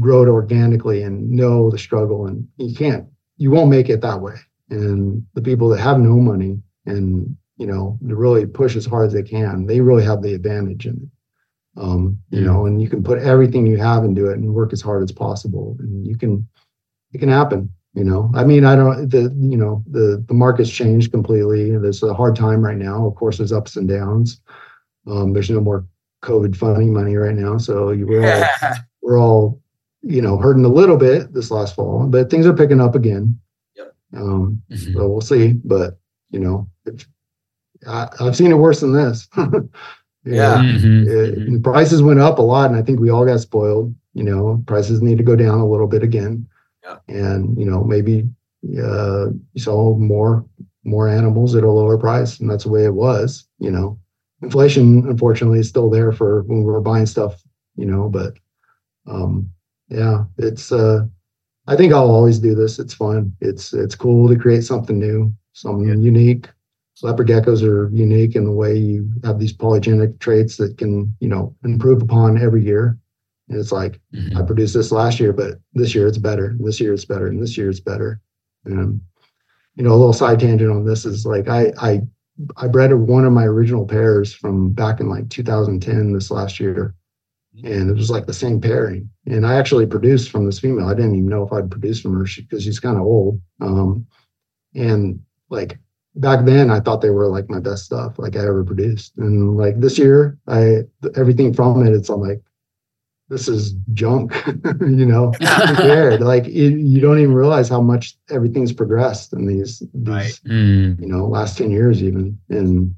grow it organically and know the struggle and you can't, you won't make it that way and the people that have no money and you know to really push as hard as they can. They really have the advantage and um, you know and you can put everything you have into it and work as hard as possible. And you can it can happen you know. I mean i don't the you know the the market's changed completely. There's a hard time right now. Of course there's ups and downs. Um, there's no more covid funding money right now. So we're all we're all you know hurting a little bit this last fall but things are picking up again. Um, mm-hmm. So we'll see. But you know, I, have seen it worse than this. yeah, mm-hmm. it, mm-hmm. prices went up a lot, and I think we all got spoiled. You know, prices need to go down a little bit again. Yeah. And you know, maybe uh, you sell more more animals at a lower price, and that's the way it was. You know, inflation unfortunately is still there for when we're buying stuff. You know, but um, yeah, it's uh, I think I'll always do this. It's fun. It's it's cool to create something new, something yeah. unique. Leopard geckos are unique in the way you have these polygenic traits that can, you know, improve upon every year. And it's like mm-hmm. I produced this last year, but this year it's better. This year it's better, and this year it's better. And you know, a little side tangent on this is like I I I bred one of my original pairs from back in like 2010 this last year and it was like the same pairing. And I actually produced from this female. I didn't even know if I'd produced from her because she's kind of old. Um, and like back then, I thought they were like my best stuff like I ever produced. And like this year, I everything from it, it's I'm like, this is junk, you know, compared. like it, you don't even realize how much everything's progressed in these, these right. mm. you know, last 10 years even. And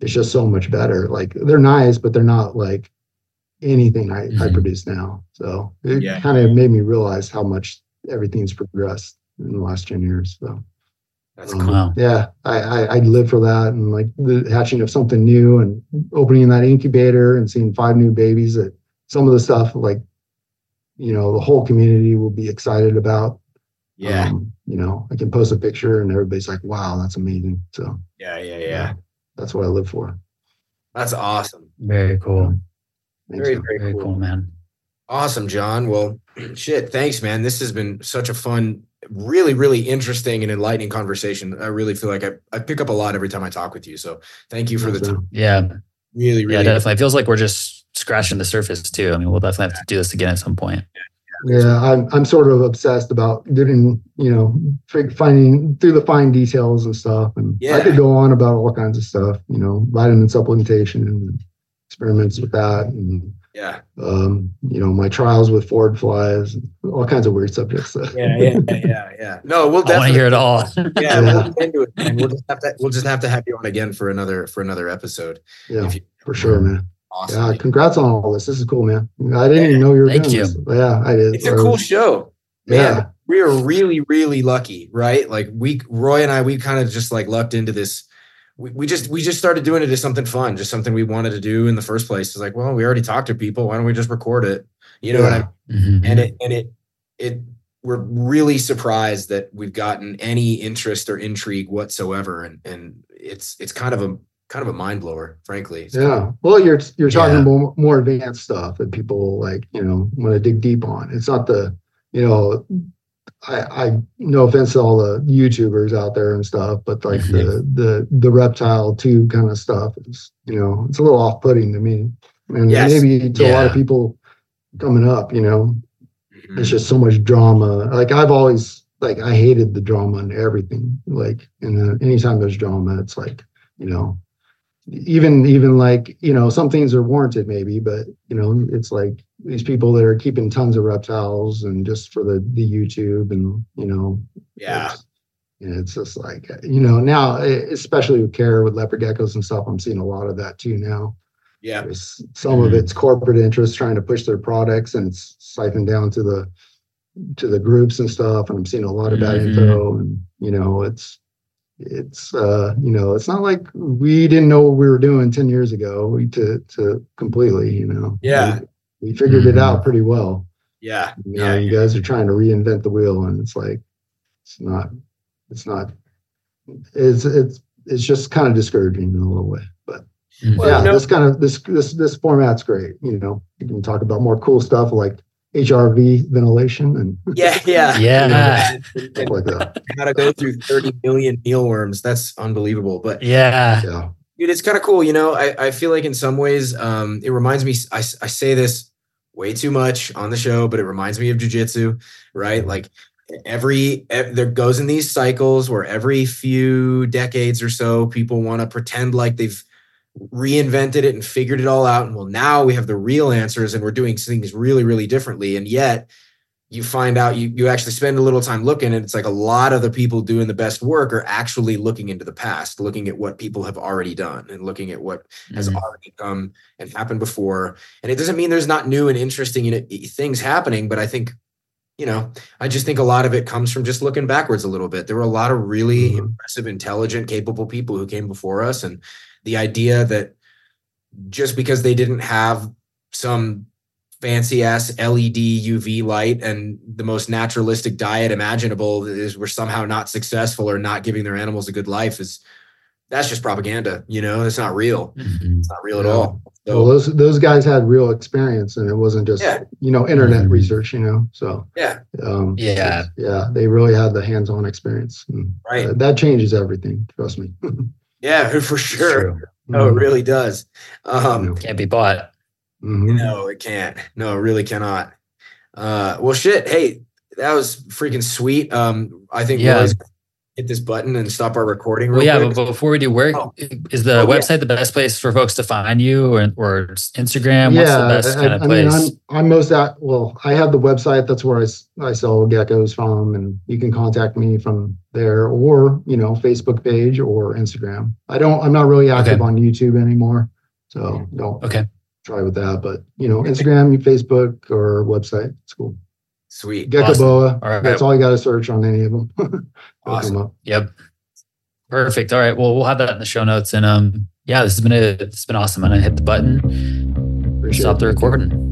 it's just so much better. Like they're nice, but they're not like anything I, mm-hmm. I produce now. So it yeah. kind of made me realize how much everything's progressed in the last 10 years. So that's um, cool. Yeah, I, I, I live for that and like the hatching of something new and opening that incubator and seeing five new babies that some of the stuff like, you know, the whole community will be excited about. Yeah. Um, you know, I can post a picture and everybody's like, wow, that's amazing. So yeah, yeah, yeah. yeah that's what I live for. That's awesome. Very cool. Very, very, very cool. cool, man. Awesome, John. Well, shit, thanks, man. This has been such a fun, really, really interesting and enlightening conversation. I really feel like I, I pick up a lot every time I talk with you. So thank you for the time. Yeah. Really, really. Yeah, definitely. It feels like we're just scratching the surface too. I mean, we'll definitely have to do this again at some point. Yeah, I'm I'm sort of obsessed about getting you know finding through the fine details and stuff, and yeah. I could go on about all kinds of stuff, you know, vitamin supplementation and experiments with that and yeah. Um, you know my trials with Ford flies all kinds of weird subjects. Yeah yeah yeah yeah. No we'll definitely hear it all. yeah, yeah. We'll, into it, and we'll just have to we'll just have to have you on again for another for another episode. Yeah you, for sure man. Awesome. Yeah congrats on all this. This is cool man. I didn't yeah, even know you were thank doing you. this. yeah i did it's a cool show. Man yeah. we are really really lucky right? Like we roy and i we kind of just like lucked into this we, we just we just started doing it as something fun, just something we wanted to do in the first place. It's like, well, we already talked to people. Why don't we just record it? You know yeah. what I mean? Mm-hmm. And it and it it we're really surprised that we've gotten any interest or intrigue whatsoever. And and it's it's kind of a kind of a mind blower, frankly. It's yeah. Kind of, well, you're you're talking yeah. more more advanced stuff that people like you know want to dig deep on. It's not the you know. I, I no offense to all the YouTubers out there and stuff, but like the mm-hmm. the the reptile tube kind of stuff is you know it's a little off putting to me, and yes. maybe to yeah. a lot of people coming up, you know, mm-hmm. it's just so much drama. Like I've always like I hated the drama and everything. Like and then anytime there's drama, it's like you know even even like you know some things are warranted maybe but you know it's like these people that are keeping tons of reptiles and just for the the youtube and you know yeah. it's, it's just like you know now especially with care with leopard geckos and stuff i'm seeing a lot of that too now. Yeah. There's some mm-hmm. of it's corporate interests trying to push their products and it's siphoned down to the to the groups and stuff and i'm seeing a lot of bad mm-hmm. info and you know it's it's uh you know it's not like we didn't know what we were doing 10 years ago to to completely you know. Yeah we, we figured mm-hmm. it out pretty well yeah you know, yeah you guys are trying to reinvent the wheel and it's like it's not it's not it's it's it's just kind of discouraging in a little way but well, yeah this kind of this this this format's great you know you can talk about more cool stuff like HRV ventilation and yeah, yeah, yeah, stuff like that. Got to go through 30 million mealworms. That's unbelievable. But yeah, yeah, dude, it's kind of cool. You know, I, I feel like in some ways, um, it reminds me. I, I say this way too much on the show, but it reminds me of jujitsu, right? Mm-hmm. Like every, every there goes in these cycles where every few decades or so, people want to pretend like they've reinvented it and figured it all out and well now we have the real answers and we're doing things really really differently and yet you find out you you actually spend a little time looking and it's like a lot of the people doing the best work are actually looking into the past looking at what people have already done and looking at what mm-hmm. has already come and happened before and it doesn't mean there's not new and interesting you know, things happening but i think you know i just think a lot of it comes from just looking backwards a little bit there were a lot of really mm-hmm. impressive intelligent capable people who came before us and the idea that just because they didn't have some fancy ass LED UV light and the most naturalistic diet imaginable is we're somehow not successful or not giving their animals a good life is that's just propaganda. You know, it's not real. Mm-hmm. It's not real at all. So, well, those those guys had real experience, and it wasn't just yeah. you know internet mm-hmm. research. You know, so yeah, um, yeah, yeah, they really had the hands-on experience. Right, uh, that changes everything. Trust me. Yeah, for sure. Oh, it mm-hmm. really does. Um, can't be bought. Mm-hmm. No, it can't. No, it really cannot. Uh, well, shit. Hey, that was freaking sweet. Um, I think yeah hit this button and stop our recording. well, yeah, quick. but before we do, where oh. is the oh, website yeah. the best place for folks to find you, or, or Instagram? Yeah, What's the best I, kind of I place? Mean, I'm, I'm most at well, I have the website. That's where I I sell geckos from, and you can contact me from there, or you know, Facebook page or Instagram. I don't. I'm not really active okay. on YouTube anymore, so don't. Okay. Try with that, but you know, Instagram, Facebook, or website. It's cool. Sweet. Gecko awesome. Boa. All right. That's all you got to search on any of them. awesome. Yep. Perfect. All right. Well, we'll have that in the show notes. And um, yeah, this has been a it's been awesome. And I'm gonna hit the button. Appreciate Stop the recording.